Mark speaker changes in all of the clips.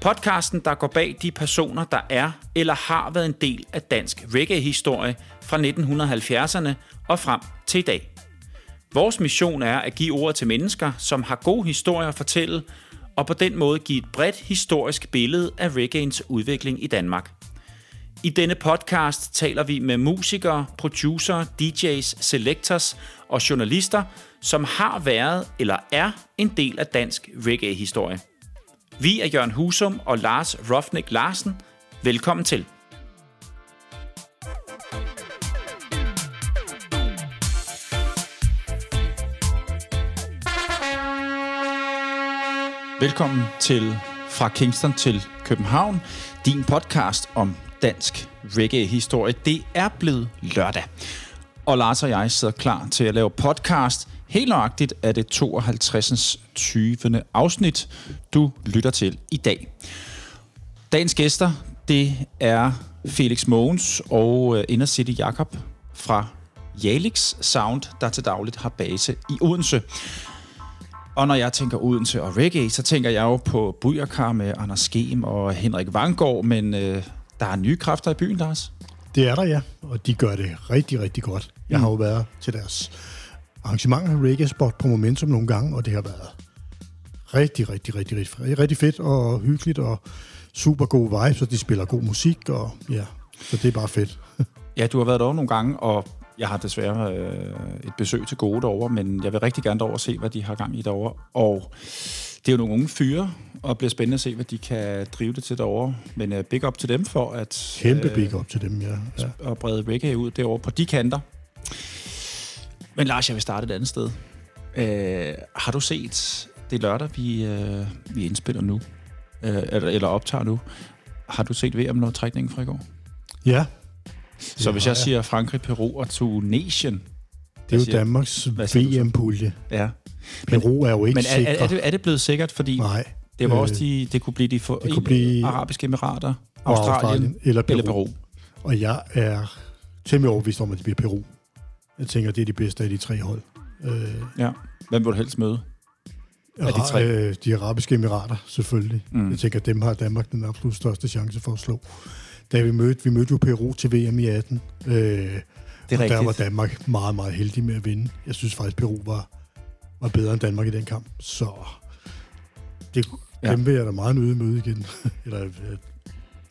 Speaker 1: Podcasten, der går bag de personer, der er eller har været en del af dansk reggae-historie fra 1970'erne og frem til i dag. Vores mission er at give ord til mennesker, som har gode historier at fortælle, og på den måde give et bredt historisk billede af reggaeens udvikling i Danmark. I denne podcast taler vi med musikere, producer, DJ's, selectors og journalister, som har været eller er en del af dansk reggae-historie. Vi er Jørgen Husum og Lars Rofnik Larsen. Velkommen til. Velkommen til Fra Kingston til København, din podcast om dansk reggae-historie. Det er blevet lørdag, og Lars og jeg sidder klar til at lave podcast. Helt nøjagtigt er det 52. 20. afsnit, du lytter til i dag. Dagens gæster, det er Felix Mogens og Inner City Jakob fra Jalix Sound, der til dagligt har base i Odense. Og når jeg tænker Odense og reggae, så tænker jeg jo på Bujerkar med Anders Skem og Henrik Vangård, men øh, der er nye kræfter i byen, Lars.
Speaker 2: Det er der, ja. Og de gør det rigtig, rigtig godt. Jeg har jo været til deres arrangementer af Reggae Spot på Momentum nogle gange, og det har været rigtig, rigtig, rigtig, rigtig, rigtig fedt og hyggeligt og super god vibe, så de spiller god musik, og ja, så det er bare fedt.
Speaker 1: ja, du har været derovre nogle gange, og jeg har desværre øh, et besøg til gode derovre, men jeg vil rigtig gerne derovre se, hvad de har gang i derovre. Og det er jo nogle unge fyre, og det bliver spændende at se, hvad de kan drive det til derovre. Men uh, big up til dem for at...
Speaker 2: Kæmpe uh, big up til dem, ja.
Speaker 1: ja. At brede reggae ud derovre på de kanter. Men Lars, jeg vil starte et andet sted. Uh, har du set det lørdag, vi, uh, vi indspiller nu? Uh, eller, eller optager nu? Har du set VM-lodtrækningen fra i går?
Speaker 2: Ja.
Speaker 1: Så hvis jeg siger Frankrig, Peru og Tunesien...
Speaker 2: Det er jo siger, Danmarks VM-pulje.
Speaker 1: Ja.
Speaker 2: Peru er jo ikke
Speaker 1: men er,
Speaker 2: sikker.
Speaker 1: Er, er, det, er det blevet sikkert? Fordi
Speaker 2: Nej.
Speaker 1: Det var også de, det kunne blive de for,
Speaker 2: det kunne blive
Speaker 1: arabiske emirater, Australien, Australien
Speaker 2: eller, Peru.
Speaker 1: eller Peru.
Speaker 2: Og jeg er temmelig overbevist om, at det bliver Peru. Jeg tænker, det er de bedste af de tre hold.
Speaker 1: Øh, ja. Hvem vil du helst møde?
Speaker 2: Af de, tre? Øh, de arabiske emirater, selvfølgelig. Mm. Jeg tænker, dem har Danmark den absolut største chance for at slå. Da vi mødte, vi mødte jo Peru til VM i 18. Øh, det er og der var Danmark meget, meget heldig med at vinde. Jeg synes faktisk, Peru var, var bedre end Danmark i den kamp. Så det, Ja. Dem vil jeg da meget nødig møde igen. Eller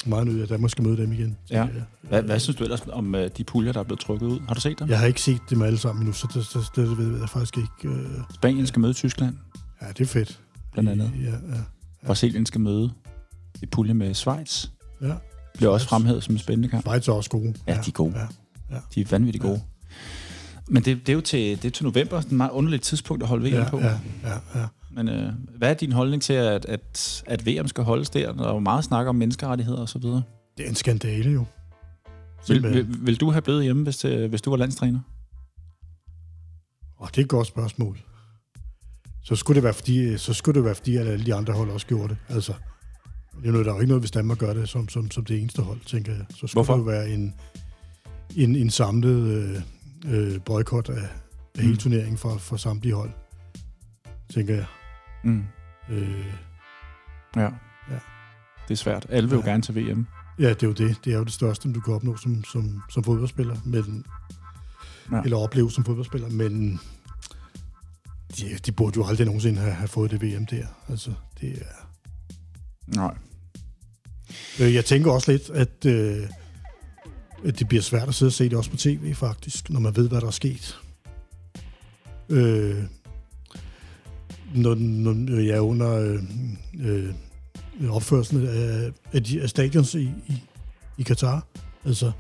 Speaker 2: øh, meget nødig, at jeg måske møde dem igen.
Speaker 1: Ja. Hvad, hvad synes du ellers om uh, de puljer, der er blevet trukket ud? Har du set dem?
Speaker 2: Jeg har ikke set dem alle sammen endnu, så det, det, det ved jeg faktisk ikke. Uh...
Speaker 1: Spanien skal møde Tyskland.
Speaker 2: Ja, det er fedt.
Speaker 1: Blandt andet.
Speaker 2: Ja, ja, ja.
Speaker 1: Brasilien skal møde i pulje med Schweiz.
Speaker 2: Ja.
Speaker 1: Bliver også fremhævet som en spændende kamp.
Speaker 2: Schweiz er også gode.
Speaker 1: Ja, ja de er gode. Ja, ja. De er vanvittigt gode. Ja. Men det, det er jo til, det er til november, et meget underligt tidspunkt at holde VM
Speaker 2: ja,
Speaker 1: på.
Speaker 2: Ja, ja, ja.
Speaker 1: Men øh, hvad er din holdning til, at, at, at VM skal holdes der, når der meget snakker om menneskerettigheder og så videre?
Speaker 2: Det er en skandale jo.
Speaker 1: Vil, vil, vil du have blevet hjemme, hvis, det, hvis du var landstræner?
Speaker 2: Oh, det er et godt spørgsmål. Så skulle det være fordi, så skulle det være fordi at alle de andre hold også gjorde det. Altså, det er noget, der er jo ikke noget, hvis Danmark gør det som, som, som det eneste hold, tænker jeg. Så skulle
Speaker 1: Hvorfor?
Speaker 2: det jo være en, en, en samlet øh, øh, boykot af, af mm. hele turneringen for, for samtlige hold, tænker jeg.
Speaker 1: Mm.
Speaker 2: Øh,
Speaker 1: ja.
Speaker 2: ja.
Speaker 1: Det er svært. Alle vil jo ja. gerne til VM.
Speaker 2: Ja, det er jo det. Det er jo det største, du kan opnå som, som, som fodboldspiller. Men, ja. Eller opleve som fodboldspiller. Men de, de burde jo aldrig nogensinde have, have fået det VM der. Altså, det er...
Speaker 1: Nej.
Speaker 2: Øh, jeg tænker også lidt, at, øh, at det bliver svært at sidde og se det også på tv, faktisk, når man ved, hvad der er sket. Øh, når, når jeg er under øh, øh, opførelsen af, af, de, af stadions i, i, i Katar. Altså,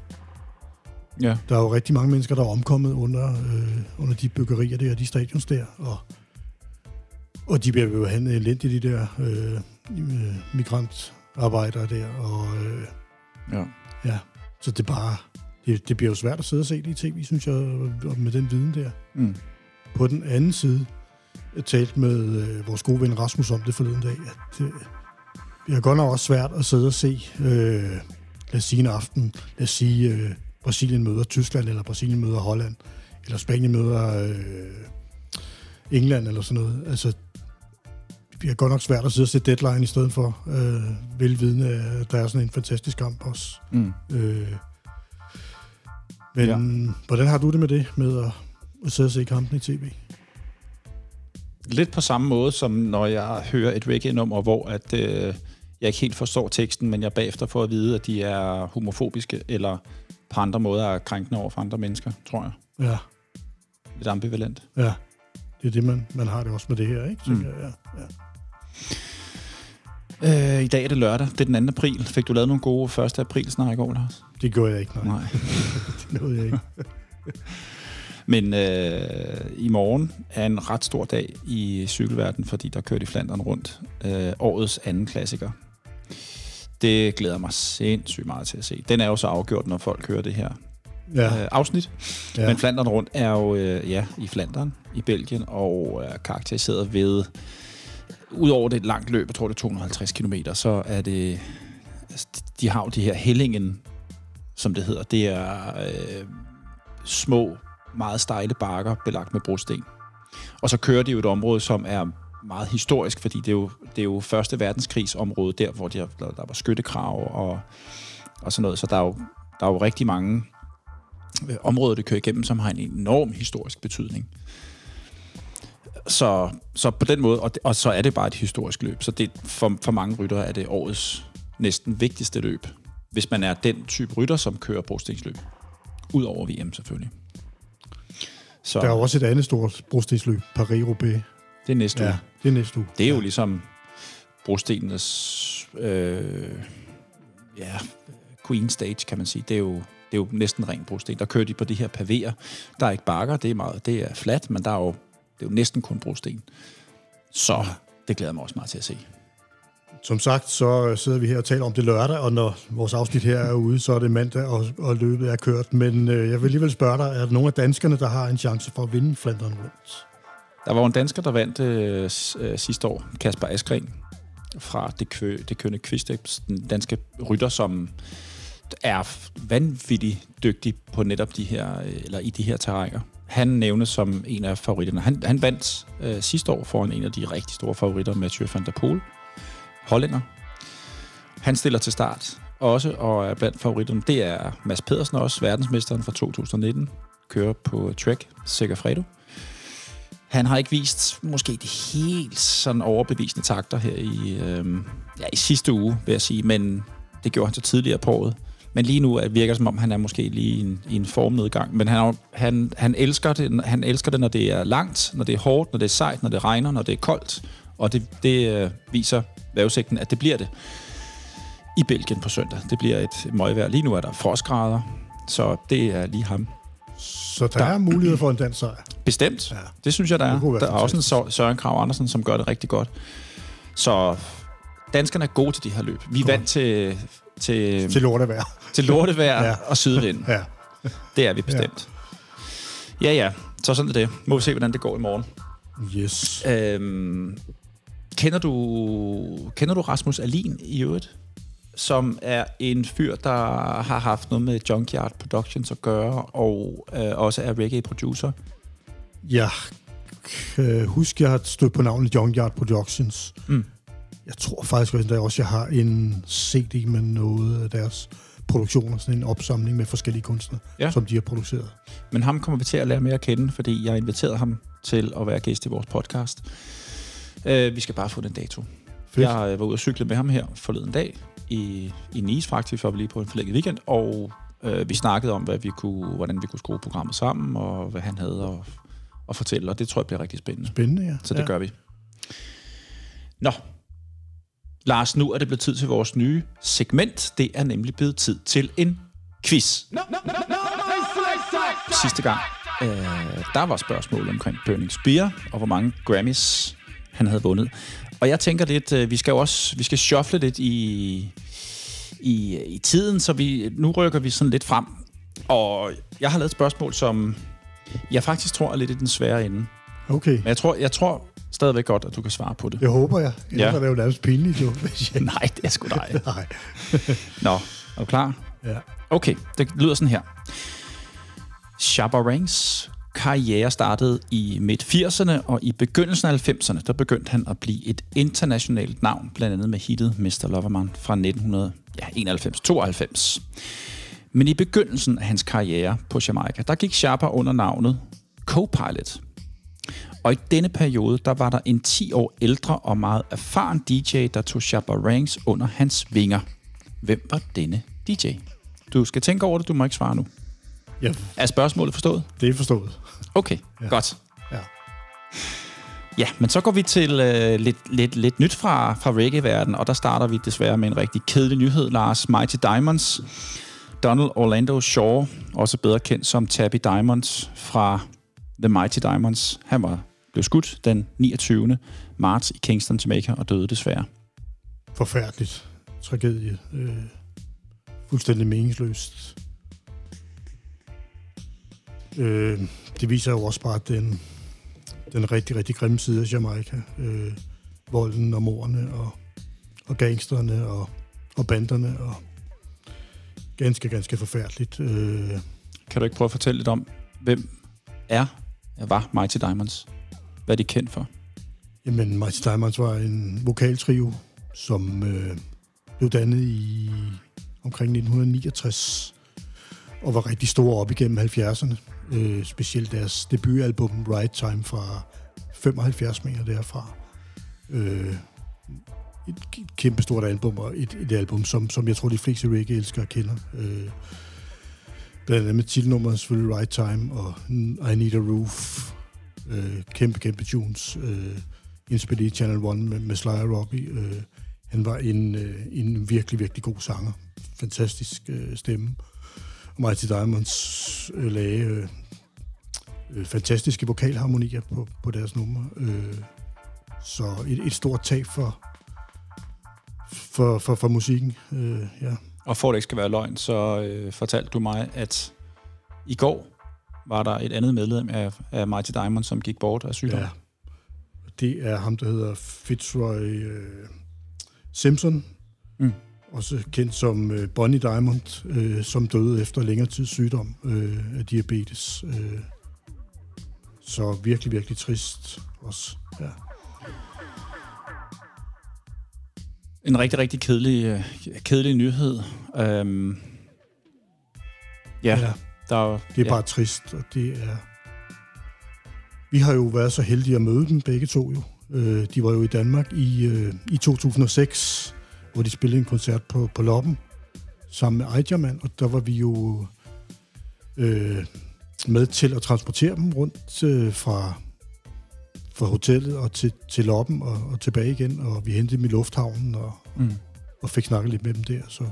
Speaker 1: ja.
Speaker 2: Der er jo rigtig mange mennesker, der er omkommet under, øh, under de byggerier der, de stadions der, og, og de bliver jo have elendigt, de der, øh, øh, migrantarbejdere der, og øh,
Speaker 1: Ja.
Speaker 2: ja, så det er bare, det, det bliver jo svært at sidde og se det i tv, synes jeg, med den viden der.
Speaker 1: Mm.
Speaker 2: På den anden side, jeg talte med øh, vores gode ven Rasmus om det forleden dag, at det, det er godt nok også svært at sidde og se, øh, lad os sige en aften, lad os sige øh, Brasilien møder Tyskland, eller Brasilien møder Holland, eller Spanien møder øh, England, eller sådan noget. Altså, det bliver godt nok svært at sidde og se deadline i stedet for, øh, velvidende, at der er sådan en fantastisk kamp også.
Speaker 1: Mm.
Speaker 2: Øh, men ja. hvordan har du det med det, med at, at sidde og se kampen i tv?
Speaker 1: Lidt på samme måde, som når jeg hører et reggae-nummer, hvor at, øh, jeg ikke helt forstår teksten, men jeg bagefter får at vide, at de er homofobiske, eller på andre måder er krænkende over for andre mennesker, tror jeg.
Speaker 2: Ja,
Speaker 1: Lidt ambivalent.
Speaker 2: ja. Det er det, man, man har det også med det her, ikke? Tænker
Speaker 1: Mm.
Speaker 2: jeg, ja, ja.
Speaker 1: Øh, I dag er det lørdag, det er den 2. april. Fik du lavet nogle gode 1. april snak i går, Lars?
Speaker 2: Det gjorde jeg ikke, nej.
Speaker 1: Nej.
Speaker 2: Det nåede jeg ikke.
Speaker 1: Men øh, i morgen er en ret stor dag i cykelverdenen, fordi der kører de Flandern rundt. Øh, årets anden klassiker. Det glæder mig sindssygt meget til at se. Den er jo så afgjort, når folk hører det her
Speaker 2: Ja,
Speaker 1: øh, afsnit.
Speaker 2: ja.
Speaker 1: Men Flandern rundt er jo øh, ja, i Flandern, i Belgien, og er karakteriseret ved, udover det et langt løb, jeg tror det er 250 km, så er det, altså, de har jo de her Hellingen, som det hedder. Det er øh, små, meget stejle bakker, belagt med brosten. Og så kører de jo et område, som er meget historisk, fordi det er jo, det er jo Første Verdenskrigsområde, der hvor de har, der, der var skyttekrav og, og sådan noget. Så der er jo, der er jo rigtig mange øh, områder, det kører igennem, som har en enorm historisk betydning. Så, så på den måde, og, det, og så er det bare et historisk løb. Så det, for, for mange ryttere er det årets næsten vigtigste løb, hvis man er den type rytter, som kører brostensløb. Udover VM selvfølgelig. Så
Speaker 2: Der er jo også et andet stort brostensløb, Paris-Roubaix.
Speaker 1: det er næste uge.
Speaker 2: Ja, det er næste uge.
Speaker 1: Det er jo
Speaker 2: ja.
Speaker 1: ligesom brostenenes øh, ja, queen stage, kan man sige. Det er jo, det er jo næsten ren brosten. Der kører de på de her pavéer. Der er ikke bakker, det er, meget, det er fladt, men der er jo, det er jo næsten kun brosten. Så det glæder jeg mig også meget til at se.
Speaker 2: Som sagt, så øh, sidder vi her og taler om det lørdag, og når vores afsnit her er ude, så er det mandag, og, og løbet er kørt. Men øh, jeg vil alligevel spørge dig, er der nogen af danskerne, der har en chance for at vinde Flandern rundt?
Speaker 1: Der var en dansker, der vandt øh, øh, sidste år, Kasper Askren, fra det, kø, det kønne Kvisteps, den danske rytter, som er vanvittigt dygtig på netop de her, øh, eller i de her terrænger. Han nævnes som en af favoritterne. Han, han vandt øh, sidste år foran en af de rigtig store favoritter, Mathieu van der Poel, hollænder. Han stiller til start også, og er blandt favoritterne. Det er Mads Pedersen også, verdensmesteren fra 2019, kører på Trek Segafredo. Han har ikke vist måske de helt sådan overbevisende takter her i, øh, ja, i sidste uge, vil jeg sige, men det gjorde han så tidligere på året. Men lige nu er- virker det, som om han er måske lige i en, i en formnedgang. Men han, han, han, elsker det, han elsker det, når det er langt, når det er hårdt, når det er sejt, når det regner, når det er koldt. Og det, det øh, viser vejrudsigten, at det bliver det i Belgien på søndag. Det bliver et møgvejr. Lige nu er der frostgrader, så det er lige ham.
Speaker 2: Så der,
Speaker 1: Der-
Speaker 2: er mulighed for en dansk sejr.
Speaker 1: Bestemt.
Speaker 2: Ja.
Speaker 1: Det synes jeg, der er. Der er også en Søren Krav Andersen, som gør det rigtig godt. Så danskerne er gode til de her løb. Vi er vant til, til,
Speaker 2: Til lortevejr.
Speaker 1: til lortevejr
Speaker 2: ja.
Speaker 1: og sydvind.
Speaker 2: Ja.
Speaker 1: Det er vi bestemt. Ja. ja, ja. Så sådan er det. Må vi se, hvordan det går i morgen.
Speaker 2: Yes.
Speaker 1: Øhm, kender, du, kender du Rasmus Alin i øvrigt? Som er en fyr, der har haft noget med Junkyard Productions at gøre, og øh, også er reggae-producer.
Speaker 2: Jeg kan huske, jeg har stødt på navnet Junkyard Productions.
Speaker 1: Mm.
Speaker 2: Jeg tror faktisk også, at jeg har en CD med noget af deres produktioner, sådan en opsamling med forskellige kunstnere,
Speaker 1: Ja.
Speaker 2: som de har produceret.
Speaker 1: Men ham kommer vi til at lære mere at kende, fordi jeg har inviteret ham til at være gæst i vores podcast. Øh, vi skal bare få den dato.
Speaker 2: Fedt.
Speaker 1: Jeg øh, var ude og cykle med ham her forleden dag i, i Nice faktisk, for vi lige på en forlænget weekend, og øh, vi snakkede om, hvad vi kunne, hvordan vi kunne skrue programmet sammen, og hvad han havde at, at fortælle, og det tror jeg bliver rigtig spændende.
Speaker 2: Spændende, ja.
Speaker 1: Så det
Speaker 2: ja.
Speaker 1: gør vi. Nå. Lars, nu er det blevet tid til vores nye segment. Det er nemlig blevet tid til en quiz. Sidste gang, øh, der var spørgsmålet omkring Burning Spear, og hvor mange Grammys han havde vundet. Og jeg tænker lidt, øh, vi skal jo også vi skal shuffle lidt i, i, i tiden, så vi, nu rykker vi sådan lidt frem. Og jeg har lavet et spørgsmål, som jeg faktisk tror er lidt i den svære ende.
Speaker 2: Okay.
Speaker 1: Men jeg tror, jeg tror stadigvæk godt, at du kan svare på det.
Speaker 2: Det håber jeg. Ellers ja. er det jo nærmest pinligt, jo. Hvis jeg...
Speaker 1: Nej, det er sgu dig.
Speaker 2: Nej.
Speaker 1: Nå, er du klar?
Speaker 2: Ja.
Speaker 1: Okay, det lyder sådan her. Shabba Ranks karriere startede i midt-80'erne, og i begyndelsen af 90'erne, der begyndte han at blive et internationalt navn, blandt andet med hittet Mr. Loverman fra 1991-92. Men i begyndelsen af hans karriere på Jamaica, der gik Shabba under navnet Copilot. Og i denne periode, der var der en 10 år ældre og meget erfaren DJ, der tog Shabba Ranks under hans vinger. Hvem var denne DJ? Du skal tænke over det, du må ikke svare nu.
Speaker 2: Ja,
Speaker 1: Er spørgsmålet forstået?
Speaker 2: det er forstået.
Speaker 1: Okay, ja. Godt.
Speaker 2: Ja.
Speaker 1: Ja, men så går vi til øh, lidt, lidt, lidt nyt fra, fra reggae-verdenen, og der starter vi desværre med en rigtig kedelig nyhed. Lars Mighty Diamonds, Donald Orlando Shaw, også bedre kendt som Tabby Diamonds fra The Mighty Diamonds. Han var blev skudt den 29. marts i Kingston, Jamaica, og døde desværre.
Speaker 2: Forfærdeligt. Tragedie. Øh, fuldstændig meningsløst. Øh, det viser jo også bare den, den rigtig, rigtig grimme side af Jamaica. Øh, volden og morderne og, og gangsterne og, og banderne og ganske, ganske forfærdeligt. Øh,
Speaker 1: Kan du ikke prøve at fortælle lidt om, hvem er, var Mighty Diamonds? Hvad er de kendt for?
Speaker 2: Jamen, Mighty Diamonds var en vokaltrio, som øh, blev dannet i omkring 1969 og var rigtig store op igennem 70'erne. Øh, specielt deres debutalbum Right Time fra 75 meter derfra. Øh, et, et kæmpe stort album, og et, et album, som, som jeg tror, de fleste reggae-elskere kender. Øh, blandt andet med titelnummeret selvfølgelig Right Time og I Need a Roof. Øh, kæmpe, kæmpe tunes. Øh, inspireret Channel One med, med Sly og Robbie. Øh, han var en, øh, en virkelig, virkelig god sanger. Fantastisk øh, stemme. Øh, Mighty Diamonds øh, lagde øh, øh, fantastiske vokalharmonier på, på deres numre. Øh, så et, et stort tab for, for, for, for musikken. Øh, ja.
Speaker 1: Og for det ikke skal være løgn, så øh, fortalte du mig, at i går var der et andet medlem af, af Mighty Diamond, som gik bort af sygdom.
Speaker 2: ja. Det er ham, der hedder Fitzroy øh, Simpson.
Speaker 1: Mm.
Speaker 2: Også kendt som øh, Bonnie Diamond, øh, som døde efter længere tids sygdom øh, af diabetes. Øh, så virkelig, virkelig trist også. Ja.
Speaker 1: En rigtig, rigtig kedelig, øh, kedelig nyhed. Øhm, ja,
Speaker 2: Ja.
Speaker 1: der er,
Speaker 2: Det er
Speaker 1: ja.
Speaker 2: bare trist, og det er... Vi har jo været så heldige at møde dem begge to jo. Øh, de var jo i Danmark i, øh, i 2006, hvor de spillede en koncert på, på Loppen sammen med Ejderman, og der var vi jo øh, med til at transportere dem rundt øh, fra, fra hotellet og til, til Loppen og, og tilbage igen, og vi hentede dem i lufthavnen og,
Speaker 1: Mm.
Speaker 2: og fik snakket lidt med dem der. Så,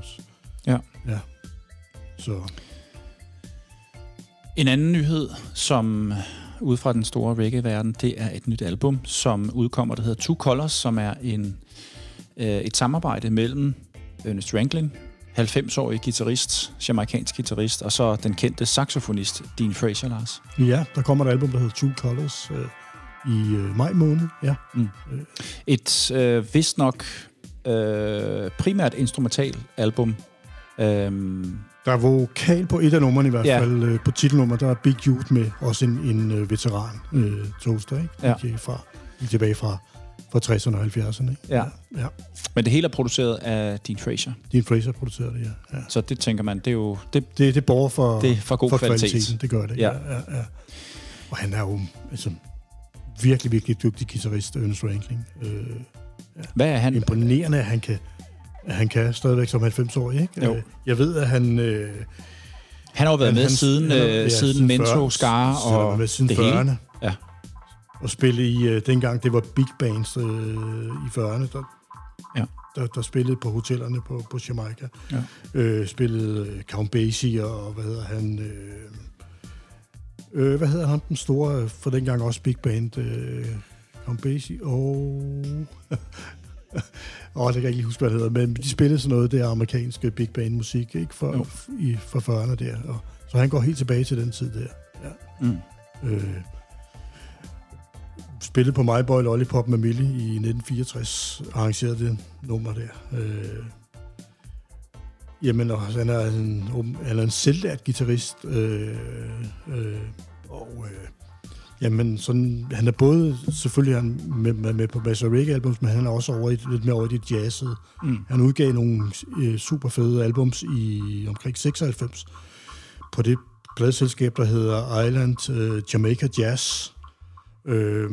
Speaker 1: Ja.
Speaker 2: ja. Så
Speaker 1: En anden nyhed, som ud fra den store reggae-verden, det er et nyt album, som udkommer, der hedder Two Colors, som er en, øh, et samarbejde mellem Ernest Ranglin, 90-årig guitarist, jamaikansk guitarist, og så den kendte saxofonist Dean Fraser, Lars.
Speaker 2: ja, der kommer et album, der hedder Two Colors øh, i øh, maj måned. Ja.
Speaker 1: Et øh, vist nok øh, primært instrumental album. Øhm,
Speaker 2: Der er vokal på et af numrene i hvert
Speaker 1: Ja.
Speaker 2: fald. Øh, på titelnummer, der er Big Youth med, også en, en øh, veteran øh, toaster, ikke?
Speaker 1: Ja.
Speaker 2: Fra, tilbage fra, fra 60'erne og 70'erne. Ikke?
Speaker 1: Ja.
Speaker 2: ja.
Speaker 1: men det hele er produceret af Dean Fraser.
Speaker 2: Dean Fraser producerede det, ja. ja.
Speaker 1: Så det tænker man, det er jo det,
Speaker 2: Det, det borger for,
Speaker 1: det er for god
Speaker 2: for
Speaker 1: kvalitet.
Speaker 2: kvaliteten. Det gør det,
Speaker 1: Ja.
Speaker 2: ja. ja, ja. Og han er jo altså, virkelig, virkelig dygtig guitarist, Ernest Ranglin. Øh,
Speaker 1: Hvad er han?
Speaker 2: imponerende, at han kan, at han kan stadigvæk som 90-årig, ikke?
Speaker 1: Jo.
Speaker 2: Øh, Jeg ved, at han... Øh,
Speaker 1: Han har jo været
Speaker 2: han-
Speaker 1: med
Speaker 2: han-
Speaker 1: siden,
Speaker 2: han
Speaker 1: øh,
Speaker 2: ja,
Speaker 1: siden
Speaker 2: siden
Speaker 1: Mento,
Speaker 2: 40,
Speaker 1: Skar
Speaker 2: så han har
Speaker 1: og
Speaker 2: siden
Speaker 1: det
Speaker 2: 40'erne.
Speaker 1: hele.
Speaker 2: Og spille i, øh, dengang det var big bands øh, i 40'erne, der,
Speaker 1: Ja.
Speaker 2: der, der spillede på hotellerne på, på Jamaica.
Speaker 1: Ja.
Speaker 2: Øh, spillede øh, Count Basie og, hvad hedder han... Øh, øh, hvad hedder han, den store, øh, for dengang også big band, øh, Count Basie og... Åh, oh, det kan jeg ikke huske, hvad det hedder, men de spillede sådan noget der amerikanske big band musik, ikke? For, no. i, for 40'erne der. Og, så han går helt tilbage til den tid der. Ja. Mm. Øh, spillede på My Boy Lollipop med Millie i 1964, arrangerede det nummer der. Øh, jamen, og han er en, han er en selvlært guitarist, øh, øh, og øh, jamen, sådan, han er både, selvfølgelig han med, med, med på Bass Reggae albums, men han er også over i, lidt mere over i det jazzede. Mm. Han udgav nogle øh, super fede albums i omkring 96 på det pladselskab, der hedder Island øh, Jamaica Jazz. Øh,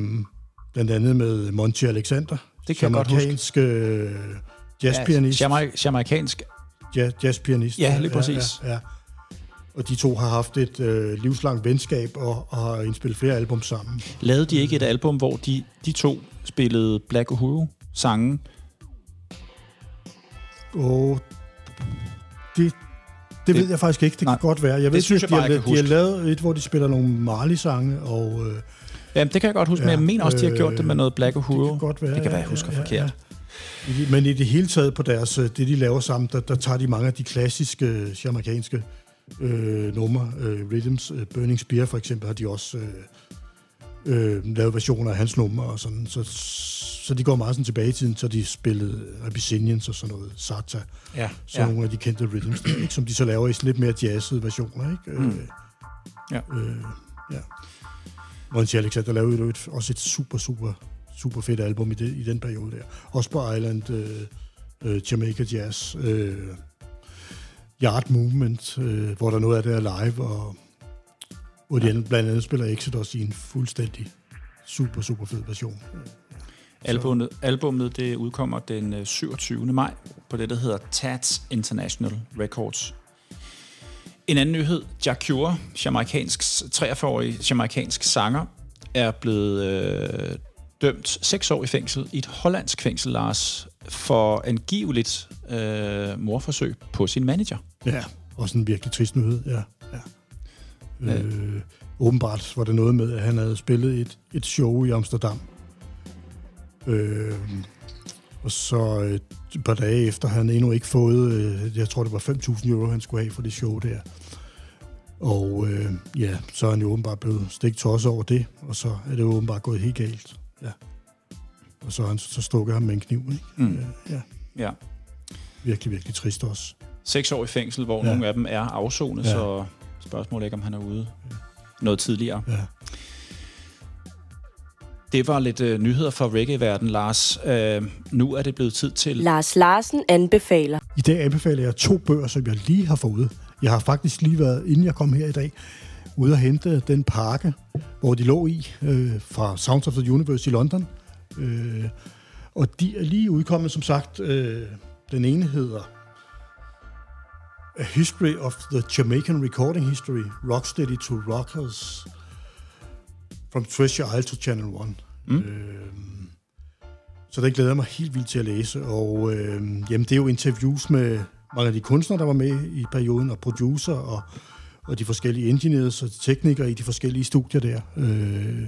Speaker 2: blandt andet med Monty Alexander.
Speaker 1: Det kan jeg godt huske.
Speaker 2: Øh, jazzpianist.
Speaker 1: Ja, jamaikansk.
Speaker 2: Ja, jazzpianist.
Speaker 1: Ja, lige præcis.
Speaker 2: Ja, ja, ja. Og de to har haft et øh, livslangt venskab og, og har indspillet flere album sammen.
Speaker 1: Lavede de ikke et album, hvor de, de to spillede Black Uhuru sange?
Speaker 2: Og det, det, det ved jeg faktisk ikke. Det nej, kan godt være. Jeg ved, synes, jeg de, har, de har lavet et, hvor de spiller nogle Marley-sange, og... Øh,
Speaker 1: Jamen, det kan jeg godt huske, ja, men jeg mener også, de har gjort det med noget Black Uhuru.
Speaker 2: Det kan godt være.
Speaker 1: Det kan være, jeg husker ja, ja, forkert.
Speaker 2: Ja. Men i det hele taget på deres, øh, det de laver sammen, der, der tager de mange af de klassiske jamaikanske øh, numre. Øh, Rhythms, øh, Burning Spear for eksempel, har de også øh, øh, lavet versioner af hans numre og sådan. Så, så de går meget sådan tilbage i tiden, så de spillede Abyssinians og sådan noget, Sata.
Speaker 1: Ja,
Speaker 2: så ja. nogle af de kendte rhythms, der, ikke? som de så laver i lidt mere jazzede versioner. Ikke? Mm. Øh, ja. Øh, ja. Monty Alexander lavede jo et, også et super, super, super fedt album i, det, i den periode der. Også på Island, øh, øh, Jamaica Jazz, øh, Yard Movement, øh, hvor der noget af det er live, og hvor de ja. blandt andet spiller Exodus i en fuldstændig super, super fed version.
Speaker 1: Albummet, albummet det udkommer den 27. Øh, maj på det, der hedder Tats International Records. En anden nyhed, Jack Cure, jamaikansk, 43-årig jamaikansk sanger, er blevet øh, dømt 6 år i fængsel i et hollandsk fængsel, Lars, for angiveligt øh, morforsøg på sin manager.
Speaker 2: Ja, også en virkelig trist nyhed, ja. ja. Øh, åbenbart var det noget med, at han havde spillet et, et show i Amsterdam. Øh, og så øh, et par dage efter, han endnu ikke fået, øh, jeg tror det var 5.000 euro, han skulle have for det show der. Og øh, ja, så er han jo åbenbart blevet stigt tosset over det, og så er det jo åbenbart gået helt galt. Ja. Og så har han så stukket ham med en kniv, ikke? Mm.
Speaker 1: Ja. ja.
Speaker 2: Virkelig, virkelig trist også.
Speaker 1: Seks år i fængsel, hvor ja. nogle af dem er afsonet, ja. så spørgsmålet er ikke, om han er ude ja. noget tidligere. Ja. Det var lidt øh, nyheder fra reggae-verden, Lars. Øh, nu er det blevet tid til...
Speaker 3: Lars Larsen anbefaler.
Speaker 2: I dag anbefaler jeg to bøger, som jeg lige har fået. Jeg har faktisk lige været, inden jeg kom her i dag, ude at hente den pakke, hvor de lå i, øh, fra Sounds of the Universe i London. Øh, og de er lige udkommet, som sagt. Øh, den ene hedder A History of the Jamaican Recording History, Rocksteady to Rockers, From Treasure Isle to Channel One. Mm. Øh, så det glæder mig helt vildt til at læse. Og øh, jamen, det er jo interviews med mange af de kunstnere, der var med i perioden, og producer, og, og de forskellige engineers og teknikere i de forskellige studier der. Øh,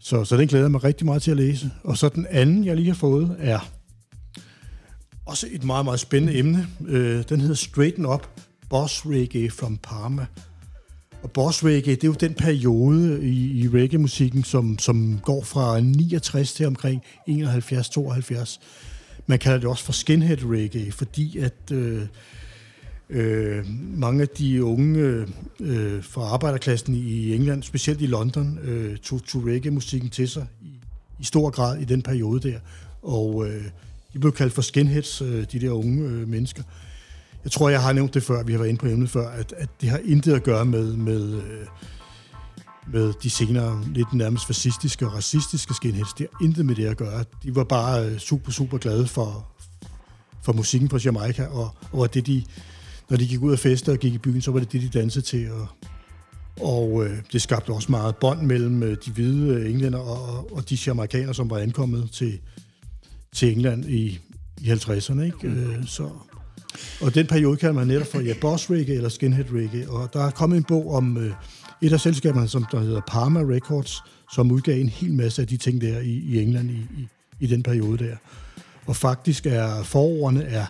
Speaker 2: så, så den glæder jeg mig rigtig meget til at læse. Og så den anden, jeg lige har fået, er også et meget, meget spændende emne. Øh, den hedder Straighten Up, Boss Reggae from Parma. Og Boss Reggae, det er jo den periode i, i reggae-musikken, som, som går fra 69 til omkring 71-72. Man kalder det også for skinhead reggae, fordi at øh, øh, mange af de unge øh, fra arbejderklassen i England, specielt i London, øh, tog, tog reggae-musikken til sig i, i stor grad i den periode der. Og øh, de blev kaldt for skinheads, øh, de der unge øh, mennesker. Jeg tror, jeg har nævnt det før, vi har været inde på emnet før, at, at det har intet at gøre med, med, øh, med de senere lidt nærmest fascistiske og racistiske skinheads. Det har intet med det at gøre. De var bare øh, super, super glade for, for musikken fra Jamaica, og, og det de, når de gik ud af feste og gik i byen, så var det det, de dansede til. Og, og øh, det skabte også meget bånd mellem øh, de hvide øh, englænder og, og de jamaikanere, som var ankommet til, til England i, i 50'erne. Ikke? Mm. Øh, så, og den periode kan man netop for ja, boss reggae eller skinhead reggae. Og der er kommet en bog om øh, et af selskaberne, som der hedder Parma Records, som udgav en hel masse af de ting der i, i England i, i, i den periode der. Og faktisk er forårene er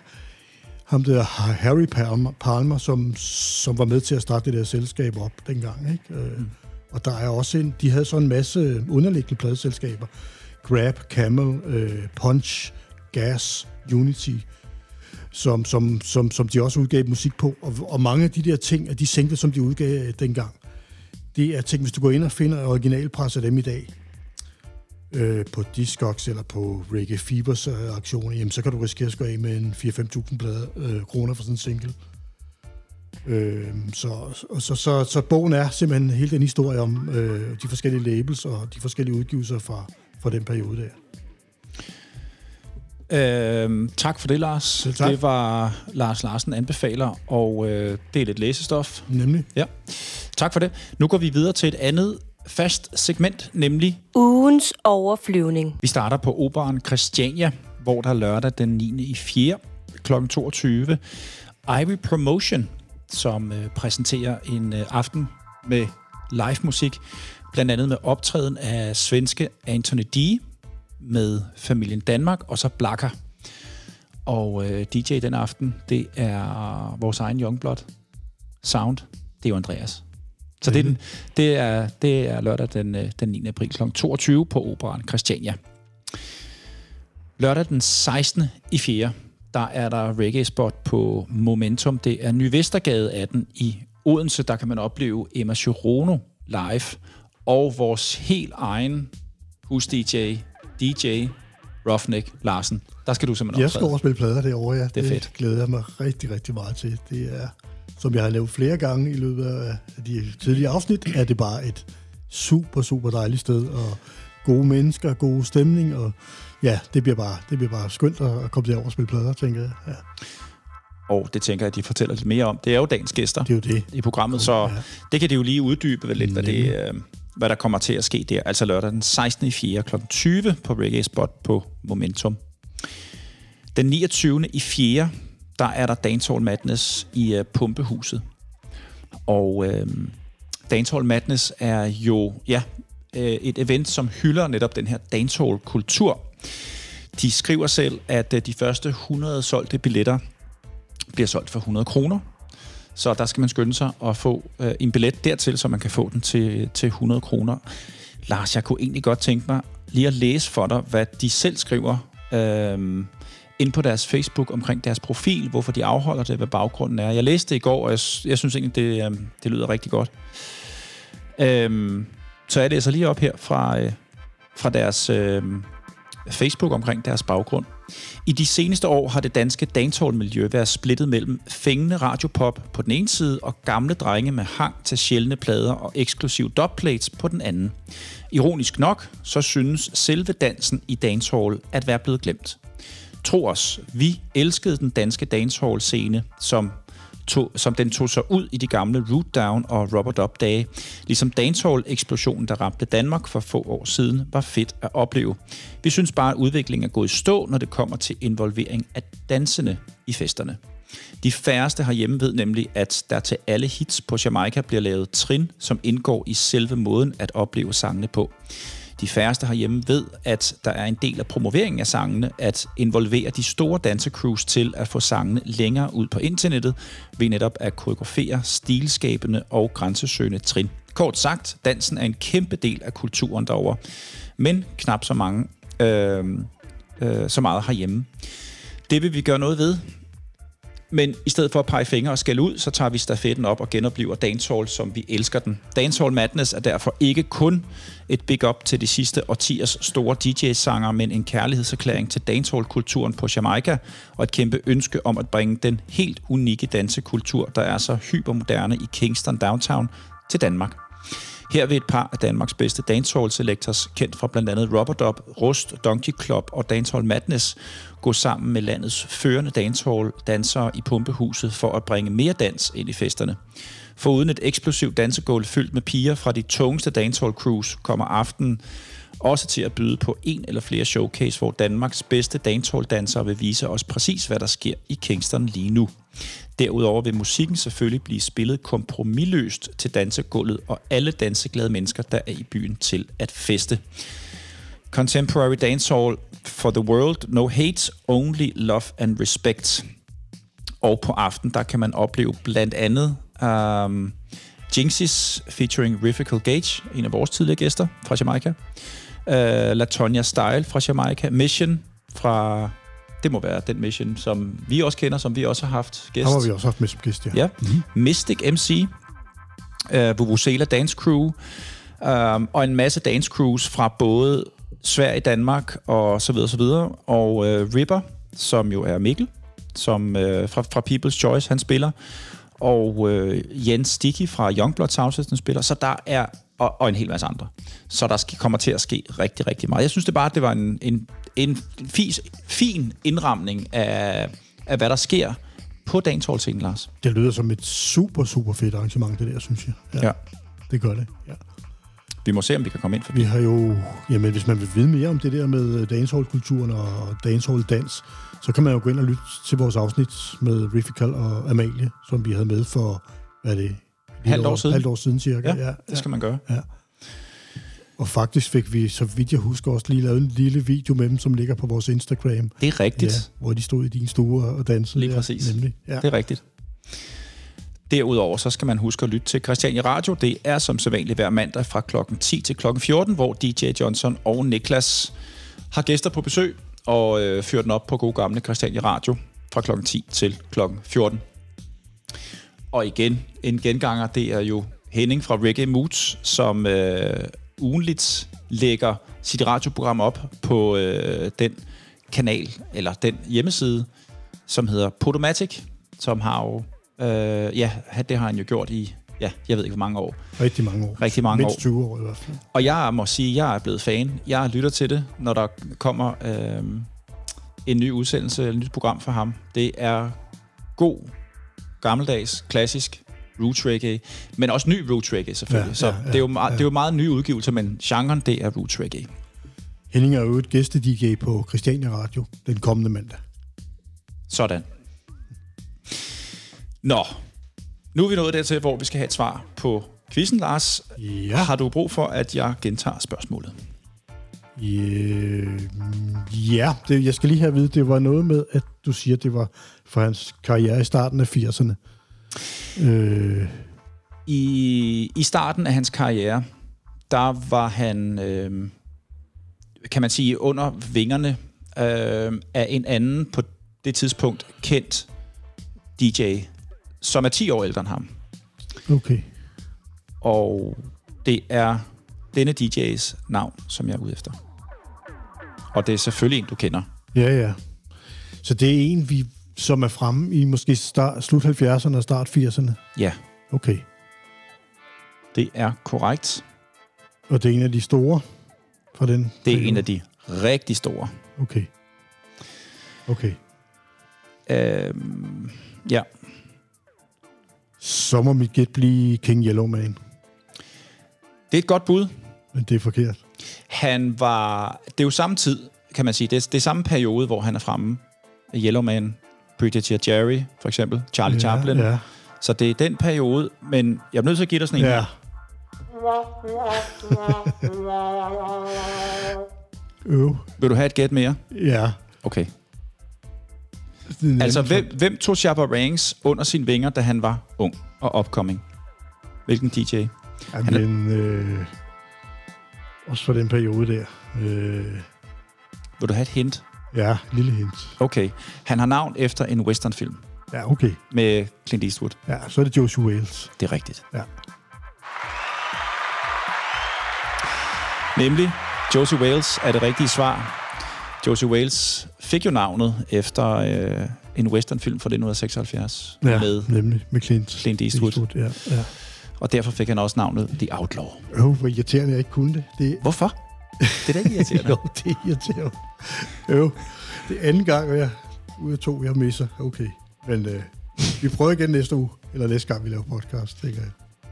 Speaker 2: ham der Harry Palmer, Palmer som, som var med til at starte det der selskab op dengang. Ikke? Øh, mm. Og der er også en, de havde så en masse underliggende pladeselskaber. Grab, Camel, øh, Punch, Gas, Unity, som, som, som, som de også udgav musik på. Og, og mange af de der ting, af de singler, som de udgav øh, dengang, det er ting, hvis du går ind og finder originalpres af dem i dag, øh, på Discogs eller på Reggae Fibers øh, aktion, jamen, så kan du risikere at gå af med en 4-5.000 blade, øh, kroner for sådan en single. Øh, så, så, så, så bogen er simpelthen hele den historie om øh, de forskellige labels og de forskellige udgivelser fra, fra den periode der.
Speaker 1: Øh, tak for det, Lars. tak. Det var Lars Larsen anbefaler, og øh, det er lidt læsestof.
Speaker 2: Nemlig.
Speaker 1: Ja. Tak for det. Nu går vi videre til et andet fast segment, nemlig...
Speaker 3: Ugens overflyvning.
Speaker 1: Vi starter på Operan Christiania, hvor der lørdag den 9. i 4. kl. 22. Ivy Promotion, som øh, præsenterer en øh, aften med live musik, blandt andet med optræden af svenske Anthony D., med familien Danmark, og så Blakker. Og øh, DJ den aften, det er vores egen Youngblood Sound. Det er jo Andreas. Så det er, den, det, er, det er lørdag den, øh, den 9. april kl. 22 på Operan Christiania. Lørdag den 16. i 4. Der er der reggae-spot på Momentum. Det er Ny Vestergade 18 i Odense. Der kan man opleve Emma Chirono live. Og vores helt egen hus-DJ, DJ Roughneck Larsen. Der skal du simpelthen
Speaker 2: Jeg skal overspille plader derovre, ja.
Speaker 1: Det er
Speaker 2: det
Speaker 1: fedt.
Speaker 2: glæder jeg mig rigtig, rigtig meget til. Det er som jeg har lavet flere gange i løbet af de tidlige afsnit, er det bare et super, super dejligt sted, og gode mennesker, god stemning, og ja, det bliver bare, det bliver bare skønt at komme derover og spille plader, tænker jeg. Ja.
Speaker 1: Og det tænker jeg, at de fortæller lidt mere om. Det er jo dagens gæster
Speaker 2: det er jo det.
Speaker 1: i programmet, så ja. det kan de jo lige uddybe lidt, hvad, det, øh, hvad der kommer til at ske der. Altså lørdag den 16. 4. kl. 20 på Reggae Spot på Momentum. Den 29. i 4 der er der Dancehall Madness i uh, Pumpehuset. Og uh, Dancehall Madness er jo ja, uh, et event, som hylder netop den her dancehall-kultur. De skriver selv, at uh, de første 100 solgte billetter bliver solgt for 100 kroner. Så der skal man skynde sig at få øh, en billet dertil, så man kan få den til, til 100 kroner. Lars, jeg kunne egentlig godt tænke mig lige at læse for dig, hvad de selv skriver. øh, ind på deres Facebook omkring deres profil, hvorfor de afholder det, hvad baggrunden er. Jeg læste det i går, og jeg, jeg synes egentlig, det, øh, det lyder rigtig godt. Øh, så jeg læser altså lige op her fra, øh, fra deres øh, Facebook omkring deres baggrund. I de seneste år har det danske dancehall-miljø været splittet mellem fængende radiopop på den ene side og gamle drenge med hang til sjældne plader og eksklusiv dubplates på den anden. Ironisk nok, så synes selve dansen i dancehall at være blevet glemt. Tro os, vi elskede den danske dancehall-scene, som tog, som den tog sig ud i de gamle Root Down og Robert Up dage. Ligesom dancehall-eksplosionen, der ramte Danmark for få år siden, var fedt at opleve. Vi synes bare, at udviklingen er gået i stå, når det kommer til involvering af dansende i festerne. De færreste herhjemme ved nemlig, at der til alle hits på Jamaica bliver lavet trin, som indgår i selve måden at opleve sangene på. De færreste herhjemme ved, at der er en del af promoveringen af sangene at involvere de store dansecrews til at få sangene længere ud på internettet ved netop at koreografere stilskabende og grænsesøgende trin. Kort sagt, dansen er en kæmpe del af kulturen derover, men knap så mange øh, øh, så meget herhjemme. Det vil vi gøre noget ved men i stedet for at pege fingre og skælde ud, så tager vi stafetten op og genoplever dancehall, som vi elsker den. Dancehall Madness er derfor ikke kun et big up til de sidste årtiers store DJ-sanger, men en kærlighedserklæring til dancehall-kulturen på Jamaica, og et kæmpe ønske om at bringe den helt unikke dansekultur, der er så hypermoderne i Kingston Downtown, til Danmark. Her vil et par af Danmarks bedste dancehall selectors, kendt fra blandt andet Rubber Rust, Donkey Club og Dancehall Madness, gå sammen med landets førende dancehall-dansere i Pumpehuset for at bringe mere dans ind i festerne. For uden et eksplosivt dansegulv fyldt med piger fra de tungeste dancehall-crews, kommer aftenen også til at byde på en eller flere showcase, hvor Danmarks bedste dancehall-dansere vil vise os præcis, hvad der sker i Kingston lige nu. Derudover vil musikken selvfølgelig blive spillet kompromilløst til dansegulvet og alle danseglade mennesker, der er i byen til at feste. Contemporary Dancehall for the World, No Hate, Only Love and Respect. Og på aften, der kan man opleve blandt andet um, Jinxes featuring Riffical Gage, en af vores tidligere gæster fra Jamaica. Uh, Latonia Style fra Jamaica. Mission fra det må være den mission, som vi også kender, som vi også har haft gæst.
Speaker 2: Har har vi også haft med som gæst, ja.
Speaker 1: ja. Mm-hmm. Mystic MC, uh, Vuvuzela Dance Crew, um, og en masse dance crews fra både Sverige, Danmark og så videre, så videre. Og uh, Ripper, som jo er Mikkel, som uh, fra, fra People's Choice, han spiller. Og uh, Jens Sticky fra Youngblood Sound spiller. Så der er og, og en hel masse andre. Så der skal, kommer til at ske rigtig, rigtig meget. Jeg synes det bare, at det var en, en, en fis, fin indramning af, af, hvad der sker på dagens scene, Lars.
Speaker 2: Det lyder som et super, super fedt arrangement, det der, synes jeg.
Speaker 1: Ja. ja.
Speaker 2: Det gør det, ja.
Speaker 1: Vi må se, om vi kan komme ind for
Speaker 2: Vi har jo, jamen hvis man vil vide mere om det der med dancehall-kulturen og dancehall-dans, så kan man jo gå ind og lytte til vores afsnit med Riffical og Amalie, som vi havde med for, hvad er det,
Speaker 1: halvt år siden.
Speaker 2: Halvt år siden cirka,
Speaker 1: ja. ja det skal man gøre.
Speaker 2: Ja. Og faktisk fik vi, så vidt jeg husker, også lige lavet en lille video med dem, som ligger på vores Instagram.
Speaker 1: Det er rigtigt. Ja,
Speaker 2: hvor de stod i din stue og dansede.
Speaker 1: Lige præcis.
Speaker 2: Ja, nemlig.
Speaker 1: Ja. Det er rigtigt. Derudover så skal man huske at lytte til Christiania Radio. Det er som sædvanligt hver mandag fra klokken 10 til klokken 14, hvor DJ Johnson og Niklas har gæster på besøg og øh, fører den op på god gamle Christiania Radio fra klokken 10 til klokken 14. Og igen, en genganger, det er jo Henning fra Reggae Moods, som øh, ugenligt lægger sit radioprogram op på øh, den kanal, eller den hjemmeside, som hedder Podomatic, som har jo, øh, ja, det har han jo gjort i, ja, jeg ved ikke hvor mange år.
Speaker 2: Rigtig mange år.
Speaker 1: Rigtig mange
Speaker 2: Mindst 20 år i hvert fald.
Speaker 1: Og jeg må sige, jeg er blevet fan. Jeg lytter til det, når der kommer øh, en ny udsendelse, eller et nyt program for ham. Det er god gammeldags, klassisk roots reggae, men også ny roots reggae selvfølgelig. Ja, så ja, det, er jo meget, ja. det er jo meget nye udgivelser, men genren det er roots reggae.
Speaker 2: Henning er jo et gæste-DJ på Christiania Radio den kommende mandag.
Speaker 1: Sådan. Nå, nu er vi nået dertil, hvor vi skal have et svar på quizzen, Lars.
Speaker 2: Ja.
Speaker 1: Har du brug for, at jeg gentager spørgsmålet?
Speaker 2: Ja, det, jeg skal lige have at vide, det var noget med, at du siger, det var for hans karriere i starten af 80'erne.
Speaker 1: Øh. I, I starten af hans karriere, der var han, øh, kan man sige, under vingerne øh, af en anden på det tidspunkt kendt DJ, som er 10 år ældre end ham.
Speaker 2: Okay.
Speaker 1: Og det er denne DJ's navn, som jeg er ude efter. Og det er selvfølgelig en, du kender.
Speaker 2: Ja, ja. Så det er en, vi, som er fremme i måske start, slut 70'erne og start 80'erne?
Speaker 1: Ja.
Speaker 2: Okay.
Speaker 1: Det er korrekt.
Speaker 2: Og det er en af de store fra den?
Speaker 1: Det er periode. en af de rigtig store.
Speaker 2: Okay. Okay.
Speaker 1: Øhm, ja.
Speaker 2: Så må mit gæt blive King Yellowman.
Speaker 1: Det er et godt bud.
Speaker 2: Men det er forkert.
Speaker 1: Han var... Det er jo samme tid, kan man sige. Det er, det er samme periode, hvor han er fremme. Yellowman, Brigadier Jerry, for eksempel. Charlie
Speaker 2: ja,
Speaker 1: Chaplin.
Speaker 2: Ja.
Speaker 1: Så det er den periode, men jeg er nødt til at give dig sådan en
Speaker 2: ja.
Speaker 1: her.
Speaker 2: Øv.
Speaker 1: Vil du have et gæt mere?
Speaker 2: Ja.
Speaker 1: Okay. Altså, hvem, hvem tog Shabba Ranks under sine vinger, da han var ung og upcoming? Hvilken DJ?
Speaker 2: Ja, han men, øh, også for den periode der. Øh,
Speaker 1: Vil du have et hint?
Speaker 2: Ja, lille hint.
Speaker 1: Okay. Han har navn efter en westernfilm.
Speaker 2: Ja, okay.
Speaker 1: Med Clint Eastwood.
Speaker 2: Ja, så er det Joshua Wales.
Speaker 1: Det er rigtigt.
Speaker 2: Ja.
Speaker 1: Nemlig, Josie Wales er det rigtige svar. Josie Wales fik jo navnet efter øh, en westernfilm fra 1976.
Speaker 2: Ja,
Speaker 1: med
Speaker 2: nemlig med Clint,
Speaker 1: Clint Eastwood.
Speaker 2: Eastwood ja, ja.
Speaker 1: Og derfor fik han også navnet The Outlaw.
Speaker 2: Åh, oh, hvor irriterende, jeg ikke kunne det. det.
Speaker 1: Hvorfor? Det er da ikke irriterende.
Speaker 2: jo, det er irriterende. Jo, det er anden gang, jeg ud af to, jeg misser. Okay, men øh, vi prøver igen næste uge, eller næste gang, vi laver podcast, tænker jeg.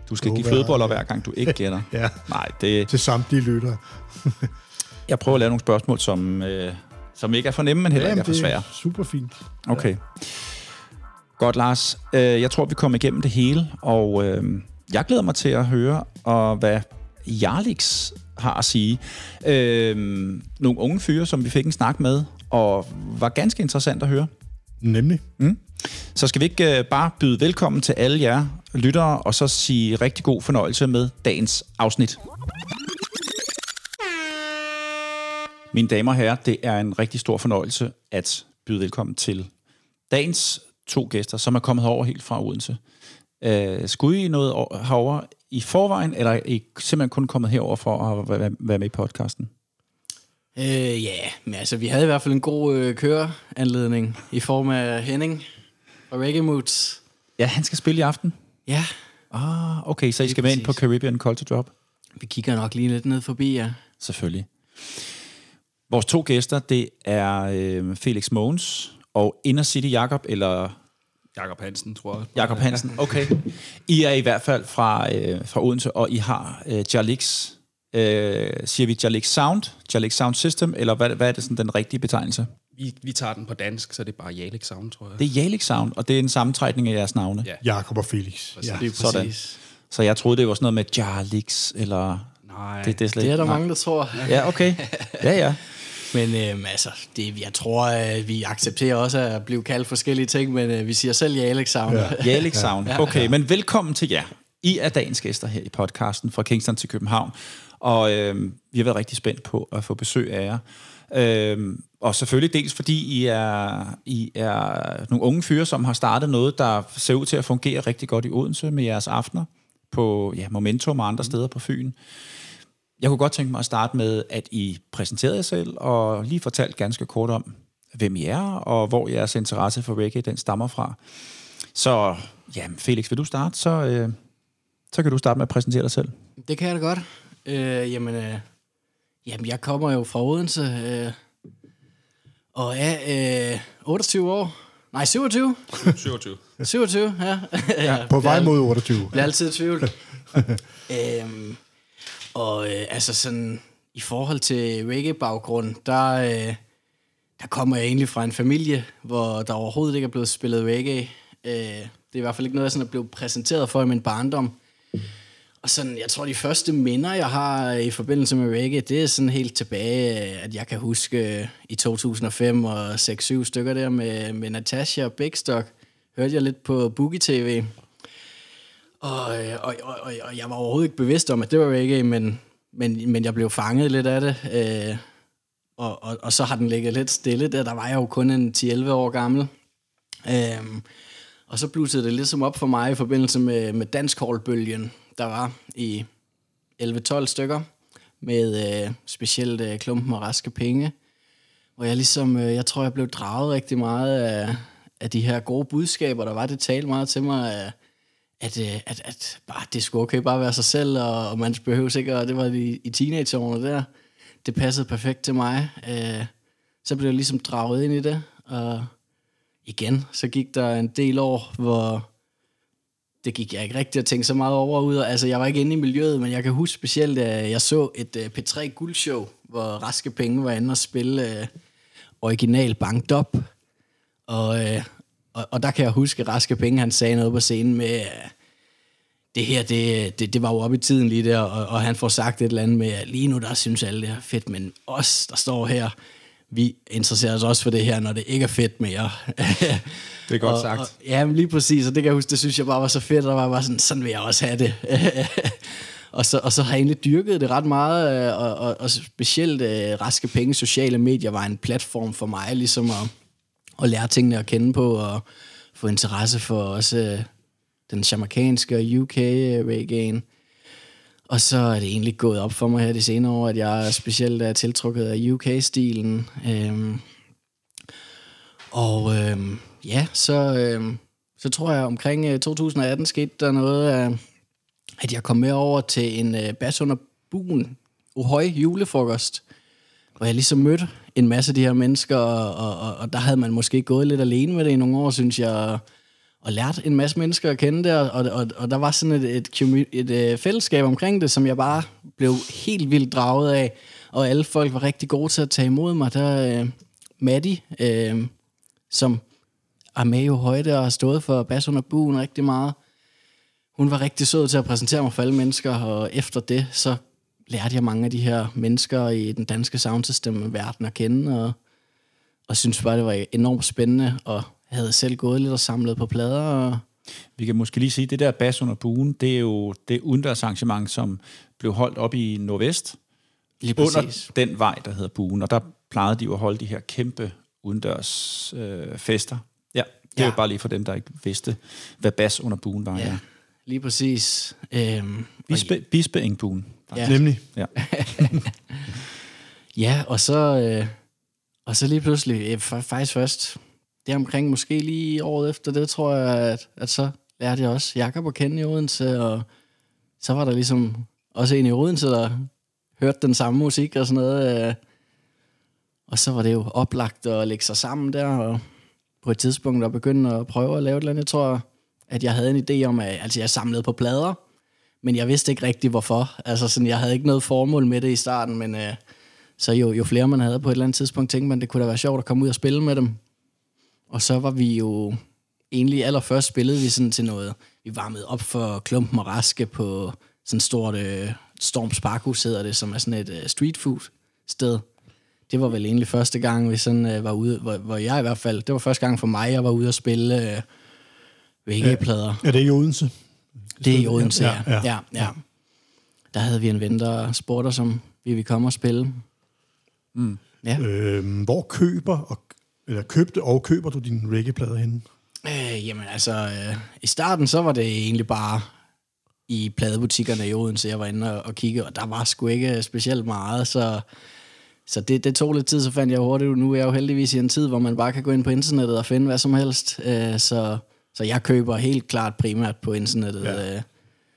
Speaker 1: Du skal give flødeboller hver gang, du ikke gætter.
Speaker 2: ja,
Speaker 1: Nej, det...
Speaker 2: til samtlige lyttere.
Speaker 1: Jeg prøver at lave nogle spørgsmål, som, øh, som ikke er for nemme, men heller ikke er for svære.
Speaker 2: det er super fint.
Speaker 1: Okay. Godt, Lars. Øh, Jeg tror, vi kommer igennem det hele, og øh, jeg glæder mig til at høre, og hvad Jarlix har at sige. Øh, nogle unge fyre, som vi fik en snak med, og var ganske interessant at høre.
Speaker 2: Nemlig.
Speaker 1: Så skal vi ikke øh, bare byde velkommen til alle jer lyttere, og så sige rigtig god fornøjelse med dagens afsnit. Mine damer og herrer, det er en rigtig stor fornøjelse at byde velkommen til dagens to gæster, som er kommet over helt fra Odense. Øh, skulle I noget herover i forvejen, eller er I simpelthen kun kommet herover for at være- være med i podcasten?
Speaker 4: Øh, ja, men altså, vi havde i hvert fald en god øh, køreanledning i form af Henning og Reggae Moods.
Speaker 1: Ja, han skal spille i aften.
Speaker 4: Ja,
Speaker 1: Ah, okay, så I skal med ind på. Caribbean Culture Drop?
Speaker 4: vi kigger nok lige lidt ned forbi, ja.
Speaker 1: Selvfølgelig. Vores to gæster, det er øh, Felix Mogens og Inner City Jakob eller
Speaker 5: Jakob Hansen, tror jeg.
Speaker 1: Jakob Hansen. Okay. I er i hvert fald fra, øh, fra Odense, og I har øh, Jalix, øh, siger vi Jalix Sound, Jalix Sound System, eller hvad, hvad er det sådan den rigtige betegnelse?
Speaker 5: Vi, vi tager den på dansk, så det er bare Jalik Sound, tror jeg.
Speaker 1: Det er Jalix Sound, og det er en sammentrækning af jeres navne.
Speaker 5: Ja.
Speaker 2: Jakob og Felix. Ja.
Speaker 4: Det er
Speaker 1: sådan.
Speaker 4: præcis.
Speaker 1: Så jeg troede, det var sådan noget med Jalix, eller...
Speaker 5: Nej,
Speaker 1: Det, det er slet
Speaker 4: Det er der
Speaker 1: nej.
Speaker 4: mange, der tror.
Speaker 1: Ja, okay. Ja, ja.
Speaker 4: Men øhm, altså, det, jeg tror, at vi accepterer også at blive kaldt forskellige ting, men øh, vi siger selv Alex Sound. Ja.
Speaker 1: Jalik Sound. Okay, men velkommen til jer. I er dagens gæster her i podcasten fra Kingston til København. Og øh, vi har været rigtig spændt på at få besøg af jer. Øh, og selvfølgelig dels fordi I er, I er nogle unge fyre, som har startet noget, der ser ud til at fungere rigtig godt i Odense med jeres aftener på ja, Momentum og andre steder på Fyn. Jeg kunne godt tænke mig at starte med, at I præsenterede jer selv og lige fortalte ganske kort om, hvem I er, og hvor jeres interesse for reggae den stammer fra. Så ja, Felix, vil du starte, så, øh, så kan du starte med at præsentere dig selv.
Speaker 4: Det kan jeg da godt. Øh, jamen, øh, jamen, jeg kommer jo fra Odense, øh, og er øh, 28 år. Nej, 27.
Speaker 5: 27.
Speaker 4: 27, ja. ja
Speaker 2: På vej mod 28.
Speaker 4: bliver altid i tvivl. øhm, og øh, altså sådan, i forhold til reggae-baggrund, der, øh, der kommer jeg egentlig fra en familie, hvor der overhovedet ikke er blevet spillet reggae. Øh, det er i hvert fald ikke noget, jeg sådan er blevet præsenteret for i min barndom. Og sådan, jeg tror, de første minder, jeg har øh, i forbindelse med reggae, det er sådan helt tilbage, øh, at jeg kan huske øh, i 2005 og 6-7 stykker der med, med Natasha og Big Stock. Hørte jeg lidt på Boogie TV. Og, øh, og, og, og, jeg var overhovedet ikke bevidst om, at det var reggae, men, men, men jeg blev fanget lidt af det. Øh, og, og, og så har den ligget lidt stille der. Der var jeg jo kun en 10-11 år gammel. Øh, og så blussede det ligesom op for mig i forbindelse med, med danskholdbølgen, der var i 11-12 stykker, med øh, specielt øh, klumpen og raske penge. Hvor jeg ligesom, øh, jeg tror, jeg blev draget rigtig meget af, af de her gode budskaber, der var. Det talte meget til mig, øh, at, øh, at, at bare, det skulle okay bare være sig selv, og, og man behøver ikke, og det var i, i teenageårene der. Det passede perfekt til mig. Øh, så blev jeg ligesom draget ind i det, og igen, så gik der en del år, hvor det gik jeg ikke rigtig at tænke så meget over ud. Altså, jeg var ikke inde i miljøet, men jeg kan huske specielt, at jeg så et øh, uh, P3 guldshow, hvor Raske Penge var inde og spille uh, original Banked Up. Og, uh, og, og der kan jeg huske, at Raske Penge, han sagde noget på scenen med, det her, det, det, det var jo op i tiden lige der, og, og han får sagt et eller andet med, lige nu der synes alle det er fedt, men os, der står her, vi interesserer os også for det her, når det ikke er fedt mere.
Speaker 1: Det er godt
Speaker 4: og,
Speaker 1: sagt.
Speaker 4: Og, ja, lige præcis, og det kan jeg huske, det synes jeg bare var så fedt, og der var bare sådan, sådan vil jeg også have det. og, så, og så har jeg egentlig dyrket det ret meget, øh, og, og, og specielt uh, Raske Penge, sociale medier, var en platform for mig, ligesom at, at lære tingene at kende på, og få interesse for også øh, den jamaikanske og UK uh, øh, reggae'en. Og så er det egentlig gået op for mig her de senere år, at jeg specielt er tiltrukket af UK-stilen. Øhm, og øhm, ja, så, øhm, så tror jeg omkring øh, 2018 skete der noget af, at jeg kom med over til en øh, bas under buen Ohøj julefrokost, hvor jeg ligesom mødte en masse af de her mennesker, og, og, og, der havde man måske gået lidt alene med det i nogle år, synes jeg, og lært en masse mennesker at kende det, og, og, og der var sådan et, et, et, et, fællesskab omkring det, som jeg bare blev helt vildt draget af, og alle folk var rigtig gode til at tage imod mig. Der øh, Maddie, øh, som er med i højde og har stået for bas under buen rigtig meget, hun var rigtig sød til at præsentere mig for alle mennesker, og efter det, så lærte jeg mange af de her mennesker i den danske soundsystem-verden at kende, og, og synes bare, det var enormt spændende, og havde selv gået lidt og samlet på plader. Og
Speaker 1: Vi kan måske lige sige, at det der bas under buen, det er jo det udendørsarrangement, som blev holdt op i Nordvest,
Speaker 4: lige
Speaker 1: under
Speaker 4: præcis.
Speaker 1: den vej, der hedder buen, og der plejede de jo at holde de her kæmpe udendørs øh, fester. Ja, det er
Speaker 4: Ja.
Speaker 1: jo bare lige for dem, der ikke vidste, hvad bas under buen var. Ja.
Speaker 4: Ja, lige præcis. Øhm,
Speaker 1: Bispe, Bispeengboen.
Speaker 4: Ja.
Speaker 2: Nemlig.
Speaker 1: Ja.
Speaker 4: Ja, og så, øh, og så lige pludselig, øh, fa- faktisk først, det omkring måske lige året efter det, tror jeg, at, at så lærte jeg også Jakob at kende i Odense, og så var der ligesom også en i Odense, der hørte den samme musik og sådan noget. Øh, og så var det jo oplagt at lægge sig sammen der, og på et tidspunkt at begynde at prøve at lave et eller andet. Jeg tror, at jeg havde en idé om, at altså, jeg samlede på plader, men jeg vidste ikke rigtig hvorfor. Altså sådan, jeg havde ikke noget formål med det i starten, men øh, så jo, jo flere man havde på et eller andet tidspunkt, tænkte man, det kunne da være sjovt at komme ud og spille med dem. Og så var vi jo egentlig allerførst spillede vi sådan til noget. Vi varmede op for Klumpen og Raske på sådan et stort øh, Storms Parkhus hedder det, som er sådan et øh, street food sted. Det var vel egentlig første gang, vi sådan øh, var ude, hvor, hvor jeg i hvert fald, det var første gang for mig, jeg var ude og spille øh, VG-plader.
Speaker 2: Er det i Odense?
Speaker 4: Det er i Odense, ja.
Speaker 2: Ja,
Speaker 4: Ja,
Speaker 2: ja.
Speaker 4: Der havde vi en ven, der spurgte os, om vi ville komme og spille. Mm. Ja.
Speaker 2: Øhm, hvor køber og, eller købte og køber du dine reggae-plader henne?
Speaker 4: Øh, jamen altså, øh, i starten så var det egentlig bare i pladebutikkerne i Odense, jeg var inde og, og kigge, og der var sgu ikke specielt meget, så, så det, det tog lidt tid, så fandt jeg hurtigt, ud. nu er jeg jo heldigvis i en tid, hvor man bare kan gå ind på internettet og finde hvad som helst, øh, så, så jeg køber helt klart primært på internettet.
Speaker 2: Ja.
Speaker 4: Øh,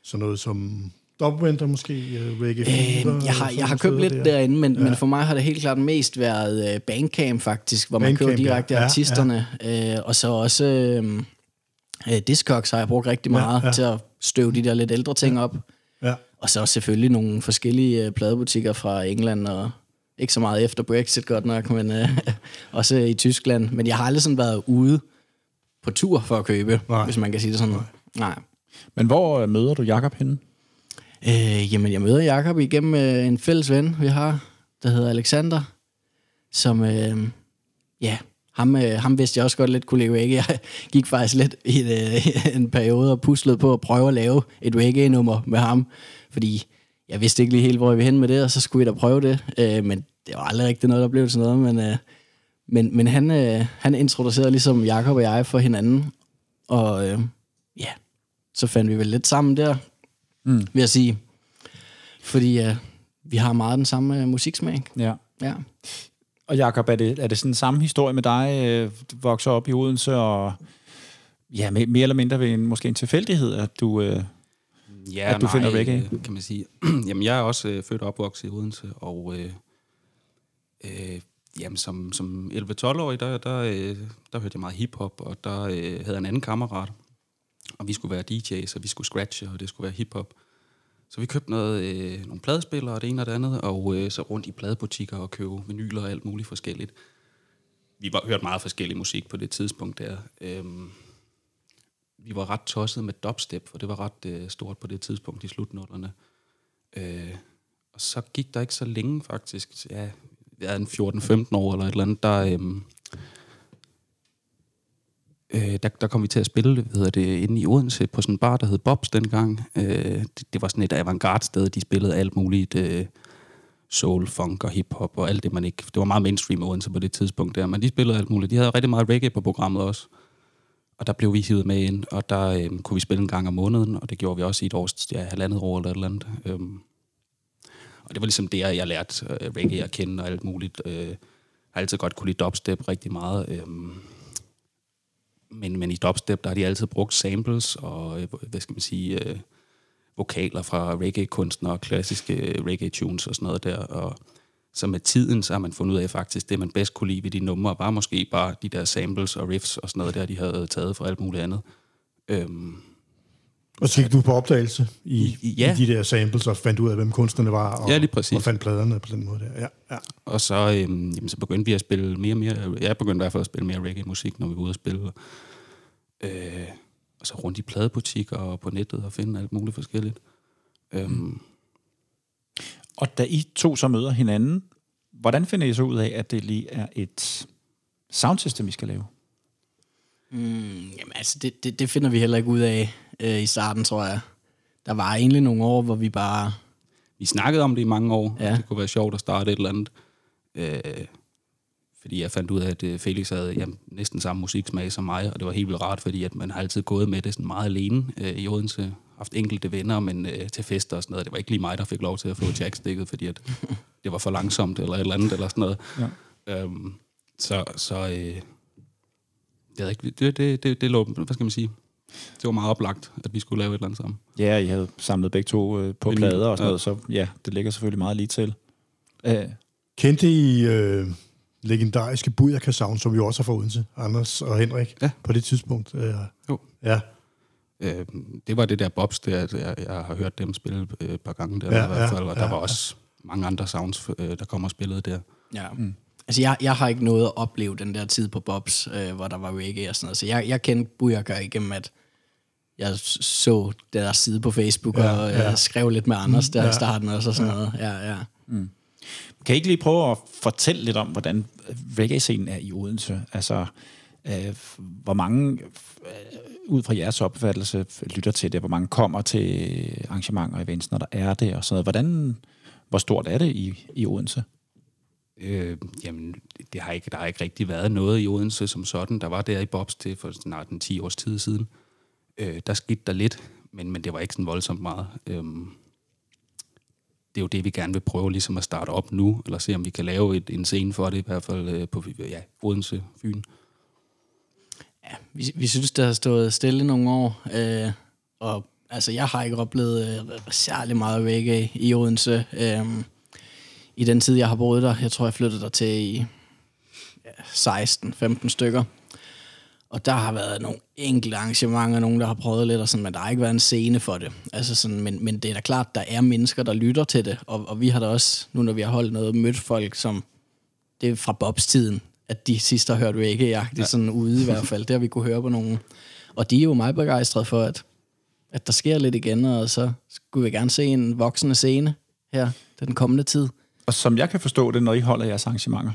Speaker 2: Så noget som Dubwinter måske, uh, Reggae
Speaker 4: Øh, jeg har, jeg har
Speaker 2: sådan
Speaker 4: købt lidt
Speaker 2: der.
Speaker 4: derinde, men, ja. men for mig har det helt klart mest været øh, Bandcamp faktisk, hvor man
Speaker 2: Bandcamp,
Speaker 4: køber direkte
Speaker 2: ja.
Speaker 4: ja.
Speaker 2: Ja,
Speaker 4: artisterne. Øh, og så også øh, øh, Discogs har jeg brugt rigtig meget
Speaker 2: ja,
Speaker 4: ja. til at støve de der lidt ældre ting op.
Speaker 2: Ja.
Speaker 4: Og så selvfølgelig nogle forskellige øh, pladebutikker fra England, og ikke så meget efter Brexit godt nok, men øh, også i Tyskland. Men jeg har aldrig sådan været ude på tur for at købe,
Speaker 2: Nej.
Speaker 4: hvis man kan sige det sådan. Nej. Nej.
Speaker 1: Men hvor øh, møder du Jakob henne?
Speaker 4: Øh, jamen, jeg møder Jakob igennem øh, en fælles ven, vi har, der hedder Alexander, som, øh, ja, ham, øh, ham vidste jeg også godt lidt kunne leve ikke. Jeg gik faktisk lidt i et, øh, en periode og puslede på at prøve at lave et reggae-nummer med ham, fordi jeg vidste ikke lige helt, hvor jeg ville hen med det, og så skulle jeg da prøve det, øh, men det var aldrig rigtig noget, der blev til noget, men, øh, men, men han, øh, han introducerede ligesom Jakob og jeg for hinanden, og øh, ja, så fandt vi vel lidt sammen der, mm. vil jeg sige. Fordi øh, vi har meget den samme øh, musiksmag.
Speaker 1: Ja.
Speaker 4: Ja.
Speaker 1: Og Jakob, er det, er det sådan samme historie med dig? Øh, du vokser op i Odense, og ja, mere, mere eller mindre ved en, måske en tilfældighed, at du... Øh,
Speaker 5: Ja,
Speaker 1: At du finder reggae?
Speaker 5: øh, kan man sige. jamen, jeg er også øh, født og opvokset i Odense, og øh, øh, jamen, som, som 11-12-årig, der, der, øh, der hørte jeg meget hiphop, og der øh, havde jeg en anden kammerat, og vi skulle være DJ's, og vi skulle scratche, og det skulle være hiphop. Så vi købte noget, øh, nogle pladespillere og det ene og det andet, og øh, så rundt i pladebutikker og købe vinyler og alt muligt forskelligt. Vi var hørt meget forskellig musik på det tidspunkt der. Øhm, vi var ret tosset med dubstep, for det var ret øh, stort på det tidspunkt i slutnullerne. Øh, og så gik der ikke så længe faktisk, ja, jeg er en 14-15 år eller et eller andet, der, øhm, øh, der, der kom vi til at spille, hvad hedder det, inde i Odense på sådan en bar, der hed Bobs dengang. Øh, det, det var sådan et avantgarde sted, de spillede alt muligt øh, soul, funk og hiphop og alt det, man ikke... Det var meget mainstream i Odense på det tidspunkt der, men de spillede alt muligt. De havde rigtig meget reggae på programmet også. Og der blev vi hivet med ind, og der øh, kunne vi spille en gang om måneden, og det gjorde vi også i et års, ja, halvandet år eller et eller andet. Øh, og det var ligesom der, jeg lærte øh, reggae at kende og alt muligt. Øh, jeg har altid godt kunne lide dubstep rigtig meget. Øhm. Men, men i dubstep, der har de altid brugt samples og, øh, hvad skal man sige, øh, vokaler fra reggae-kunstnere, klassiske øh, reggae-tunes og sådan noget der, og så med tiden, så har man fundet ud af faktisk, det man bedst kunne lide ved de numre, var måske bare de der samples og riffs og sådan noget der, de havde taget fra alt muligt andet. Øhm,
Speaker 2: og så gik du på opdagelse i, I, ja. i de der samples og fandt ud af, hvem kunstnerne var, og,
Speaker 5: ja, lige præcis.
Speaker 2: og fandt pladerne på den måde der. Ja, ja.
Speaker 5: Og så, øhm, jamen, så begyndte vi at spille mere og mere, jeg begyndte i hvert fald at spille mere reggae-musik, når vi var ude at spille. Øh, og så rundt i pladebutikker og på nettet og finde alt muligt forskelligt. Øhm, mm.
Speaker 1: Og da I to så møder hinanden, hvordan finder I så ud af, at det lige er et soundsystem, I skal lave?
Speaker 4: Mm, jamen altså, det, det, det finder vi heller ikke ud af øh, i starten, tror jeg. Der var egentlig nogle år, hvor vi bare...
Speaker 5: Vi snakkede om det i mange år. Ja. Det kunne være sjovt at starte et eller andet. Øh, fordi jeg fandt ud af, at øh, Felix havde jamen, næsten samme musiksmag som mig, og det var helt vildt rart, fordi at man har altid gået med det sådan meget alene øh, i Odense. Haft enkelte venner, men øh, til fester og sådan noget. Det var ikke lige mig, der fik lov til at få jackstikket, fordi at det var for langsomt eller et eller andet eller sådan noget. Ja. Øhm, så så øh, det, det, det, det, det lå, hvad skal man sige, det var meget oplagt, at vi skulle lave et eller andet sammen.
Speaker 1: Ja, I havde samlet begge to øh, på plader og sådan ja. noget, så ja, det ligger selvfølgelig meget lige til.
Speaker 2: Æh. Kendte I øh, legendariske Bujaka Sound, som vi også har fået Odense, Anders og Henrik, ja. på det tidspunkt? Øh,
Speaker 5: jo.
Speaker 2: Ja.
Speaker 5: Øh, det var det der Bobs, der, jeg, jeg har hørt dem spille øh, et par gange der ja, i hvert fald, og ja, der var også ja. mange andre sounds, øh, der kom og spillede der.
Speaker 4: Ja. Mm. Altså, jeg, jeg har ikke noget at opleve den der tid på Bobs, øh, hvor der var reggae og sådan noget. Så jeg, jeg kendte Bujaka igennem, at jeg så deres side på Facebook, ja, og ja. skrev lidt med Anders der ja. i starten, og så sådan ja. noget. Ja, ja. Mm.
Speaker 1: Kan I ikke lige prøve at fortælle lidt om, hvordan reggae-scenen er i Odense? Altså, øh, hvor mange, øh, ud fra jeres opfattelse, lytter til det? Hvor mange kommer til arrangementer og events, når der er det? Og sådan noget. Hvordan, hvor stort er det i, i Odense?
Speaker 5: Øh, jamen, det har ikke, der har ikke rigtig været noget i Odense som sådan. Der var der i Bobs til for snart en 10 års tid siden. Øh, der skete der lidt, men, men det var ikke sådan voldsomt meget. Øhm, det er jo det, vi gerne vil prøve ligesom at starte op nu, eller se, om vi kan lave et, en scene for det, i hvert fald øh, på ja, Odense, Fyn.
Speaker 4: Ja, vi, vi synes, det har stået stille nogle år, øh, og altså, jeg har ikke oplevet øh, særlig meget reggae i Odense. Øh, I den tid, jeg har boet der, jeg tror, jeg flyttede der til i ja, 16-15 stykker. Og der har været nogle enkelte arrangementer, nogen, der har prøvet lidt, og sådan, men der har ikke været en scene for det. Altså sådan, men, men det er da klart, der er mennesker, der lytter til det, og, og vi har da også, nu når vi har holdt noget, mødt folk, som det er fra Bobs tiden, at de sidste har hørt reggae ja. sådan ude i hvert fald. Det har vi kunne høre på nogen. Og de er jo meget begejstrede for, at, at der sker lidt igen, og så skulle vi gerne se en voksende scene her den kommende tid.
Speaker 1: Og som jeg kan forstå det, når I holder jeres arrangementer,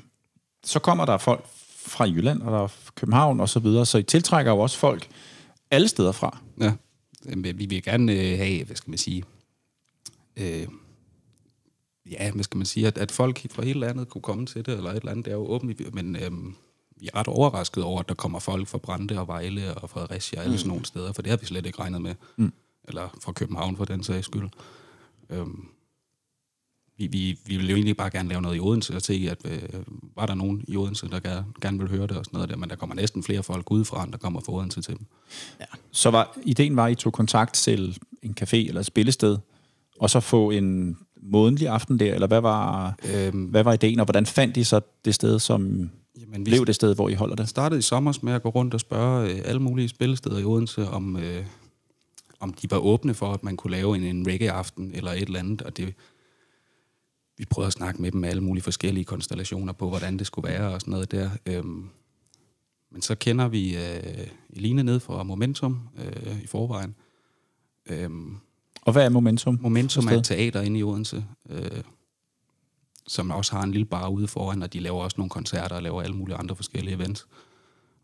Speaker 1: så kommer der folk fra Jylland og der København og så videre, så I tiltrækker jo også folk alle steder fra.
Speaker 5: Ja, vi vil gerne øh, have, hvad skal man sige, øh, ja, hvad skal man sige, at, at folk fra hele landet kunne komme til det, eller et eller andet, det er jo åbent, men øh, vi er ret overrasket over, at der kommer folk fra Brande og Vejle og Fredericia og alle mm. sådan nogle steder, for det har vi slet ikke regnet med. Mm. Eller fra København for den sags skyld. Øh, vi, vi, vi ville jo egentlig bare gerne lave noget i Odense og se, at øh, var der nogen i Odense, der gerne, gerne ville høre det og sådan noget der, men der kommer næsten flere folk udefra, end der kommer fra Odense til dem.
Speaker 1: Ja. Så var, ideen var, at I tog kontakt til en café eller et spillested, og så få en månedlig aften der, eller hvad var, øhm, hvad var ideen, og hvordan fandt I så det sted, som jamen, blev det sted, hvor I holder det?
Speaker 5: startede i sommer med at gå rundt og spørge øh, alle mulige spillesteder i Odense, om, øh, om de var åbne for, at man kunne lave en, en reggae-aften eller et eller andet, og det vi prøvede at snakke med dem med alle mulige forskellige konstellationer på, hvordan det skulle være og sådan noget der. Øhm, men så kender vi øh, Eline ned fra Momentum øh, i forvejen.
Speaker 1: Øhm, og hvad er Momentum?
Speaker 5: Momentum er et teater inde i Odense, øh, som også har en lille bar ude foran, og de laver også nogle koncerter og laver alle mulige andre forskellige events.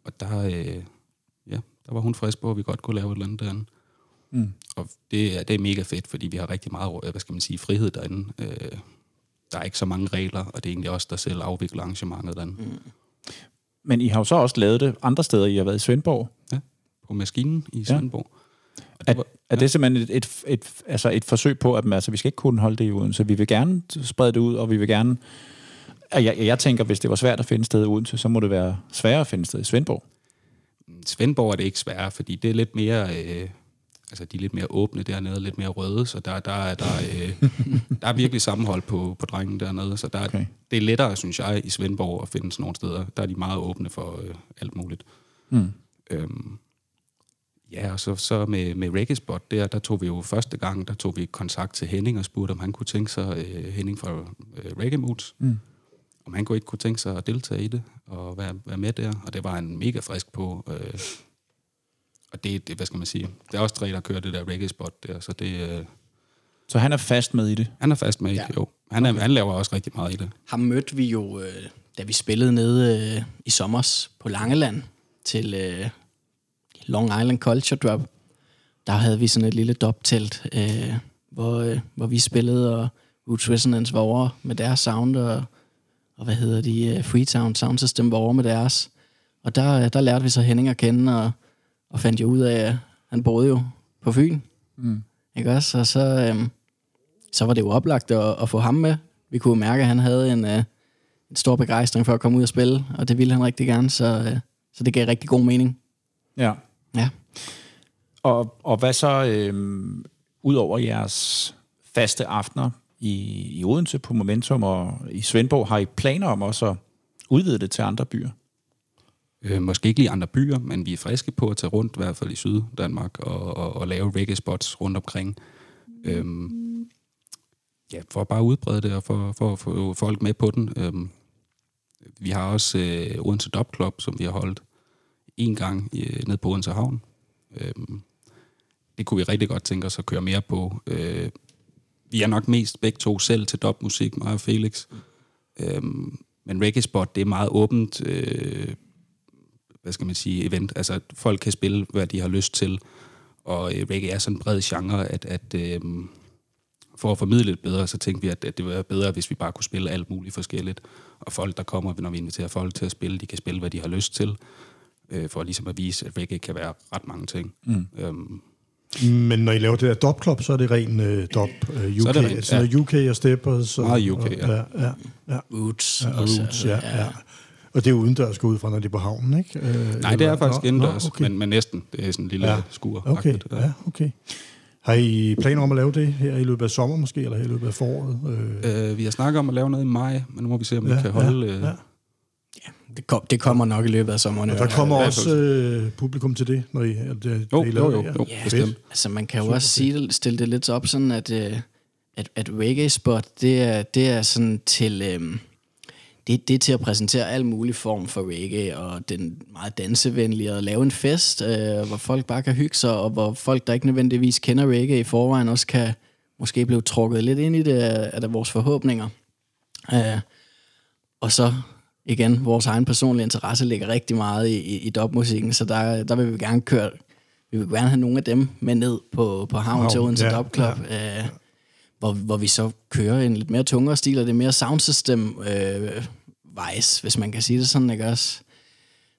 Speaker 5: Og der, øh, ja, der var hun frisk på, at vi godt kunne lave et eller andet derinde. Mm. Og det er, det er mega fedt, fordi vi har rigtig meget hvad skal man sige, frihed derinde. Øh, der er ikke så mange regler, og det er egentlig også der selv afvikler arrangementet den. Mm.
Speaker 1: Men I har jo så også lavet det andre steder. I har været i Svendborg.
Speaker 5: Ja, på maskinen i Svendborg.
Speaker 1: Ja. Er, er det simpelthen et, et, et, altså et forsøg på, at altså, vi skal ikke kunne holde det i Odense. Vi vil gerne sprede det ud, og vi vil gerne... Jeg, jeg tænker, hvis det var svært at finde sted i Odense, så må det være sværere at finde sted i Svendborg.
Speaker 5: Svendborg er det ikke sværere, fordi det er lidt mere... Øh, altså de er lidt mere åbne dernede, lidt mere røde, så der, der, er, der, øh, der er virkelig sammenhold på, på drengen dernede, så der, okay. det er lettere, synes jeg, i Svendborg at finde sådan nogle steder. Der er de meget åbne for øh, alt muligt. Mm. Øhm, ja, og så, så med, med Reggae Spot, der, der tog vi jo første gang, der tog vi kontakt til Henning og spurgte, om han kunne tænke sig, øh, Henning fra øh, Reggae Moods, mm. om han kunne ikke kunne tænke sig at deltage i det og være, være med der, og det var han mega frisk på. Øh, og det, det, hvad skal man sige, det er også tre, der kører det der reggae spot der, så det... Øh,
Speaker 1: så han er fast med i det?
Speaker 5: Han er fast med i ja. det, jo. Han, er, okay. han laver også rigtig meget i det.
Speaker 4: Ham mødte vi jo, øh, da vi spillede nede øh, i sommers på Langeland til øh, Long Island Culture Drop. Der havde vi sådan et lille doptelt, øh, hvor, øh, hvor vi spillede, og Roots Resonance var over med deres sound, og, og hvad hedder de, uh, Freetown Sound System var over med deres. Og der, der lærte vi så Henning at kende, og og fandt jo ud af, at han boede jo på Fyn. Mm. Ikke også? Og så, øhm, så var det jo oplagt at, at få ham med. Vi kunne mærke, at han havde en, øh, en stor begejstring for at komme ud og spille, og det ville han rigtig gerne, så, øh, så det gav rigtig god mening.
Speaker 1: Ja.
Speaker 4: Ja.
Speaker 1: Og, og hvad så, øh, ud over jeres faste aftener i, i Odense på Momentum og i Svendborg, har I planer om også at udvide det til andre byer?
Speaker 5: Øh, måske ikke lige andre byer, men vi er friske på at tage rundt, i hvert fald i Syddanmark, og, og, og lave reggae-spots rundt omkring. Øhm, ja, for at bare udbrede det, og for, for at få folk med på den. Øhm, vi har også øh, Odense Dop Club, som vi har holdt en gang øh, ned på Odense Havn. Øhm, det kunne vi rigtig godt tænke os at køre mere på. Øh, vi er nok mest begge to selv til dopmusik, mig og Felix. Øhm, men reggae spot, det er meget åbent. Øh, hvad skal man sige, event. Altså, folk kan spille, hvad de har lyst til, og øh, reggae er sådan en bred genre, at, at øh, for at formidle det bedre, så tænkte vi, at, at det ville være bedre, hvis vi bare kunne spille alt muligt forskelligt. Og folk, der kommer, når vi inviterer folk til at spille, de kan spille, hvad de har lyst til, øh, for ligesom at vise, at reggae kan være ret mange ting. Mm. Øhm,
Speaker 2: men når I laver det der dop club, så er det ren øh, dop uh, UK, så er det rent, altså ja. UK og steppers. Og,
Speaker 5: Meget UK, og, ja. ja,
Speaker 2: ja, ja.
Speaker 4: Roots.
Speaker 2: Ja, roots, ja, ja. ja. Og det er udendørs gå ud fra, når de er på havnen, ikke?
Speaker 5: Øh, Nej, det er faktisk nå, indendørs, nå, okay. men, men næsten. Det er sådan en lille ja. skur.
Speaker 2: Okay, det ja, okay. Har I planer om at lave det her i løbet af sommer måske, eller her i løbet af foråret?
Speaker 5: Øh. Øh, vi har snakket om at lave noget i maj, men nu må vi se, om ja, vi kan holde... Ja, øh, ja.
Speaker 4: Ja, det, kom, det kommer nok i løbet af sommeren.
Speaker 2: Og der kommer ja, også øh, publikum til det, når I, det,
Speaker 5: jo, I jo, jo, jo,
Speaker 4: ja, bestemt. Altså, man kan jo også sige det, stille det lidt op sådan, at, øh, at, at reggae spot, det er, det er sådan til... Øh, det, det er til at præsentere al mulig form for reggae, og den meget dansevenlige, og lave en fest, øh, hvor folk bare kan hygge sig, og hvor folk, der ikke nødvendigvis kender reggae i forvejen, også kan måske blive trukket lidt ind i det af, af vores forhåbninger. Øh, og så igen, vores egen personlige interesse ligger rigtig meget i, i, i dopmusikken, så der, der vil vi gerne køre, vi vil gerne have nogle af dem med ned på, på havn wow, til Odense ja, Dop Club. Ja. Øh, hvor, hvor vi så kører en lidt mere tungere stil, og det er mere soundsystem øh, wise, hvis man kan sige det sådan, ikke også?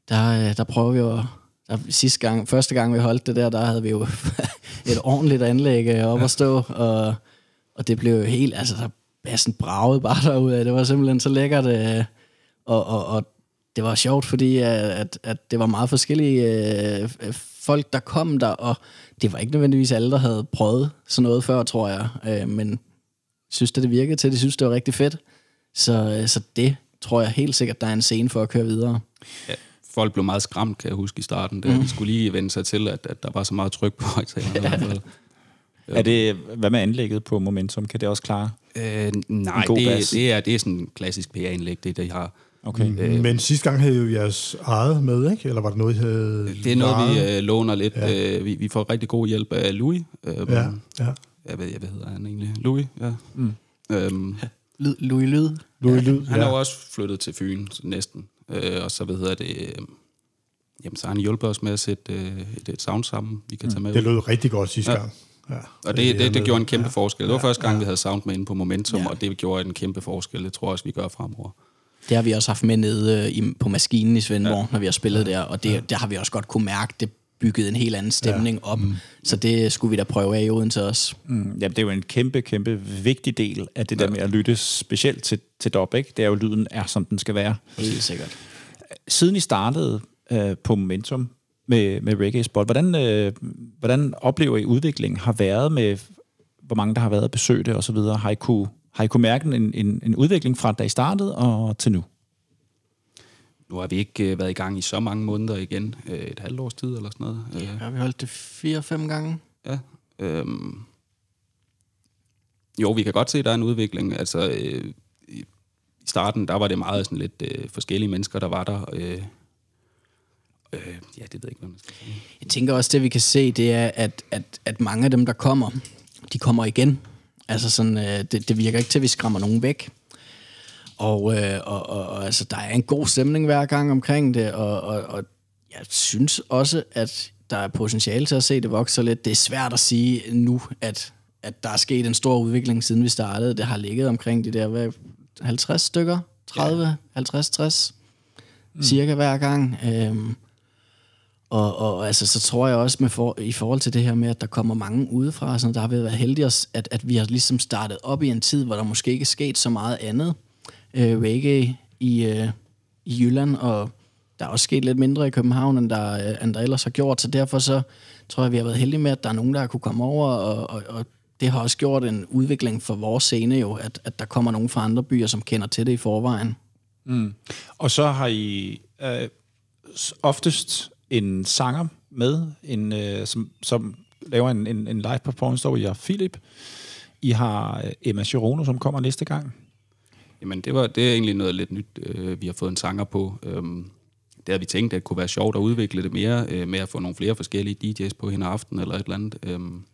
Speaker 4: Der, øh, der prøver vi jo der, sidste gang, første gang vi holdt det der, der havde vi jo et ordentligt anlæg øh, op at stå, og, og det blev jo helt, altså der bassen bragede bare derude, det var simpelthen så lækkert, øh, og, og, og det var sjovt, fordi at, at det var meget forskellige øh, folk, der kom der, og det var ikke nødvendigvis alle, der havde prøvet sådan noget før, tror jeg. Øh, men synes det, det virkede til. De synes, det var rigtig fedt. Så, øh, så det tror jeg helt sikkert, der er en scene for at køre videre.
Speaker 5: Ja, folk blev meget skræmt, kan jeg huske i starten. Der. Mm. De skulle lige vende sig til, at, at der var så meget tryk på højtalerne. Ja.
Speaker 1: Er det, hvad med anlægget på Momentum? Kan det også klare
Speaker 5: øh, Nej, det, det, er, det er sådan en klassisk PR-anlæg, det de har.
Speaker 2: Okay. Øh, Men sidste gang havde jo jeres eget med, ikke? Eller var det noget, I havde
Speaker 5: Det er noget, varet? vi øh, låner lidt. Ja. Øh, vi, vi får rigtig god hjælp af Louis. Øh, ja, ja. Jeg ved, jeg, hvad hedder han egentlig? Louis, ja. Mm. Øhm,
Speaker 4: Louis Lyd.
Speaker 2: Louis Lyd,
Speaker 5: Han ja. er jo også flyttet til Fyn, næsten. Øh, og så, hvad hedder det... Øh, jamen, så har han hjulpet os med at sætte øh, et, et sound sammen, vi kan tage med.
Speaker 2: Det lød rigtig godt sidste ja. gang.
Speaker 5: Ja, og det, det, det gjorde en kæmpe ja, forskel. Det var ja, første gang, ja. vi havde sound med inde på Momentum, ja. og det gjorde en kæmpe forskel. Det tror jeg også, vi gør fremover.
Speaker 4: Det har vi også haft med nede øh, i, på maskinen i Svendborg, ja. når vi har spillet der, og det, ja. der har vi også godt kunne mærke, det byggede en helt anden stemning ja. op. Mm. Så det skulle vi da prøve af i Odense også.
Speaker 1: Mm. Jamen, det er jo en kæmpe, kæmpe vigtig del af det ja. der med at lytte specielt til, til dop, ikke? Det er jo, lyden er, som den skal være.
Speaker 4: Helt sikkert.
Speaker 1: Siden I startede øh, på Momentum, med, med Reggae Spot. Hvordan, øh, hvordan oplever I udviklingen har været med, hvor mange der har været besøgt det og så videre? Har I kunne, har I kunne mærke en, en, en udvikling fra da I startede og til nu?
Speaker 5: Nu har vi ikke øh, været i gang i så mange måneder igen. Øh, et halvt års tid eller sådan noget. Øh,
Speaker 4: Ja, vi har holdt det fire-fem gange.
Speaker 5: Ja. Øhm, jo, vi kan godt se, at der er en udvikling. Altså, øh, i i starten, der var det meget sådan lidt øh, forskellige mennesker, der var der. Øh, øh, ja, det ved jeg ikke, hvad man skal sige.
Speaker 4: Jeg tænker også, det vi kan se, det er, at, at, at mange af dem, der kommer, de kommer igen. Altså sådan, øh, det, det virker ikke til, at vi skræmmer nogen væk. Og, øh, og, og, og altså, der er en god stemning hver gang omkring det, og, og, og jeg synes også, at der er potentiale til at se det vokse lidt. Det er svært at sige nu, at, at der er sket en stor udvikling, siden vi startede. Det har ligget omkring de der hvad, 50 stykker, 30, ja. 50, 60, mm. cirka hver gang. Øhm, og, og altså, så tror jeg også med for, i forhold til det her med, at der kommer mange udefra, sådan, der har vi været heldige, at, at vi har ligesom startet op i en tid, hvor der måske ikke er sket så meget andet øh, reggae i, øh, i Jylland, og der er også sket lidt mindre i København, end der, øh, end der ellers har gjort, så derfor så tror jeg, vi har været heldige med, at der er nogen, der har kunne komme over, og, og, og det har også gjort en udvikling for vores scene jo, at, at der kommer nogen fra andre byer, som kender til det i forvejen.
Speaker 1: Mm. Og så har I øh, oftest en sanger med, en, øh, som, som laver en, en, en live performance, hvor I har Philip. I har øh, Emma Chirono, som kommer næste gang.
Speaker 5: Jamen, det, var, det er egentlig noget lidt nyt, øh, vi har fået en sanger på. Øhm, det har vi tænkt, at det kunne være sjovt at udvikle det mere, øh, med at få nogle flere forskellige DJ's på hen aften eller et eller andet. Øhm,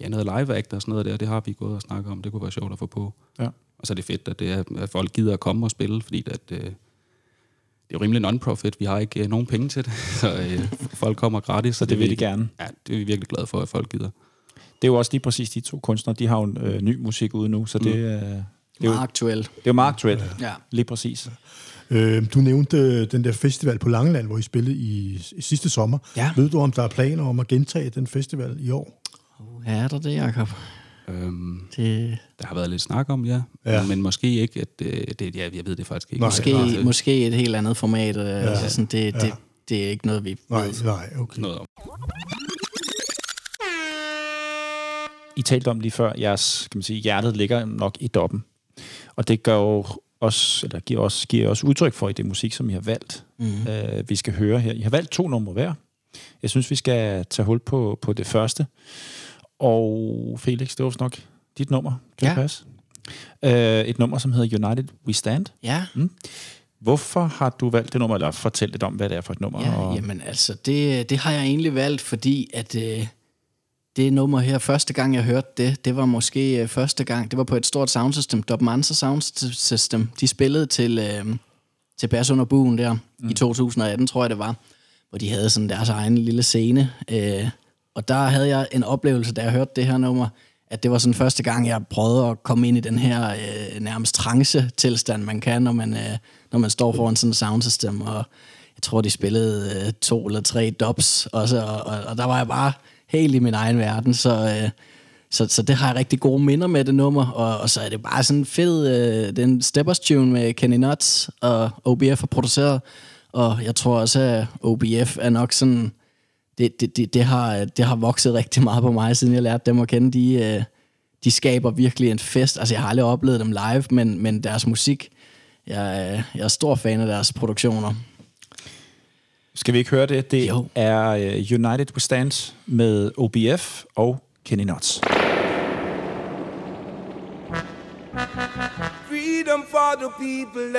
Speaker 5: ja, noget live act og sådan noget der, det har vi gået og snakket om. Det kunne være sjovt at få på.
Speaker 1: Ja.
Speaker 5: Og så er det fedt, at, det er, at folk gider at komme og spille, fordi at, øh, det er jo rimelig non-profit. Vi har ikke øh, nogen penge til det, så øh, folk kommer gratis.
Speaker 1: Så det vil de
Speaker 5: vi-
Speaker 1: gerne.
Speaker 5: Ja, det er vi virkelig glade for, at folk gider.
Speaker 1: Det er jo også lige præcis de to kunstnere, de har jo øh, ny musik ude nu, så det, øh, det, er jo,
Speaker 4: Meget aktuelt.
Speaker 1: det er jo meget aktuelt.
Speaker 4: Ja.
Speaker 1: Lige præcis.
Speaker 2: Øh, du nævnte øh, den der festival på Langeland, hvor I spillede i, i sidste sommer.
Speaker 4: Ja.
Speaker 2: Ved du, om der er planer om at gentage den festival i år?
Speaker 4: Ja, er der det, Jacob?
Speaker 5: Øhm,
Speaker 4: Det,
Speaker 5: der har været lidt snak om, ja.
Speaker 2: Ja.
Speaker 5: ja. Men, måske ikke, at øh, det, ja, jeg ved det faktisk ikke.
Speaker 2: Nej,
Speaker 4: måske,
Speaker 2: nej.
Speaker 4: måske et helt andet format. Ja. Altså sådan, det, det, det er ikke noget, vi
Speaker 2: Nej,
Speaker 4: ved.
Speaker 2: nej, okay.
Speaker 5: noget om.
Speaker 1: I talte om lige før, jeres kan man sige, hjertet ligger nok i doppen. Og det gør jo også, eller giver også, giver også udtryk for i det musik, som I har valgt, mm. øh, vi skal høre her. I har valgt to numre hver. Jeg synes, vi skal tage hul på, på det første. Og Felix, det var nok dit nummer. Kan
Speaker 4: Ja.
Speaker 1: det passe? Øh, et nummer, som hedder United We Stand.
Speaker 4: Ja,
Speaker 1: Hvorfor har du valgt det nummer, eller fortæl lidt om, hvad det er for et nummer?
Speaker 4: ja
Speaker 1: og,
Speaker 4: jamen altså, det, det har jeg egentlig valgt, fordi at øh, det nummer her, første gang jeg hørte det, det var måske øh, første gang, det var på et stort soundsystem, Dobmanza Sound System. De spillede til, øh, til Bass under buen der mm. i 2018, tror jeg det var, hvor de havde sådan deres egen lille scene. Øh, og der havde jeg en oplevelse, da jeg hørte det her nummer, at det var sådan første gang, jeg prøvede at komme ind i den her øh, nærmest trance-tilstand, man kan, når man, øh, når man står foran sådan et soundsystem. Og jeg tror, de spillede øh, to eller tre dubs også, og, og, og der var jeg bare helt i min egen verden, så... Øh, så, så det har jeg rigtig gode minder med det nummer, og, og så er det bare sådan en fed, øh, den Steppers tune med Kenny Nuts, og OBF har produceret, og jeg tror også, at OBF er nok sådan, det, det, det, det, har, det har vokset rigtig meget på mig, siden jeg lærte dem at kende. De, øh, de skaber virkelig en fest. Altså, jeg har aldrig oplevet dem live, men, men deres musik, jeg, er- jeg er stor fan af deres produktioner.
Speaker 1: Skal vi ikke høre det? Det
Speaker 4: Jo.
Speaker 1: er uh, United We Stand med OBF og Kenny Nuts.
Speaker 6: Freedom for the people.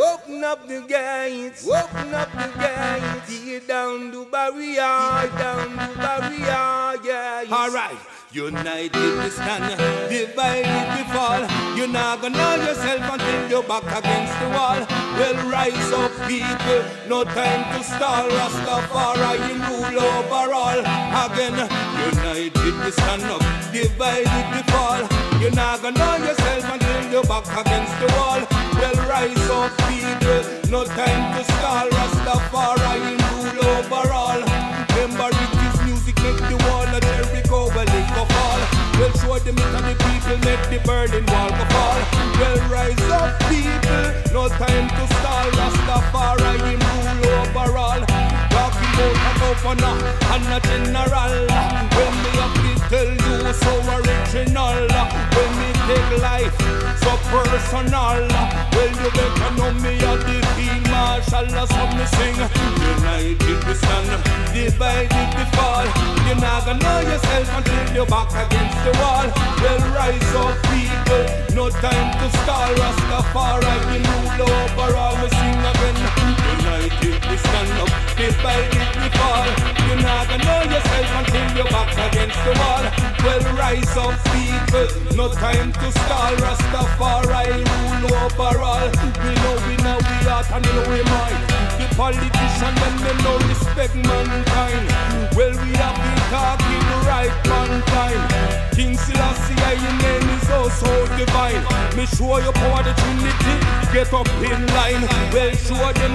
Speaker 6: Open up the gates, open up the gates. Tear down the barrier, down the barrier, yeah. Alright. United we stand, divided we fall. You're not gonna know yourself until you're back against the wall. Well, rise up, people, no time to stall. Rastafari, you rule over all. Again, united we stand up, divided we fall. You're not gonna know yourself until you're back against the wall. Well, rise up, people, no time to stall. Rastafari, rule over all. Remember, it is music make the wall of Jericho, well, it go fall. Well, show them it the people make the burning wall go fall. Well, rise up, people, no time to stall. Rastafari, rule over all. Talking about a governor and a general. When have to tell you so original. When me take life so personal. Well, you better know me as the marshal. So me sing. United we stand, divided we fall. You're not gonna know yourself until you're back against the wall. Well, rise up, people. No time to stall. Rastafari, we rule over all. We sing again. United we stand up, divided we fall. You're not gonna know yourself until you're back against the wall. Well, rise up, people. No time to stall. Rastafari, rule over all. We know we know we are and we know we mind. The politician them them no respect mankind. Well, we have been talking right time. King Selassie, your name is also divine. Me show you power the Trinity, get up in line. Well, show them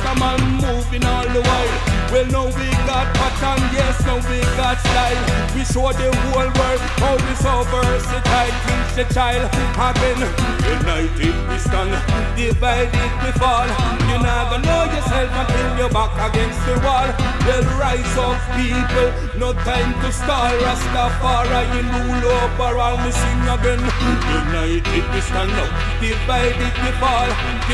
Speaker 6: to Rastaman moving all the while. Well, now we got pattern, yes, now we got style. We show the whole world how we so versatile. Teach the child again. United we stand, divided we fall. Not gonna know yourself until you're back against the wall. Well, rise up, people. No time to stall. Rastafari, you rule over all. Me sing again. United we stand up, divided we fall.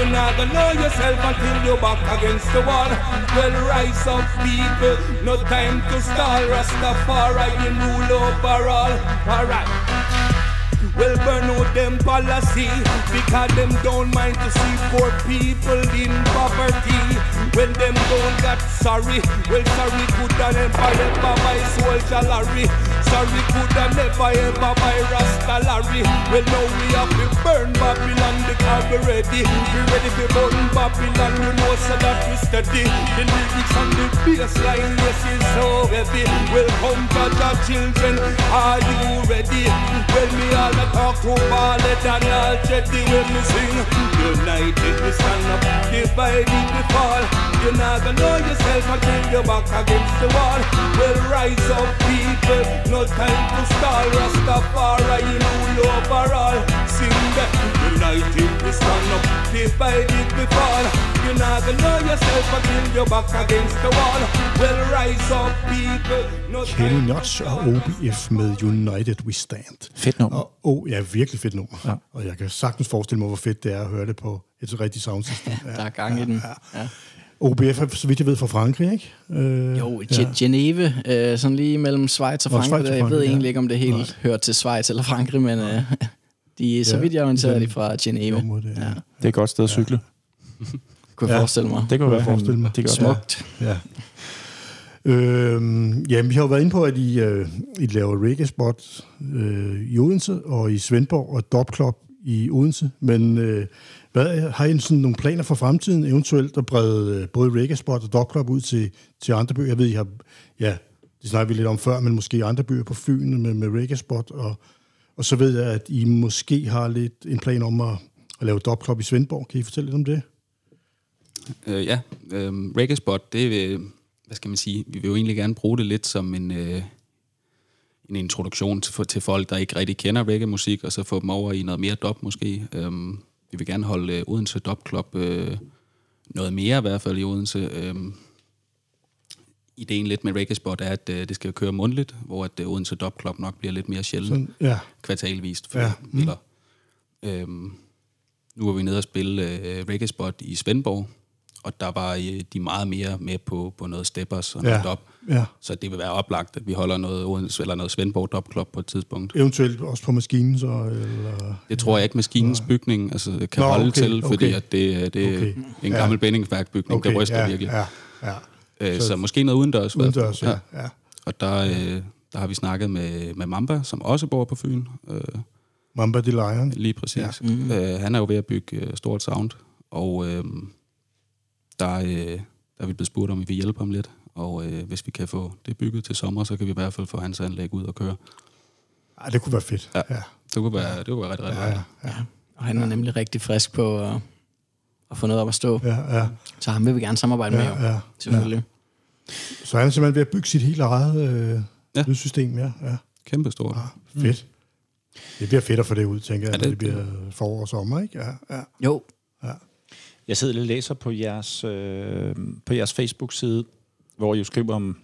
Speaker 6: Not gonna know yourself until you're back against the wall. Well, rise up, people. No time to stall. Rastafari, you rule over all. Alright. Well, burn out them policy because them don't mind to see poor people in poverty. When them don't got sorry, well, sorry could have never ever buy soldier Larry. Sorry could have never ever buy Rasta Larry. Well, now we have to burn Babylon because we ready. We ready to burn Babylon, you know, so that we steady. The lyrics on the bassline, yes, is so heavy. Welcome the children, are you ready? Well, me all the to Ballet and all jetty when we sing. United we stand up, divided we fall. You're not gonna know yourself until you're back against the wall. Well, rise up, people, no time to stall. Rastafari, you rule over all. Sing that. United we stand up, divided we fall. You're not gonna know yourself until you're back against the wall. Well, rise up, people, no
Speaker 2: Kenny Nuts og OBF med United We Stand.
Speaker 1: Fedt nummer.
Speaker 2: Og, oh, ja, virkelig fedt nummer.
Speaker 1: Ja.
Speaker 2: Ja. Og jeg kan sagtens forestille mig, hvor fedt det er at høre det på et rigtigt soundsystem. Ja.
Speaker 4: Der er gang i den. Ja.
Speaker 2: OBF er, så vidt jeg ved, fra Frankrig, ikke? Øh,
Speaker 4: Jo, ja. Geneve, øh, sådan lige mellem Schweiz og
Speaker 2: Nå,
Speaker 4: Frankrig.
Speaker 2: Schweiz og
Speaker 4: jeg ved
Speaker 2: Frankrig,
Speaker 4: egentlig
Speaker 2: ja.
Speaker 4: ikke, om det helt
Speaker 2: Nej.
Speaker 4: hører til Schweiz eller Frankrig, men øh, de, så
Speaker 2: Ja,
Speaker 4: vidt jeg er orienteret, er de fra
Speaker 2: det, ja.
Speaker 4: Ja,
Speaker 1: Det er et godt sted at cykle.
Speaker 4: kunne jeg
Speaker 2: Ja.
Speaker 4: forestille mig.
Speaker 1: Det kunne
Speaker 2: jeg forestille mig.
Speaker 1: Det gør
Speaker 4: Smukt.
Speaker 2: Ja. Øhm, jamen, vi har jo været inde på, at I, øh, I laver reggae-spot øh, i Odense og i Svendborg og Dop Club i Odense. Men øh, hvad, har I sådan nogle planer for fremtiden, eventuelt at brede øh, både reggae-spot og Dop Club ud til, til andre byer? Jeg ved, I har, ja, det snakker vi lidt om før, men måske andre byer på Fyn med, med reggae-spot. Og, og så ved jeg, at I måske har lidt en plan om at, at lave dopklub i Svendborg. Kan I fortælle lidt om det?
Speaker 5: Øh, ja, øhm, øh, Reggae Spot, det er, hvad skal man sige, vi vil jo egentlig gerne bruge det lidt som en, øh, en introduktion til, til folk, der ikke rigtig kender reggae-musik, og så få dem over i noget mere dop måske. Øh, vi vil gerne holde øh, Odense Dub Club øh, noget mere i hvert fald i Odense. Øh, ideen lidt med Reggae Spot er, at øh, det skal køre mundtligt, hvor at øh, Odense Dub Club nok bliver lidt mere sjældent
Speaker 2: Sådan, ja.
Speaker 5: kvartalvist. For,
Speaker 2: Ja.
Speaker 5: ja. mm. eller, øhm, nu var vi nede og spille øh, Reggae Spot i Svendborg, og der var øh, de meget mere med på, på noget steppers og noget
Speaker 2: Ja.
Speaker 5: dub.
Speaker 2: ja.
Speaker 5: Så det vil være oplagt, at vi holder noget, Odense- eller noget Svendborg Dub Club på et tidspunkt.
Speaker 2: Eventuelt også på maskinen, så... Eller,
Speaker 5: Det tror jeg ikke, maskinens bygning altså, kan
Speaker 2: Nå,
Speaker 5: holde
Speaker 2: okay,
Speaker 5: til, fordi
Speaker 2: okay.
Speaker 5: at det, det er
Speaker 2: Okay.
Speaker 5: en
Speaker 2: Ja.
Speaker 5: gammel Bendingsværk-bygning, okay, der ryster
Speaker 2: ja,
Speaker 5: virkelig.
Speaker 2: Ja, ja.
Speaker 5: Øh,
Speaker 2: Så-
Speaker 5: så, måske noget udendørs.
Speaker 2: Udendørs, ja. ja.
Speaker 5: Og der, øh, der har vi snakket med, med Mamba, som også bor på Fyn. Øh,
Speaker 2: Mamba the Lion.
Speaker 5: Lige præcis.
Speaker 2: Ja.
Speaker 5: Mm. Øh, han er jo ved at bygge øh, stort sound, og øh, der, øh, der er vi blevet spurgt, om vi vil hjælpe ham lidt. Og øh, hvis vi kan få det bygget til sommer, så kan vi i hvert fald få hans anlæg ud og køre.
Speaker 2: Ej, det kunne være fedt.
Speaker 5: Ja.
Speaker 2: ja.
Speaker 5: Det kunne være, det kunne være rigtig, rigtig
Speaker 2: Ja,
Speaker 5: ja,
Speaker 2: ja, ja,
Speaker 4: Og han er nemlig rigtig frisk på at, at få noget op at stå.
Speaker 2: ja, ja,
Speaker 4: Så ham vil vi gerne samarbejde med, jo.
Speaker 2: ja, ja.
Speaker 4: Selvfølgelig.
Speaker 2: Så han er simpelthen ved at bygge sit helt eget øh,
Speaker 5: Ja.
Speaker 2: lydsystem, ja. ja.
Speaker 5: Kæmpe stort.
Speaker 2: Ah, fedt. Det bliver fedt at få det ud, tænker jeg,
Speaker 5: Ja,
Speaker 2: ja, det,
Speaker 5: det-
Speaker 2: når det bliver forår og sommer, ikke? Ja, ja.
Speaker 4: Jo,
Speaker 1: Jeg sidder og læser på jeres, øh, på jeres Facebook-side, hvor I jo skriver om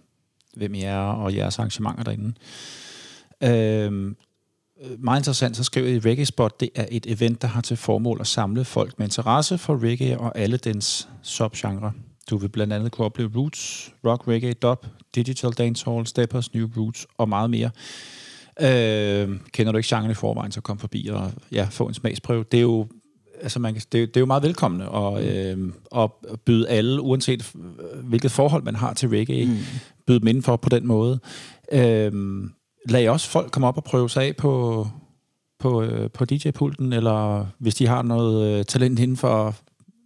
Speaker 1: hvem I er og jeres arrangementer derinde. Øh, meget interessant, så skriver I, Reggae Spot, det er et event, der har til formål at samle folk med interesse for reggae og alle dens subgenre. Du vil blandt andet kunne opleve roots, rock, reggae, dub, digital dancehall, steppers, new roots og meget mere. Øh, kender du ikke genren i forvejen, så kom forbi og ja, få en smagsprøve. Det er jo altså man kan, det, det er jo meget velkommende og, øh, at byde alle, uanset hvilket forhold man har til reggae, mm. byde dem indenfor på den måde. Øh, lad også folk komme op og prøve sig af på, på, øh, på DJ-pulten, eller hvis de har noget øh, talent inden for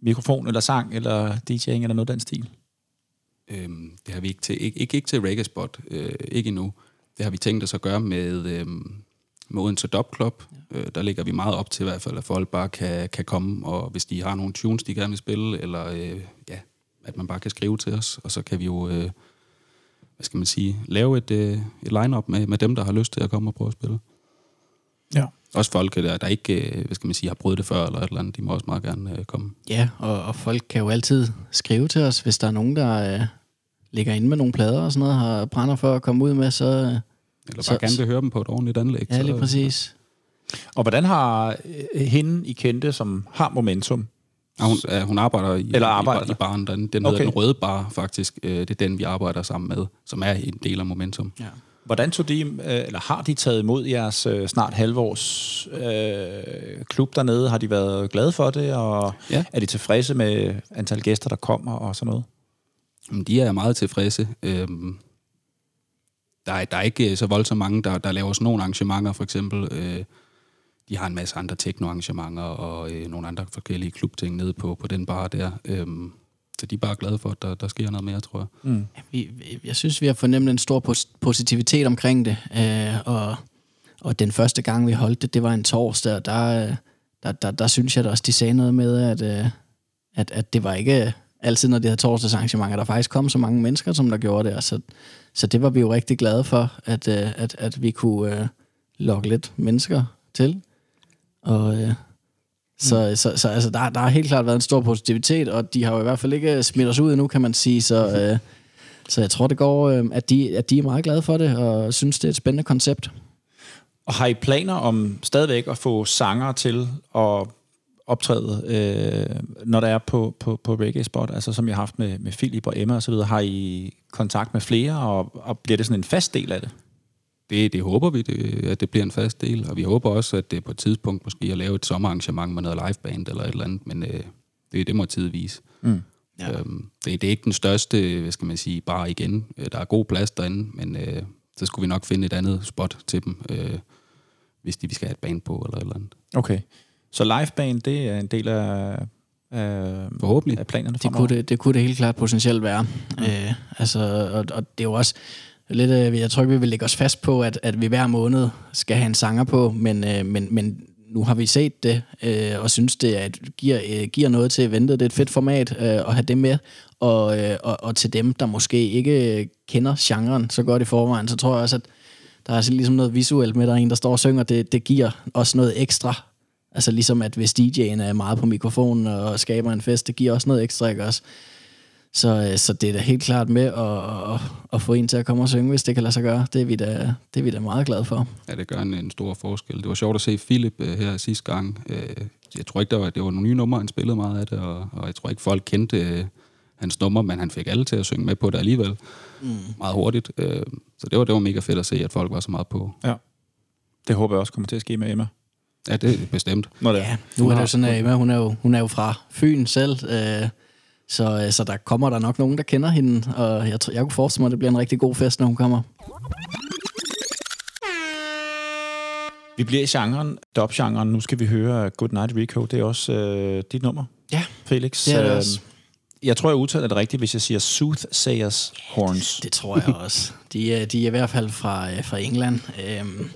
Speaker 1: mikrofon, eller sang, eller DJ'ing, eller noget af den stil?
Speaker 5: Øhm, det har vi ikke til, ikke, ikke, ikke til Reggae Spot, øh, ikke endnu. Det har vi tænkt os at gøre med, øh, med Odense Dub Club. Ja. Øh, der ligger vi meget op til i hvert fald, at folk bare kan, kan komme, og hvis de har nogle tunes, de gerne vil spille, eller øh, ja, at man bare kan skrive til os, og så kan vi jo... Øh, hvad skal man sige, lave et, øh, et line-up med, med dem, der har lyst til at komme og prøve at spille.
Speaker 1: Ja.
Speaker 5: Også folk, der, der ikke øh, hvad skal man sige, har prøvet det før, eller et eller andet, de må også meget gerne øh, komme.
Speaker 4: Ja, og, og folk kan jo altid skrive til os, hvis der er nogen, der øh, ligger inde med nogle plader og sådan noget, har brænder for at komme ud med, så... Øh,
Speaker 5: eller bare så, gerne vil høre dem på et ordentligt anlæg.
Speaker 4: Ja, lige så, præcis.
Speaker 1: Og hvordan har øh, hende, I kendte, som har momentum,
Speaker 5: Ja, hun, ja, hun arbejder i, Eller arbejder. i, i baren. Den, den okay. hedder Den Røde Bar, faktisk. Øh, det er den, vi arbejder sammen med, som er en del af Momentum. Ja.
Speaker 1: Hvordan tog de, øh, eller har de taget imod jeres øh, snart halvårs øh, klub dernede? Har de været glade for det, og ja. er de tilfredse med antal gæster, der kommer og sådan noget?
Speaker 5: De er meget tilfredse. Øhm, der, er, der er ikke så voldsomt mange, der, der laver sådan nogle arrangementer, for eksempel. Øh, de har en masse andre teknoarrangementer og øh, nogle andre forskellige klubting nede på, på den bar der. Øhm, så de er bare glade for, at der, der sker noget mere, tror jeg.
Speaker 4: Mm. Vi, jeg synes, vi har fornemt en stor positivitet omkring det. Øh, og, og den første gang, vi holdt det, det var en torsdag, og der, der, der, der synes jeg da også, de sagde noget med, at, øh, at, at det var ikke altid, når de havde torsdagsarrangementer, der faktisk kom så mange mennesker, som der gjorde det. Og så, så det var vi jo rigtig glade for, at, øh, at, at vi kunne øh, lokke lidt mennesker til. Og, øh, så, mm. så, så altså, der, der har helt klart været en stor positivitet, og de har jo i hvert fald ikke smidt os ud endnu, kan man sige. Så, mhm. øh, så jeg tror, det går, øh, at, de, at de er meget glade for det, og synes, det er et spændende koncept.
Speaker 1: Og har I planer om stadigvæk at få sanger til at optræde, øh, når der er på, på, på Reggae Spot, altså som jeg har haft med, med Philip og Emma osv., har I kontakt med flere, og, og bliver det sådan en fast del af det?
Speaker 5: Det, det håber vi, det, at det bliver en fast del, og vi håber også, at det på et tidspunkt måske at lave et sommerarrangement med noget liveband eller et eller andet, men øh, det, det må tid vise. Mm. Ja. Øhm, det, det er ikke den største, hvad skal man sige, bare igen. Øh, der er god plads derinde, men øh, så skulle vi nok finde et andet spot til dem, øh, hvis de vi skal have et band på eller et eller andet.
Speaker 1: Okay. Så liveband, det er en del af, af,
Speaker 5: Forhåbentlig.
Speaker 1: af planerne
Speaker 4: det kunne det, det kunne det helt klart potentielt være. Mm. Øh, altså, og, og det er jo også lidt, øh, jeg tror ikke, vi vil lægge os fast på, at, at vi hver måned skal have en sanger på, men, øh, men, men nu har vi set det, øh, og synes det at giver, øh, giver noget til eventet. Det er et fedt format øh, at have det med, og, øh, og, og til dem, der måske ikke kender genren så godt i forvejen, så tror jeg også, at der er ligesom noget visuelt med, der er en, der står og synger, det, det giver også noget ekstra. Altså ligesom, at hvis DJ'en er meget på mikrofonen og skaber en fest, det giver også noget ekstra, ikke også? Så, øh, så det er da helt klart med at, at, at få en til at komme og synge, hvis det kan lade sig gøre. Det er vi da, det er vi da meget glade for.
Speaker 5: Ja, det gør en, en stor forskel. Det var sjovt at se Philip uh, her sidste gang. Uh, jeg tror ikke, der var, det var nogle nye numre, han spillede meget af det, og, og jeg tror ikke, folk kendte uh, hans nummer, men han fik alle til at synge med på det alligevel. Mm. Meget hurtigt. Uh, så det var, det var mega fedt at se, at folk var så meget på.
Speaker 1: Ja. Det håber jeg også kommer til at ske med Emma.
Speaker 5: Ja, det er bestemt.
Speaker 4: Når det er. Ja, nu er det jo sådan, at Emma, hun er jo, hun er jo fra Fyn selv, uh, så, øh, så der kommer der nok nogen, der kender hende, og jeg, jeg kunne forestille mig, at det bliver en rigtig god fest, når hun kommer.
Speaker 1: Vi bliver i genren, dub-genren. Nu skal vi høre Good Night Rico. Det er også øh, dit nummer,
Speaker 4: ja,
Speaker 1: Felix.
Speaker 4: det er det også.
Speaker 1: Øh, jeg tror, jeg udtaler det rigtigt, hvis jeg siger Soothsayers Horns.
Speaker 4: Det, det tror jeg også. De er, de er i hvert fald fra, øh, fra England. Øhm,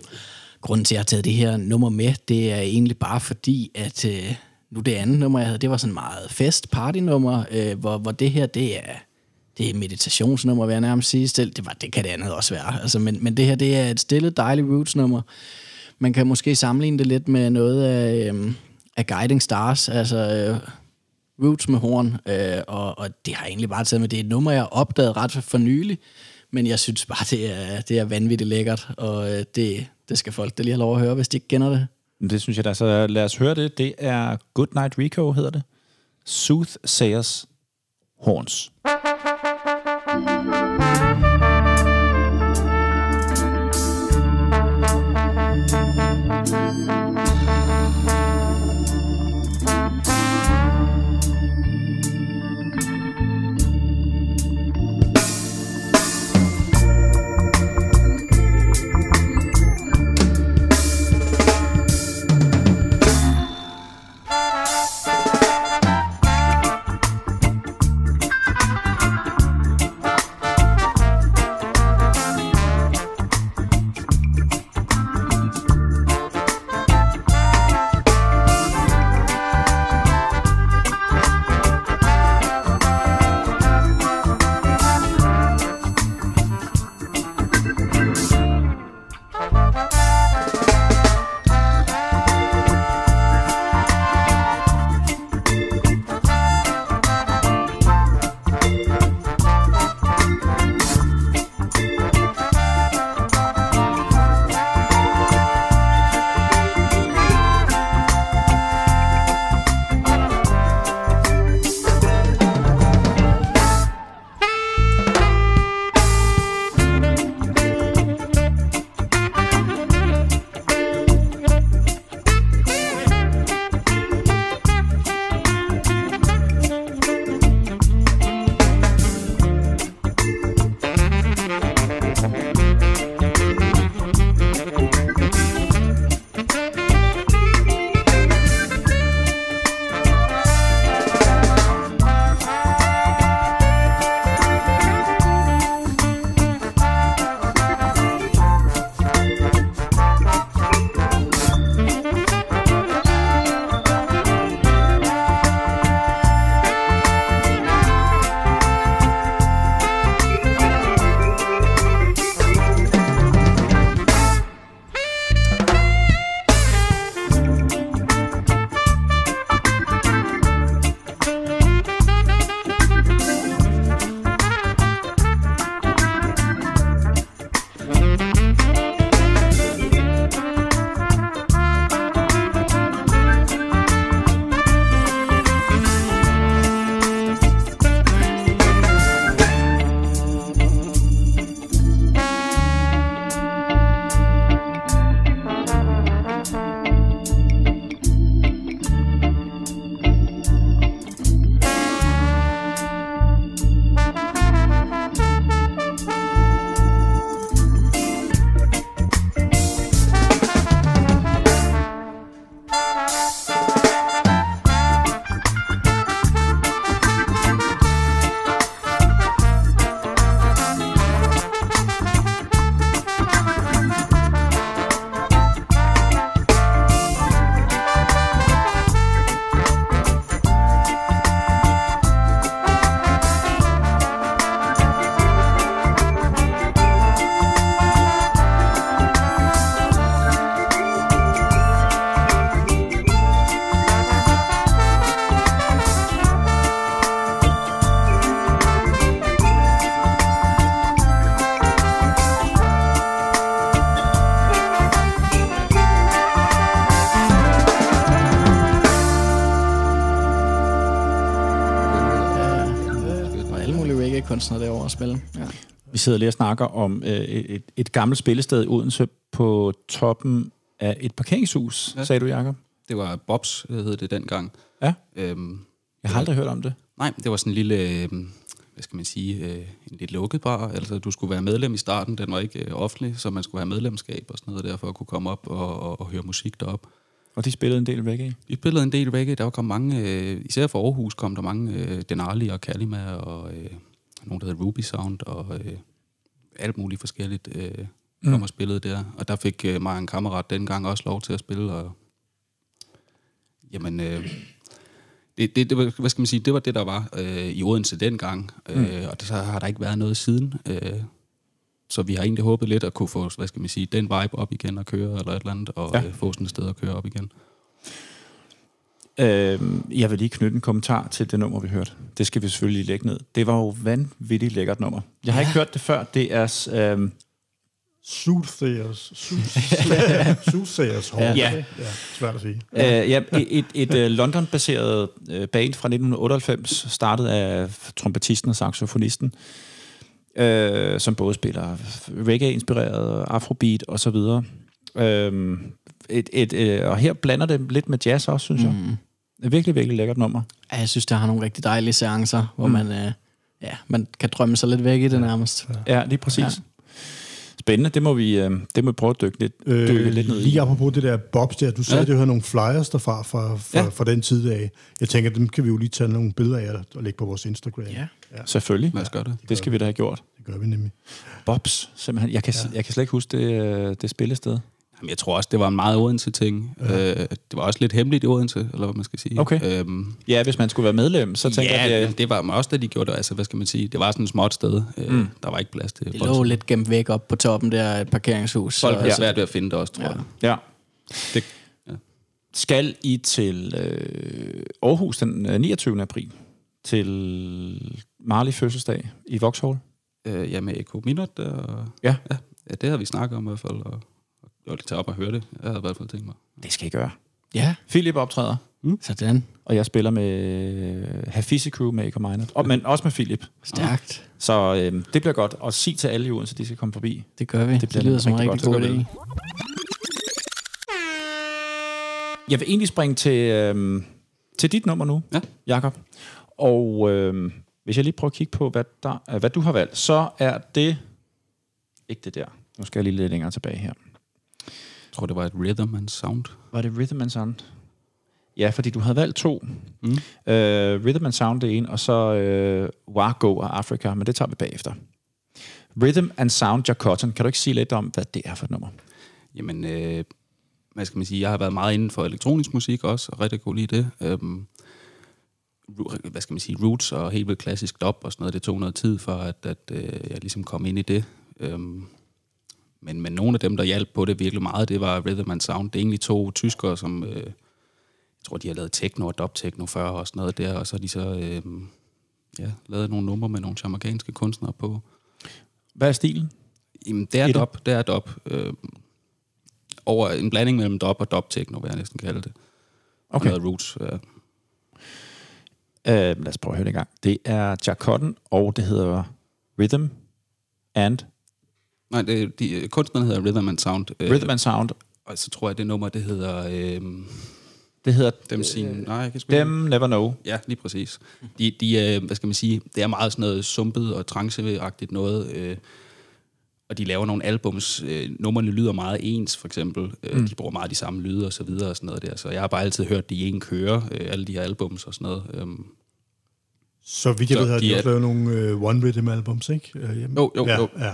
Speaker 4: grunden til, at jeg har taget det her nummer med, det er egentlig bare fordi, at... Øh, nu det andet nummer, jeg havde, det var sådan meget fest partynummer, øh, hvor, hvor det her, det er, det er meditationsnummer, vil jeg nærmest sige. Det, var, det kan det andet også være. Altså, men, men det her, det er et stille, dejligt roots-nummer. Man kan måske sammenligne det lidt med noget af, øh, af Guiding Stars, altså øh, roots med horn, øh, og, og det har egentlig bare taget med, det er et nummer, jeg har opdaget ret for nylig, Men jeg synes bare, det er, det er vanvittigt lækkert, og øh, det, det skal folk da lige have lov at høre, hvis de ikke kender det.
Speaker 1: Det synes jeg da. Så lad os høre det. Det er Good Night Rico, hedder det. Soothsayers Horns. Horns. Sidder lige og snakker om øh, et, et gammelt spillested i Odense på toppen af et parkeringshus, ja. sagde du, Jacob?
Speaker 5: Det var Bobs, hed det dengang.
Speaker 1: Ja.
Speaker 5: Øhm,
Speaker 1: Jeg har aldrig hørt om det.
Speaker 5: nej, det var sådan en lille, øh, hvad skal man sige, øh, en lidt lukket bar. Altså, du skulle være medlem i starten, den var ikke øh, offentlig, så man skulle have medlemskab og sådan noget der, for at kunne komme op og, og, og høre musik derop.
Speaker 1: Og de spillede en del reggae.
Speaker 5: Vi spillede en del reggae, der kom mange, øh, især fra Aarhus kom der mange, øh, Denali og Kalima og øh, nogen, der hedder Ruby Sound og øh, alt muligt forskelligt øh, kom
Speaker 1: Mm.
Speaker 5: og spillede der. Og der fik øh, mig og en kammerat dengang også lov til at spille, og jamen, øh, det, det, det, var, hvad skal man sige, det var det, der var øh, i Odense dengang, øh, og så har der ikke været noget siden. Øh, så vi har egentlig håbet lidt at kunne få, hvad skal man sige, den vibe op igen og køre, eller et eller andet, og
Speaker 1: ja.
Speaker 5: øh, få sådan et sted at køre op igen.
Speaker 1: Øh, jeg vil lige knytte en kommentar til det nummer, vi hørte. Det skal vi selvfølgelig lægge ned. Det var jo vanvittigt lækkert nummer. Jeg har ja. ikke hørt det før. Det er... Øh,
Speaker 2: Soothsayers. Soothsayers hår. Ja.
Speaker 1: Ja.
Speaker 2: ja. Svært at sige.
Speaker 1: Øh, ja, et, et, et øh, London-baseret øh, band fra 1998, startet af trompetisten og saxofonisten, øh, som både spiller reggae-inspireret, afrobeat og så videre. Øh, et, et, øh, og her blander det lidt med jazz også, synes jeg.
Speaker 4: Mm.
Speaker 1: Et virkelig, virkelig lækkert nummer.
Speaker 4: Ja, jeg synes, der har nogle rigtig dejlige seancer, hvor mm. man, øh, ja, man kan drømme sig lidt væk i det nærmest.
Speaker 1: Ja, lige præcis.
Speaker 4: Ja.
Speaker 1: Ja. Spændende, det må vi, øh, det må vi prøve at dykke lidt, dykke
Speaker 2: Øh,
Speaker 1: lidt ned i.
Speaker 2: lige apropos det der Bobs der, du sagde,
Speaker 1: Ja.
Speaker 2: ja. det havde nogle flyers derfra fra, fra,
Speaker 1: Ja.
Speaker 2: ja. fra den tid af. Jeg tænker, dem kan vi jo lige tage nogle billeder af og lægge på vores Instagram.
Speaker 4: Ja.
Speaker 1: Selvfølgelig.
Speaker 5: Lad os gøre det.
Speaker 1: Det skal vi da have gjort.
Speaker 2: Det gør vi nemlig.
Speaker 1: Bobs, simpelthen. Jeg kan, ja. jeg kan slet ikke huske det, øh, det spillested.
Speaker 5: Jamen, jeg tror også, det var en meget Odense-ting. Ja. Øh, det var også lidt hemmeligt i Odense, eller hvad man skal sige.
Speaker 1: Okay.
Speaker 5: Øhm,
Speaker 1: Ja, hvis man skulle være medlem, så tænker
Speaker 5: ja,
Speaker 1: jeg,
Speaker 5: det, det var også det, de gjorde det. Altså, hvad skal man sige? Det var sådan et småt sted. Øh,
Speaker 1: Mm.
Speaker 5: Der var ikke plads til
Speaker 4: Det lå lidt gemt væk op på toppen der et parkeringshus.
Speaker 5: Folk bliver svært ved at finde det også, tror
Speaker 4: Ja.
Speaker 5: jeg.
Speaker 1: Ja.
Speaker 5: Det, ja.
Speaker 1: Skal I til øh, Aarhus den øh, 29. april til Marley fødselsdag i Vauxhall?
Speaker 5: Øh, ja, med Eko Minot. Og,
Speaker 1: Ja.
Speaker 5: ja. Ja, det har vi snakket om i hvert fald. Og, vil tage op og høre det. Jeg havde i hvert fald tænkt mig.
Speaker 1: Det skal I gøre.
Speaker 4: Ja,
Speaker 1: Philip optræder,
Speaker 4: sådan.
Speaker 1: og jeg spiller med øh, Hafizi Crew med Eko Minor, og, men også med Philip.
Speaker 4: Stærkt.
Speaker 1: Så øh, det bliver godt. Og sig til alle i Odense, de skal komme forbi.
Speaker 4: Det gør vi.
Speaker 1: Det bliver
Speaker 4: det lyder som en
Speaker 1: rigtig
Speaker 4: rigtig
Speaker 1: godt.
Speaker 4: god idé.
Speaker 1: Jeg vil egentlig springe til, øh, til dit nummer nu,
Speaker 5: Ja.
Speaker 1: Jakob. Og øh, hvis jeg lige prøver at kigge på, hvad, der, øh, hvad du har valgt, så er det... Ikke det der. Nu skal jeg lige lidt længere tilbage her.
Speaker 5: Jeg tror, det var et rhythm and sound.
Speaker 1: Var det Rhythm and Sound? Ja, fordi du havde valgt to.
Speaker 5: Mm.
Speaker 1: Uh, Rhythm and Sound det ene, og så uh, Wargo og Africa, men det tager vi bagefter. Rhythm and Sound Jack Cotton. Kan du ikke sige lidt om, hvad det er for et nummer?
Speaker 5: Jamen, øh, hvad skal man sige, jeg har været meget inden for elektronisk musik også, og rigtig god lide det. Øhm, hvad skal man sige, roots og helt vildt klassisk dub og sådan noget, det tog noget tid for, at, at øh, jeg ligesom kom ind i det. Øhm, men, men nogle af dem, der hjalp på det virkelig meget, det var Rhythm and Sound. Det er egentlig to tyskere, som, øh, jeg tror, de har lavet techno og dub-techno før og sådan noget der, og så har de så øh, ja, lavet nogle numre med nogle jamaikanske kunstnere på.
Speaker 1: Hvad er stilen?
Speaker 5: Jamen, det er dub, det er dub. Øh, over en blanding mellem dub og dub techno, vil jeg næsten kalde det.
Speaker 1: Okay.
Speaker 5: Og noget roots. Ja.
Speaker 1: Uh, lad os prøve at høre det i gang. Det er Jack Cotton, og det hedder Rhythm and,
Speaker 5: Nej, det, de, øh, kunstneren hedder Rhythm and Sound. Øh,
Speaker 1: Rhythm and Sound.
Speaker 5: Og så tror jeg, det nummer, det hedder... Øh,
Speaker 1: Det hedder
Speaker 5: dem sin... Nej, jeg kan.
Speaker 1: Dem Never Know.
Speaker 5: Ja, lige præcis. De, de øh, hvad skal man sige, det er meget sådan noget sumpet og tranceagtigt noget, øh, og de laver nogle albums, øh, numrene lyder meget ens, for eksempel. Øh, mm. De bruger meget de samme lyde og så videre og sådan noget der, så jeg har bare altid hørt de en køre, øh, alle de her albums og sådan noget. Øhm,
Speaker 2: Så vidt jeg
Speaker 5: Så
Speaker 2: ved, har
Speaker 5: de
Speaker 2: de også lavet nogle øh, One Rhythm albums, ikke? Øh.
Speaker 5: Jo, jo,
Speaker 2: ja,
Speaker 5: jo.
Speaker 2: Ja.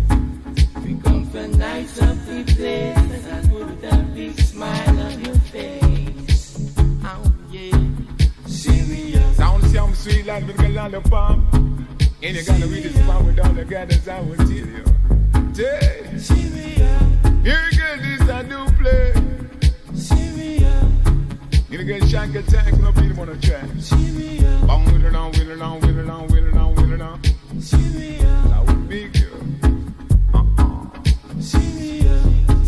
Speaker 6: Different nights of the place, I put that big smile on your face. Oh yeah, serious.
Speaker 7: Sound some sweet like with galala pump. In the gallery, this is why we don't look at us, I will tell you. Yeah.
Speaker 6: Serious.
Speaker 7: Here again, this I do play.
Speaker 6: Serious.
Speaker 7: Here again, shank attack, no people wanna track.
Speaker 6: Serious.
Speaker 7: Bong, wheel along, wheel along, wheel along, wheel along, wheel along.
Speaker 6: Serious.
Speaker 7: I will be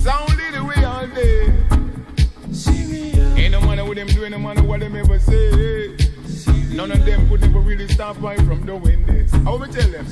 Speaker 6: serious,
Speaker 7: the way all day.
Speaker 6: serious,
Speaker 7: Ain't no matter what them do, ain't no matter what them ever say. None of them could never really stop right from doing this. I will tell them.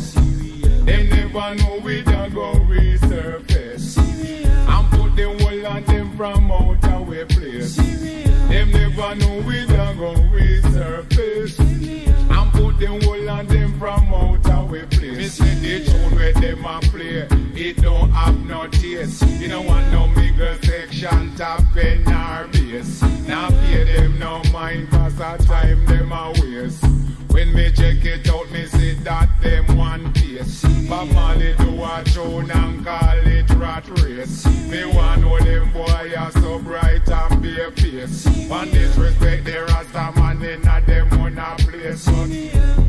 Speaker 7: Them never know we done go resurface. And put the whole of them from out way place. Them never know we done go resurface. And put the whole of them from out way place. Me say the tune where them a play, it don't have no taste. You don't want no bigger section top in our base. Now pay them no mind cause a time them a waste. When me check it out, me see that them one piece. But Molly do a tune and call it rat race. Me want know them boy are so bright and bare face. One disrespect the Rasta man in a them one a place. So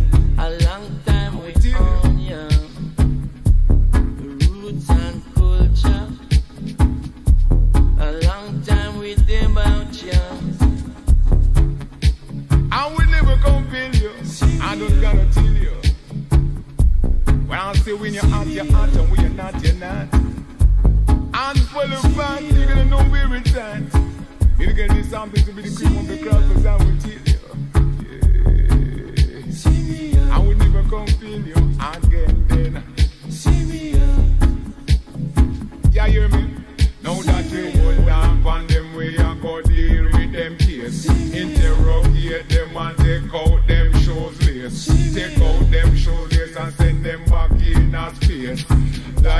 Speaker 7: I will never compel you. I don't gotta tell you. When I say when you're hot, you're and when you're not, you're not. And for the fact, you're gonna know where it's at. You're gonna do something to be the cream of the crop, cause I will tell you. Yeah. I will never compel you again then. See me. Yeah, hear me?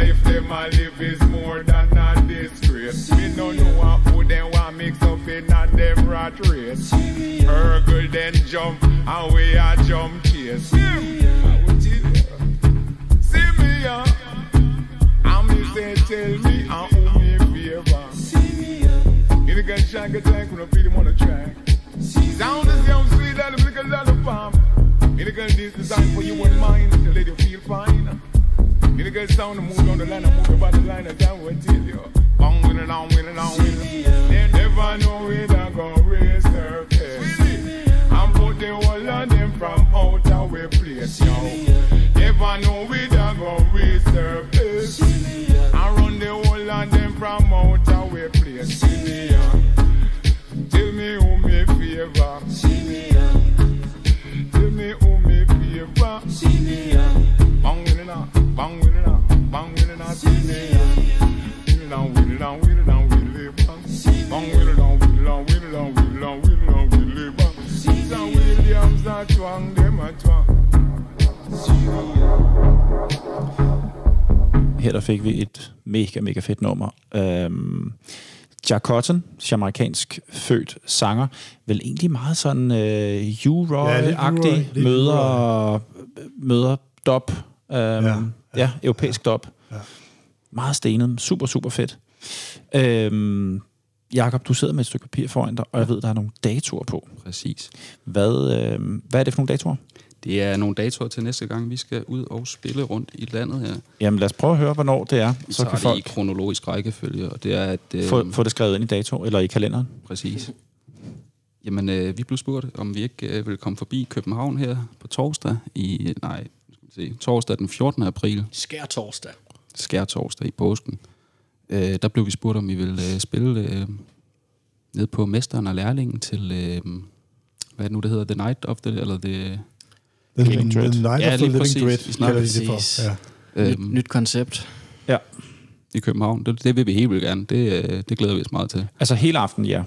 Speaker 7: Life them a live is more than a disgrace. Me no know who them want mix up in a them rat race. Hurgle then jump and we a jump chase. I. See me, yeah. And me say, tell me, and who me favor. In the gun shank attack when I feed him on the track. Sound is young, sweet, that the little lollipop. In the gun this design for you and mine, to let you feel fine. In the gun sound, the move on the line, I move about the line, I will tell you. Bang, winning on, winning on, winning. They never know where they go raise their face. And put the whole of them from out of way place, yo. Never know where they go raise their face. And run the whole of them from out of way place. Tell me who me favor. Tell me who me favor. Bang with it now, bang down, with it down, with it bang. Bang with it down, with it down, with it down, with it down, with it down, with it bang. Sam Williams a twang, them a twang.
Speaker 1: Her der fik vi et mega, mega fedt nummer. Øhm, Jack Cotton, jamaikansk født sanger, vel egentlig meget sådan øh,
Speaker 2: Ja,
Speaker 1: U-Roy-agtig,
Speaker 2: U-Roy, lidt
Speaker 1: møder, møder dop, øhm, ja,
Speaker 2: Ja,
Speaker 1: ja, europæisk dop. Meget stenet, super, super fedt. Øhm, Jakob, du sidder med et stykke papir foran dig, og jeg ved, der er nogle datoer på.
Speaker 5: Præcis.
Speaker 1: Hvad, øh, hvad er det for nogle datoer?
Speaker 5: Det er nogle datoer til næste gang, vi skal ud og spille rundt i landet her.
Speaker 1: Jamen lad os prøve at høre, hvornår det er. Så kan
Speaker 5: det
Speaker 1: folk
Speaker 5: i kronologisk rækkefølge, og det er, at... Øh,
Speaker 1: få, få det skrevet ind i dato, eller i kalenderen.
Speaker 5: Præcis. Jamen, øh, vi blev spurgt, om vi ikke øh, ville komme forbi København her på torsdag i... Nej, se, torsdag den 14. april,
Speaker 4: Skær torsdag.
Speaker 5: skær torsdag i påsken. Øh, der blev vi spurgt, om vi ville øh, spille øh, ned på Mesteren og Lærlingen til... Øh, hvad er det nu, det hedder? The Night of the... Eller the,
Speaker 2: The,
Speaker 1: Living Dread.
Speaker 2: the Night
Speaker 5: Ja,
Speaker 2: of the
Speaker 5: lige
Speaker 2: Living
Speaker 5: præcis.
Speaker 2: Dread,
Speaker 5: Vi snakker
Speaker 2: det for. Ja.
Speaker 4: Nyt,
Speaker 5: øh,
Speaker 4: nyt koncept.
Speaker 1: Ja.
Speaker 5: i København. Det, det vil vi helt vildt gerne. Det, øh, det glæder vi os meget til.
Speaker 1: Altså hele aften, ja.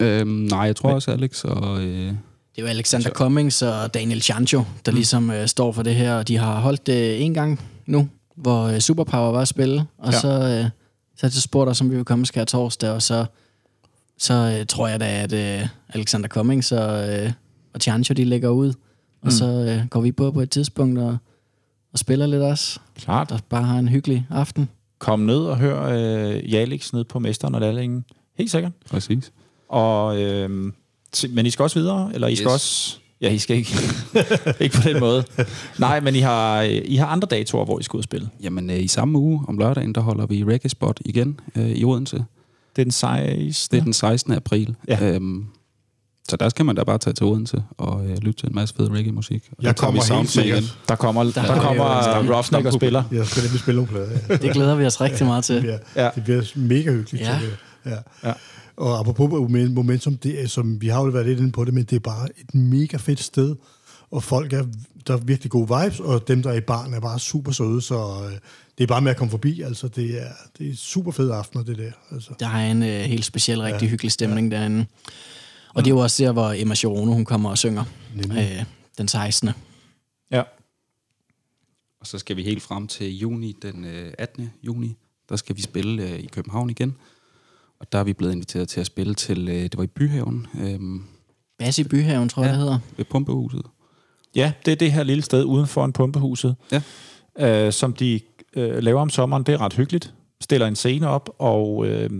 Speaker 5: Øhm, nej, jeg tror også, Alex og... Øh,
Speaker 4: Det er jo Alexander Cummings og Daniel Chancho, der ligesom øh, står for det her, og de har holdt det en gang nu, hvor øh, Superpower var at spille, og
Speaker 1: Ja.
Speaker 4: så, øh, så er det spurgt os, om vi vil komme skær torsdag, og så, så øh, tror jeg da, at øh, Alexander Cummings og, øh, og Chancho, de lægger ud, og
Speaker 1: Mm.
Speaker 4: så øh, går vi på på et tidspunkt og, og spiller lidt også,
Speaker 1: Klart.
Speaker 4: der bare har en hyggelig aften.
Speaker 1: Kom ned og hør øh, Jalix ned på Mesteren og Lærlingen. Helt sikkert.
Speaker 5: præcis.
Speaker 1: Og, øh, men I skal også videre, eller I skal
Speaker 5: Yes.
Speaker 1: også... Ja, I skal ikke. ikke på den måde. Nej, men I har, I har andre datoer, hvor I skal ud og spille.
Speaker 5: Jamen, øh, i samme uge om lørdagen, der holder vi Reggae Spot igen øh, i Odense.
Speaker 1: Det er den 16.
Speaker 5: Det er den 16. april.
Speaker 1: Ja.
Speaker 5: Øhm, så der skal man da bare tage til Odense og øh, lytte til en masse fed reggae-musik. Og
Speaker 2: Jeg kommer helt sikkert.
Speaker 1: Der kommer, der, der
Speaker 4: er
Speaker 1: kommer
Speaker 4: jo-
Speaker 1: Roughneck og spiller.
Speaker 2: Jeg skal nemlig spille nogle plader. Ja.
Speaker 4: Det glæder vi os rigtig meget til.
Speaker 2: Det bliver,
Speaker 1: Ja.
Speaker 2: ja. det bliver mega hyggeligt.
Speaker 4: Ja.
Speaker 2: Så det, ja.
Speaker 1: Ja.
Speaker 2: Og apropos momen- momentum, det er, som vi har jo været lidt inde på det, men det er bare et mega fedt sted, og folk er, der er virkelig gode vibes, og dem, der er i barn, er bare super søde, så øh, det er bare med at komme forbi, altså det er, det er super fede aftener, det der. Altså.
Speaker 4: Der er en øh, helt speciel, rigtig ja. hyggelig stemning ja. derinde. Og det er jo også der, hvor Emma Chirono, hun kommer og synger øh, den 16.
Speaker 1: Ja.
Speaker 5: Og så skal vi helt frem til juni, den øh, 18. juni. Der skal vi spille øh, i København igen. Og der er vi blevet inviteret til at spille til, øh, det var i Byhaven, øh,
Speaker 4: Bas i Byhaven, tror jeg,
Speaker 5: Ja.
Speaker 4: det hedder.
Speaker 5: ved Pumpehuset.
Speaker 1: Ja, det er det her lille sted uden for en pumpehuset,
Speaker 5: Ja.
Speaker 1: øh, som de øh, laver om sommeren. Det er ret hyggeligt. Stiller en scene op, og øh,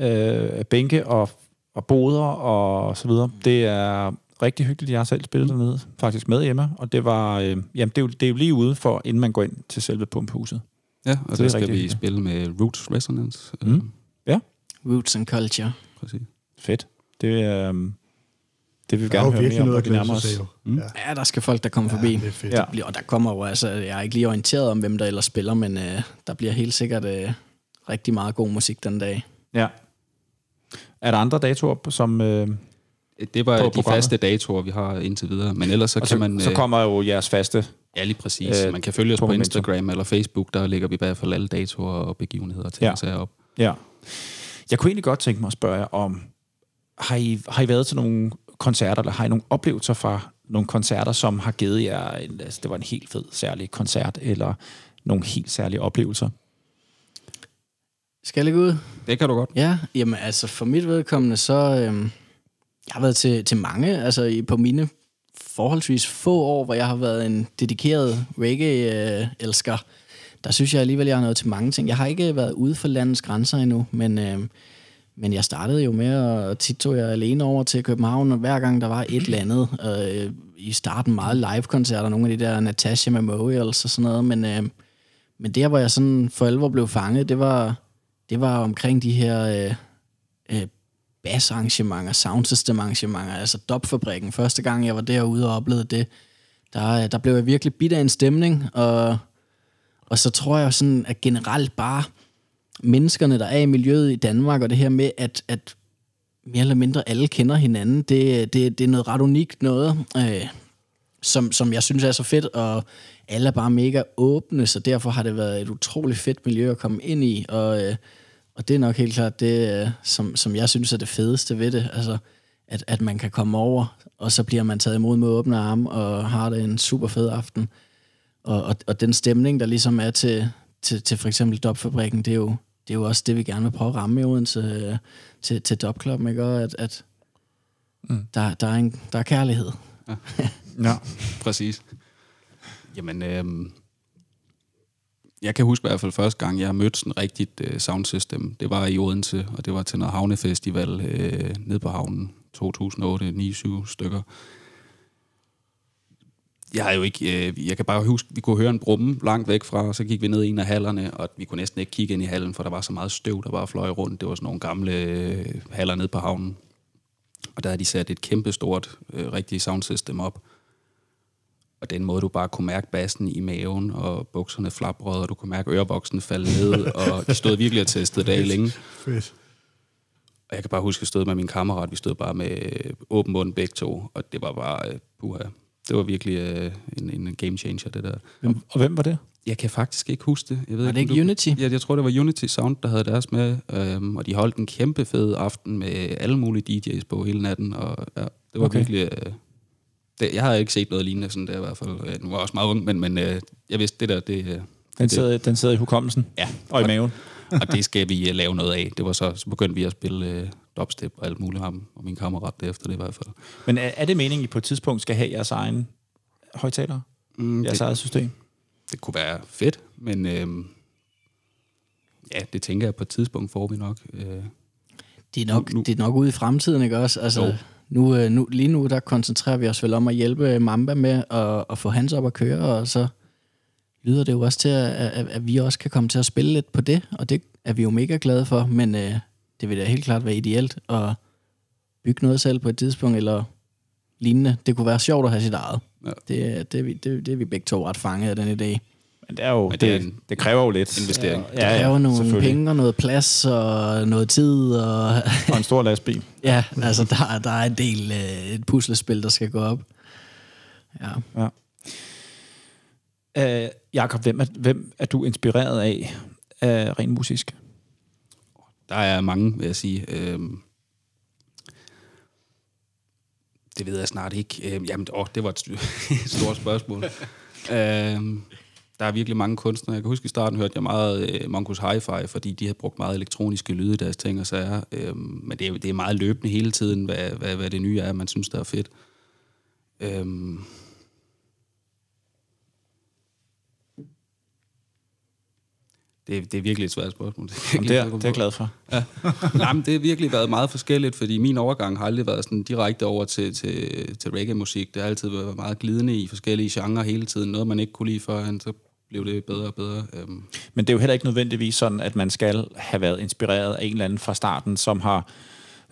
Speaker 1: øh, bænke og, og boder og så videre. Det er rigtig hyggeligt. Jeg har selv spillet dernede, faktisk med Emma, og det var, øh, jamen, det er, jo, det er jo lige ude for, inden man går ind til selve pumpehuset.
Speaker 5: Ja, og
Speaker 1: Så det er
Speaker 5: så skal vi
Speaker 1: hyggeligt.
Speaker 5: spille med Roots Resonance.
Speaker 1: Mm.
Speaker 4: Roots and Culture.
Speaker 5: præcis.
Speaker 1: Fedt. Det, øh, det vil vi
Speaker 2: Der er
Speaker 1: gerne
Speaker 2: jo
Speaker 1: høre mere om, når
Speaker 2: noget
Speaker 1: vi nærmer os.
Speaker 5: Mm.
Speaker 2: Ja,
Speaker 4: Ja, der skal folk, der kommer forbi.
Speaker 2: ja, det er fedt.
Speaker 1: Ja.
Speaker 4: Ja. Og der kommer jo, altså, jeg er ikke lige orienteret om, hvem der ellers spiller, men øh, der bliver helt sikkert øh, rigtig meget god musik den dag.
Speaker 1: Ja. Er der andre datoer, som... Øh,
Speaker 5: Det var
Speaker 1: På
Speaker 5: de
Speaker 1: programmet.
Speaker 5: faste datoer, vi har indtil videre. Men ellers så
Speaker 1: og
Speaker 5: kan
Speaker 1: så,
Speaker 5: man...
Speaker 1: så
Speaker 5: øh,
Speaker 1: kommer jo jeres faste...
Speaker 5: Ja, lige præcis.
Speaker 1: øh,
Speaker 5: Man kan følge os
Speaker 1: på
Speaker 5: på. Instagram eller Facebook. Der lægger vi i hvert fald alle datoer og begivenheder til
Speaker 1: Ja.
Speaker 5: ja. sager op.
Speaker 1: Ja. Jeg kunne egentlig godt tænke mig at spørge jer om, har I, har I været til nogle koncerter, eller har I nogle oplevelser fra nogle koncerter, som har givet jer, en, altså det var en helt fed, særlig koncert, eller nogle helt særlige oplevelser?
Speaker 4: Skal jeg lægge ud?
Speaker 5: Det kan du godt.
Speaker 4: Ja, jamen altså for mit vedkommende, så... Øhm, jeg har været til, til mange, altså i, på mine forholdsvis få år, hvor jeg har været en dedikeret reggae-elsker. Der synes jeg alligevel, jeg har nået til mange ting. Jeg har ikke været ude for landets grænser endnu, men, øh, men jeg startede jo med, og tit tog jeg alene over til København, og hver gang der var et eller andet, øh, i starten meget live-koncerter, nogle af de der Natasha Memorials og sådan noget, men, øh, men der, hvor jeg sådan for alvor blev fanget, det var, det var omkring de her øh, øh, bassarrangementer, soundsystem-arrangementer, altså Dopfabrikken. Første gang, jeg var derude og oplevede det, der, øh, der blev jeg virkelig bidt af en stemning, og, og så tror jeg sådan, at generelt bare menneskerne, der er i miljøet i Danmark, og det her med, at, at mere eller mindre alle kender hinanden, det, det, det er noget ret unikt noget, øh, som, som jeg synes er så fedt, og alle er bare mega åbne, så derfor har det været et utroligt fedt miljø at komme ind i, og, øh, og det er nok helt klart det, øh, som, som jeg synes er det fedeste ved det, altså at, at man kan komme over, og så bliver man taget imod med åbne arme, og har det en super fed aften. Og, og, og den stemning, der ligesom er til, til, til for eksempel Dopfabrikken, det er jo, det er jo også det, vi gerne vil prøve at ramme i Odense øh, til, til Dopklubben, ikke? Og at, at mm. der, der, er en, der er kærlighed.
Speaker 1: Ja.
Speaker 5: Præcis. Jamen, øhm, jeg kan huske i hvert fald første gang, jeg har mødt sådan rigtigt øh, soundsystem. Det var i Odense, og det var til noget havnefestival øh, nede på havnen 2008, 9-7 stykker. Jeg har jo ikke, øh, jeg kan bare huske, vi kunne høre en brumme langt væk fra, og så gik vi ned i en af hallerne, og vi kunne næsten ikke kigge ind i hallen, for der var så meget støv, der bare fløj rundt. Det var sådan nogle gamle øh, haller nede på havnen. Og der havde de sat et kæmpe stort, øh, rigtigt soundsystem op. Og den måde, du bare kunne mærke bassen i maven, og bukserne flaprede, og du kunne mærke øreboksen falde ned, og de stod virkelig og testede af længe.
Speaker 2: Fedt.
Speaker 5: Og jeg kan bare huske, at jeg stod med min kammerat, vi stod bare med åben mund begge to, og det var bare, øh, puha, det var virkelig øh, en, en game changer, det der.
Speaker 1: Og, og hvem var det?
Speaker 5: Jeg kan faktisk ikke huske det. Jeg ved
Speaker 4: Var det ikke
Speaker 5: du-
Speaker 4: Unity?
Speaker 5: Ja, jeg tror, det var Unity Sound, der havde deres med, øhm, og de holdt en kæmpe fed aften med alle mulige DJ's på hele natten, og ja, det var
Speaker 1: Okay.
Speaker 5: virkelig... Øh, det, jeg har ikke set noget lignende sådan der i hvert fald. Øh, Nu var jeg også meget ung, men, men øh, jeg vidste, det der, det, øh,
Speaker 1: Den
Speaker 5: det,
Speaker 1: sidder, den sidder i hukommelsen
Speaker 5: ja,
Speaker 1: og i maven.
Speaker 5: og det skal vi øh, lave noget af. Det var så, så begyndte vi at spille øh, dubstep og alt muligt ham, og min kammerat derefter det i hvert fald.
Speaker 1: Men er, er det meningen, at I på et tidspunkt skal have jeres egen højtaler?
Speaker 5: Mm,
Speaker 1: Jeres
Speaker 5: det,
Speaker 1: eget system?
Speaker 5: det kunne være fedt, men øh, ja, det tænker jeg på et tidspunkt får vi nok. Øh,
Speaker 4: Det er nok,
Speaker 5: Nu- nu-
Speaker 4: det er nok ude i fremtiden, ikke også? Altså,
Speaker 5: Jo.
Speaker 4: nu, øh, nu, lige nu, der koncentrerer vi os vel om at hjælpe Mamba med at, at få hans op at køre, og så lyder det jo også til, at, at, at vi også kan komme til at spille lidt på det, og det er vi jo mega glade for, men øh, det vil da helt klart være ideelt at bygge noget selv på et tidspunkt, eller lignende. Det kunne være sjovt at have sit eget.
Speaker 5: Ja.
Speaker 4: Det, det, er vi- det, det er vi begge to ret fanget af, den idé.
Speaker 1: Men det, er jo,
Speaker 5: Men
Speaker 1: det,
Speaker 5: det
Speaker 1: det,
Speaker 5: en
Speaker 1: det kræver jo lidt
Speaker 5: investering.
Speaker 1: Ja,
Speaker 4: Der er jo nogle penge og noget plads og noget tid, og
Speaker 1: Og en stor lastbil.
Speaker 4: Ja, altså der, der er en del øh, et puslespil, der skal gå op. Ja.
Speaker 1: Uh, Jakob, hvem er, hvem er du inspireret af, uh, rent musisk?
Speaker 5: Der er mange, vil jeg sige. Øhm, det ved jeg snart ikke. Øhm, jamen, åh, det var et, st- et stort spørgsmål. øhm, der er virkelig mange kunstnere. Jeg kan huske, i starten hørte jeg meget øh, Monkus Hi-Fi, fordi de havde brugt meget elektroniske lyde i deres ting og sager. Øhm, men det er, det er meget løbende hele tiden, hvad, hvad, hvad det nye er, man synes, der er fedt. Øhm, Det, det er virkelig et svært spørgsmål. Det er,
Speaker 1: det, er, det er jeg glad for.
Speaker 5: Ja. Nej, men det har virkelig været meget forskelligt, fordi min overgang har aldrig været sådan direkte over til, til, til reggae-musik. Det har altid været meget glidende i forskellige genrer hele tiden. Noget, man ikke kunne lide før, så blev det bedre og bedre. Øhm.
Speaker 1: Men det er jo heller ikke nødvendigvis sådan, at man skal have været inspireret af en eller anden fra starten, som har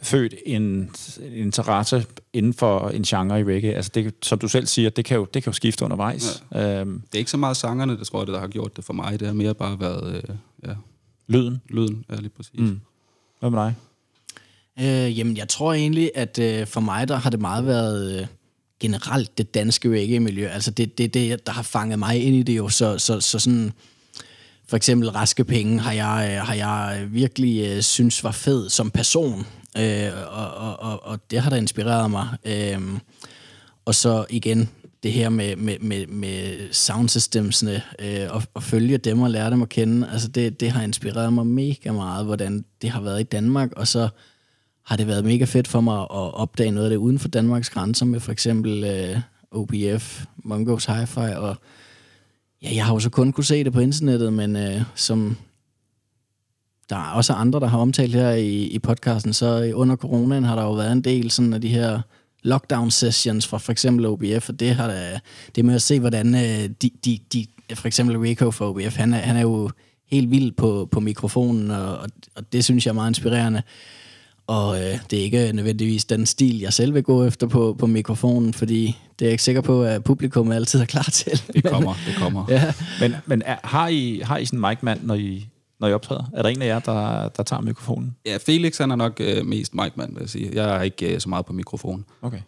Speaker 1: født en interesse inden for en genre i reggae. Altså det, som du selv siger, det kan jo, det kan jo skifte undervejs. Ja. Øhm,
Speaker 5: det er ikke så meget sangerne, det tror jeg, det, der har gjort det for mig. Det har mere bare været øh, ja,
Speaker 1: lyden.
Speaker 5: Lyden, ja lige præcis. Mm.
Speaker 1: Hvad med dig?
Speaker 4: Øh, jamen, jeg tror egentlig, at øh, for mig, der har det meget været øh, generelt det danske reggae-miljø. Altså, det det, det, der har fanget mig ind i det jo. Så, så, så sådan, for eksempel Raske Penge har jeg, øh, har jeg virkelig øh, synes var fed som person. Øh, og, og, og, og det har da inspireret mig. Øh, og så igen, det her med, med, med, med soundsystemsene, øh, og, og følge dem og lære dem at kende, altså det, det har inspireret mig mega meget, hvordan det har været i Danmark, og så har det været mega fedt for mig at opdage noget af det uden for Danmarks grænser, med for eksempel øh, OBF, Mongos Hi-Fi, og ja, jeg har jo så kun kunne se det på internettet, men øh, som der er også andre, der har omtalt her i, i podcasten, så under coronaen har der jo været en del sådan af de her lockdown sessions fra for eksempel OBF, og det har da, det med at se, hvordan øh, de, de, de, for eksempel Rico fra OBF, han er, han er jo helt vild på, på mikrofonen, og, og det synes jeg er meget inspirerende. Og øh, det er ikke nødvendigvis den stil, jeg selv vil gå efter på, på mikrofonen, fordi det er jeg ikke sikker på, at publikum altid er klar til.
Speaker 5: Det kommer, det kommer.
Speaker 1: ja. Men, men er, har, I, har I sådan en mic-mand, når I, når I optræder? Er der en af jer, der, der tager mikrofonen?
Speaker 5: Ja, Felix han er nok øh, mest mic-mand, vil jeg sige. Jeg er ikke øh, så meget på mikrofonen.
Speaker 1: Okay.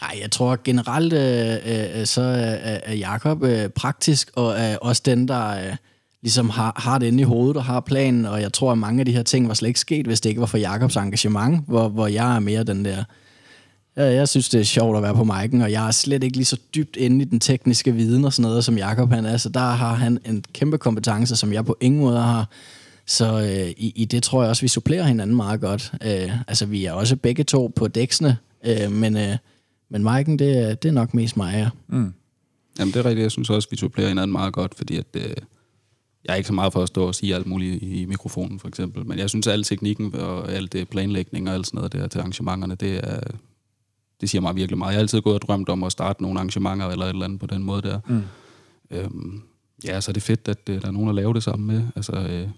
Speaker 4: Nej, jeg tror generelt, øh, øh, så er, er Jacob øh, praktisk, og er også den, der øh, ligesom har, har det inde i hovedet og har planen, og jeg tror, at mange af de her ting var slet ikke sket, hvis det ikke var for Jakobs engagement, hvor, hvor jeg er mere den der... Ja, jeg synes, det er sjovt at være på mic'en, og jeg er slet ikke lige så dybt inde i den tekniske viden og sådan noget, som Jakob han er, så der har han en kæmpe kompetence, som jeg på ingen måde har. Så øh, i, i det tror jeg også, vi supplerer hinanden meget godt. Øh, altså, vi er også begge to på dæksene, øh, men, øh, men Mike'en, det, det er nok mest mig, ja.
Speaker 5: Mm. Jamen, det er rigtigt. Jeg synes også, vi supplerer hinanden meget godt, fordi at, øh, jeg er ikke så meget for at stå og sige alt muligt i mikrofonen, for eksempel. Men jeg synes, at al teknikken og alt det planlægning og alt sådan noget der til arrangementerne, det, er, det siger mig virkelig meget. Jeg har altid gået og drømt om at starte nogle arrangementer eller et eller andet på den måde der. Mm. Øhm, ja, så er det fedt, at øh, der er nogen, der laver det sammen med. Altså, øh,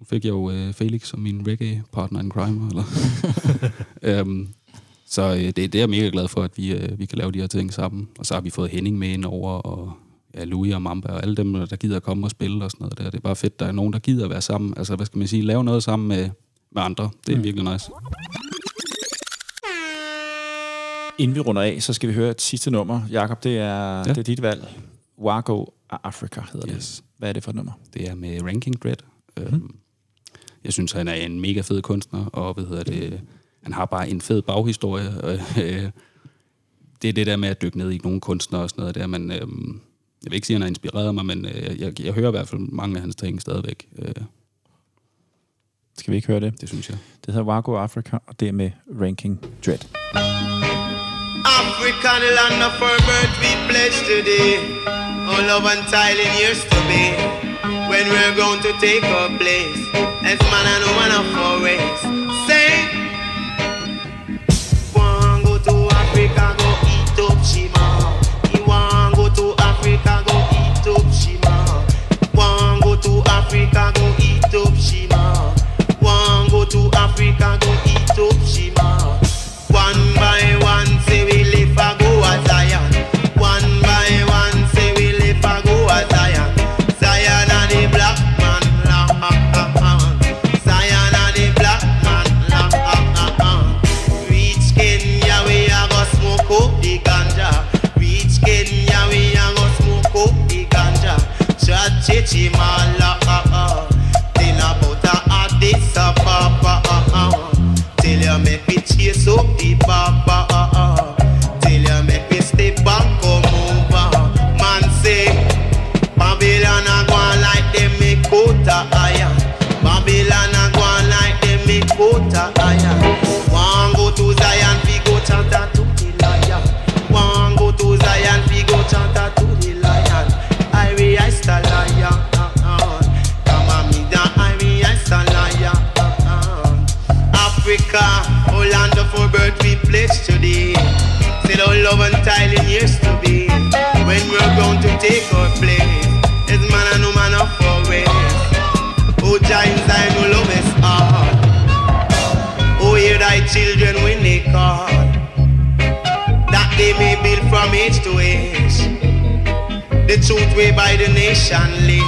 Speaker 5: nu fik jeg jo øh, Felix som min reggae-partner in crime. Eller? øhm, så øh, det, det er jeg mega glad for, at vi, øh, vi kan lave de her ting sammen. Og så har vi fået Henning med ind over, og ja, Louis og Mamba, og alle dem, der gider at komme og spille og sådan noget der. Det er bare fedt, der er nogen, der gider at være sammen. Altså, hvad skal man sige, lave noget sammen med, med andre. Det er mm. virkelig nice.
Speaker 1: Inden vi runder af, så skal vi høre et sidste nummer. Jakob, det er, ja. det er dit valg. Wago Africa hedder yes. det. Hvad er det for et nummer?
Speaker 5: Det er med Ranking Dread. Mm. Jeg synes, han er en mega fed kunstner, og hvad hedder det, han har bare en fed baghistorie. Øh, det er det der med at dykke ned i nogle kunstnere og sådan noget der, men øhm, jeg vil ikke sige, at han har inspireret mig, men øh, jeg, jeg hører i hvert fald mange af hans ting stadigvæk. Øh.
Speaker 1: Skal vi ikke høre det?
Speaker 5: Det synes jeg.
Speaker 1: Det hedder Wago Africa, og det er med Ranking Dread.
Speaker 8: Africa, the land of our birth, we pledge today. All love and tiling years to be. When we're going to take our place. As man and woman of our race. Say, one go to Africa, go eat up Shima. You want go to Africa, go eat up. One go to Africa, go eat up. One go to Africa, go eat Till you make me chase up the baba for birth we pledge today. Still our love and tile in years to be. When we're going to take our place, as man and woman of our ways. Oh, giants, I know love is hard. Oh, hear thy children when they call. That they may build from age to age. The truth way by the nation lead.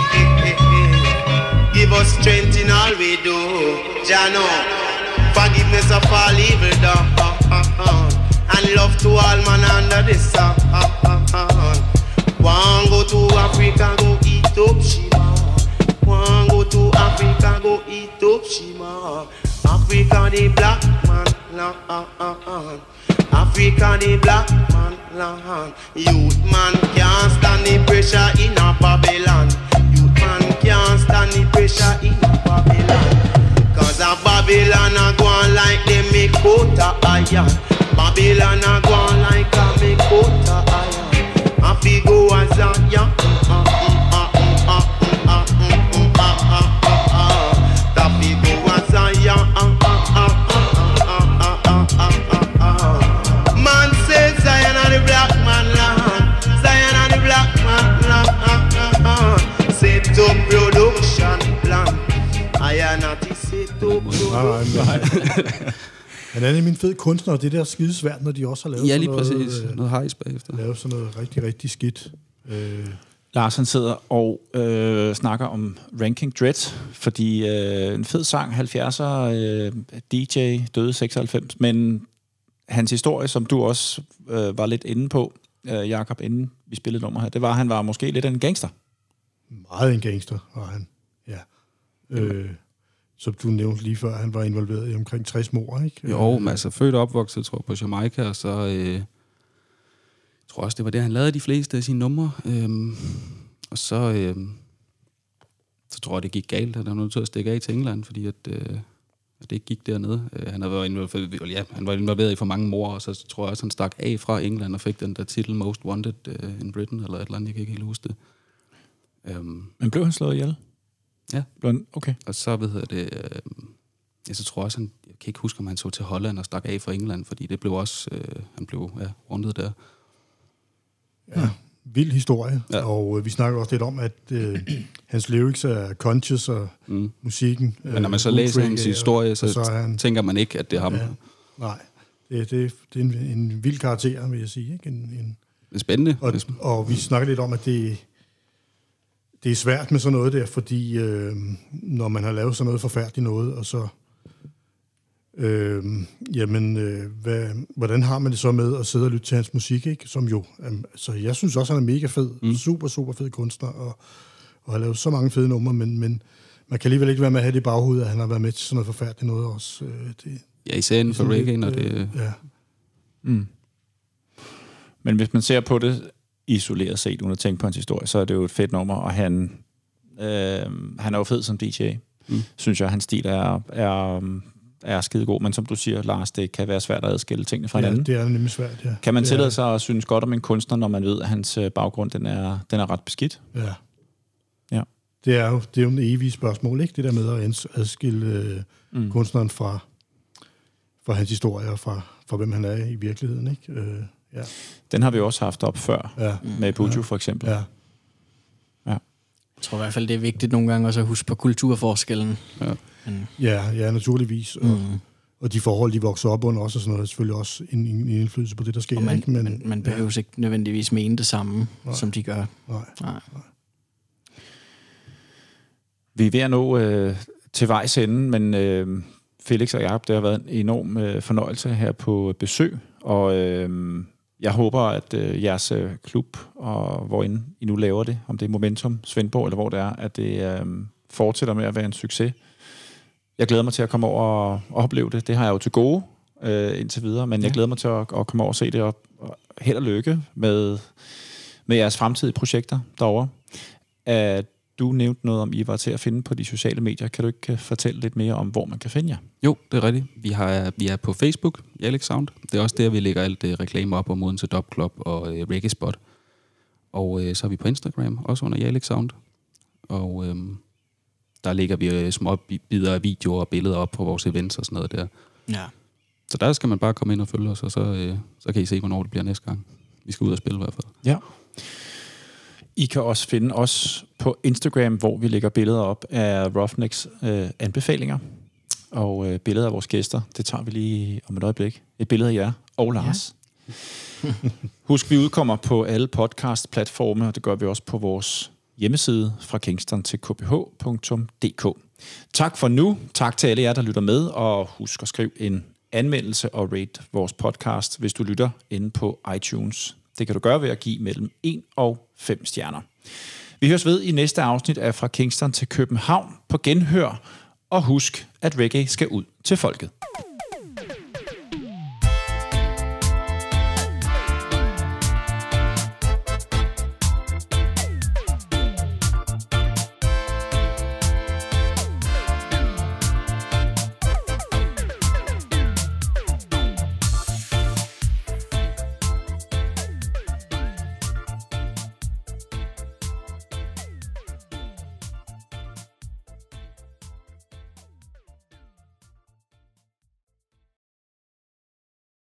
Speaker 8: Give us strength in all we do. Jano forgiveness of all evil done. And love to all man under the sun. One go to Africa, go eat up Shima. One go to Africa, go eat up Shima. Africa the black man land. Africa the black man land. Youth man can't stand the pressure in a Babylon. Youth man can't stand the pressure in a Babylon. Cause a Babylon a go on like they make quota iron. Babylon a go on like a make quota iron. A fi go as a yeah.
Speaker 2: Nej, nej, nej. Men han er min fed kunstner, og det der er skide svært, når de også har lavet
Speaker 5: Ja,
Speaker 2: sådan
Speaker 5: lige
Speaker 2: noget,
Speaker 5: præcis.
Speaker 2: øh,
Speaker 5: Noget hejs bagefter.
Speaker 2: lavet sådan noget rigtig, rigtig skidt. Øh,
Speaker 1: Lars han sidder og øh, snakker om Ranking Dread, fordi øh, en fed sang, 70'er, øh, DJ, døde 96, men hans historie, som du også øh, var lidt inde på, øh, Jakob, inden vi spillede nummer her, det var, at han var måske lidt af en gangster.
Speaker 2: meget en gangster var han, ja. Øh, som du nævnte lige før, han var involveret i omkring 60 mor, ikke?
Speaker 5: Jo, men altså født og opvokset, tror jeg, på Jamaica, og så øh, jeg tror også, det var det, han lavede de fleste af sine numre. Øhm, og så, øh, så tror jeg, det gik galt, at han var nødt til at stikke af til England, fordi at, øh, at det ikke gik dernede. Øh, han, havde været involveret, ja, han var involveret i for mange mor, og så tror jeg også, han stak af fra England og fik den der titel Most Wanted uh, in Britain, eller et eller andet, jeg kan ikke helt huske det. Øhm,
Speaker 1: Men blev han slået ihjel?
Speaker 5: Ja.
Speaker 1: Han, okay.
Speaker 5: og så, hvad hedder det, øh, ja, så tror jeg også, han, jeg kan ikke huske, om han så til Holland og stak af fra England, fordi det blev også, øh, han blev ja, rundet der.
Speaker 2: Ja, vild historie, ja.
Speaker 5: Ja.
Speaker 2: og øh, vi snakker også lidt om, at øh, hans lyrics er conscious, og mm. musikken...
Speaker 5: Men når man så
Speaker 2: øh,
Speaker 5: læser hans
Speaker 2: og-
Speaker 5: historie, så,
Speaker 2: så han,
Speaker 5: tænker man ikke, at det er ham.
Speaker 2: Ja.
Speaker 5: Ja.
Speaker 2: Nej, det, det, det er en, en vild karakter, vil jeg sige. Ikke? En, en,
Speaker 5: Det er spændende.
Speaker 2: og, og vi snakker lidt om, at det, det er svært med sådan noget der, fordi øh, når man har lavet sådan noget forfærdeligt noget, og så... Øh, jamen, øh, hvad, hvordan har man det så med at sidde og lytte til hans musik, ikke? Som jo, um, så jeg synes også, han er mega fed. Mm. Super, super fed kunstner, og, og har lavet så mange fede numre, men, men man kan alligevel ikke være med at have det i baghovedet, at han har været med til sådan noget forfærdeligt noget også. Øh, det,
Speaker 5: Ja, især inden for reggae, når
Speaker 2: øh,
Speaker 5: det...
Speaker 2: Ja.
Speaker 1: Men hvis man ser på det isoleret set, uden at tænke på hans historie, så er det jo et fedt nummer, og han, øh, han er jo fed som DJ. Mm. Synes jeg, hans stil er, er, er skide god, men som du siger, Lars, det kan være svært at adskille tingene fra
Speaker 2: ja,
Speaker 1: hinanden.
Speaker 2: det er nemlig svært, ja.
Speaker 1: Kan man
Speaker 2: Det
Speaker 1: tillade sig at synes godt om en kunstner, når man ved, at hans øh, baggrund den er, den er ret beskidt?
Speaker 2: Ja.
Speaker 1: Ja.
Speaker 2: Det er jo det er jo en evig spørgsmål, ikke? Det der med at adskille øh, mm. kunstneren fra, fra hans historie og fra, fra, hvem han er i virkeligheden, ikke? Øh, ja.
Speaker 1: Den har vi også haft op før,
Speaker 2: Ja.
Speaker 1: med Buju for eksempel.
Speaker 2: ja.
Speaker 4: Jeg tror i hvert fald, det er vigtigt nogle gange også at huske på kulturforskellen.
Speaker 5: Ja.
Speaker 2: Ja, ja, naturligvis. Og, mm. og de forhold, de vokser op under også, og sådan noget, er selvfølgelig også en, en indflydelse på det, der sker.
Speaker 4: Og man,
Speaker 2: ikke?
Speaker 4: men, man, man behøver ikke nødvendigvis mene det samme, Nej. som de gør.
Speaker 2: Nej.
Speaker 4: Nej.
Speaker 1: Vi er ved at nå øh, til vejs ende, men øh, Felix og Jacob, det har været en enorm øh, fornøjelse her på besøg, og øh, jeg håber, at øh, jeres øh, klub, og hvor end I nu laver det, om det er Momentum, Svendborg, eller hvor det er, at det øh, fortsætter med at være en succes. Jeg glæder mig til at komme over og, og opleve det. Det har jeg jo til gode øh, indtil videre, men ja. jeg glæder mig til at, at komme over og se det, og, og held og lykke med, med jeres fremtidige projekter derovre. At du nævnte noget om, I var til at finde på de sociale medier. Kan du ikke øh, fortælle lidt mere om, hvor man kan finde jer?
Speaker 5: Jo, det er rigtigt. Vi, har, vi er på Facebook, Alex Sound. Det er også der, vi lægger alt det reklame op om Odense Dub Club og øh, Reggae Spot. Og øh, så er vi på Instagram, også under Alex Sound. Og øh, der lægger vi øh, små bi- bidder af videoer og billeder op på vores events og sådan noget der.
Speaker 4: Ja.
Speaker 5: Så der skal man bare komme ind og følge os, og så, øh, så kan I se, hvornår det bliver næste gang. Vi skal ud og spille i hvert fald.
Speaker 1: Ja. I kan også finde os på Instagram, hvor vi lægger billeder op af Roughnecks øh, anbefalinger. og øh, billeder af vores gæster. Det tager vi lige om et øjeblik. Et billede af jer og Lars. Ja. Husk, vi udkommer på alle podcast-platforme, og det gør vi også på vores hjemmeside fra kingston til kph.dk. Tak for nu. Tak til alle jer, der lytter med, og husk at skrive en anmeldelse og rate vores podcast, hvis du lytter inde på iTunes. Det kan du gøre ved at give mellem 1 og 5 stjerner. Vi høres ved i næste afsnit af Fra Kingston til København på genhør, og husk, at reggae skal ud til folket.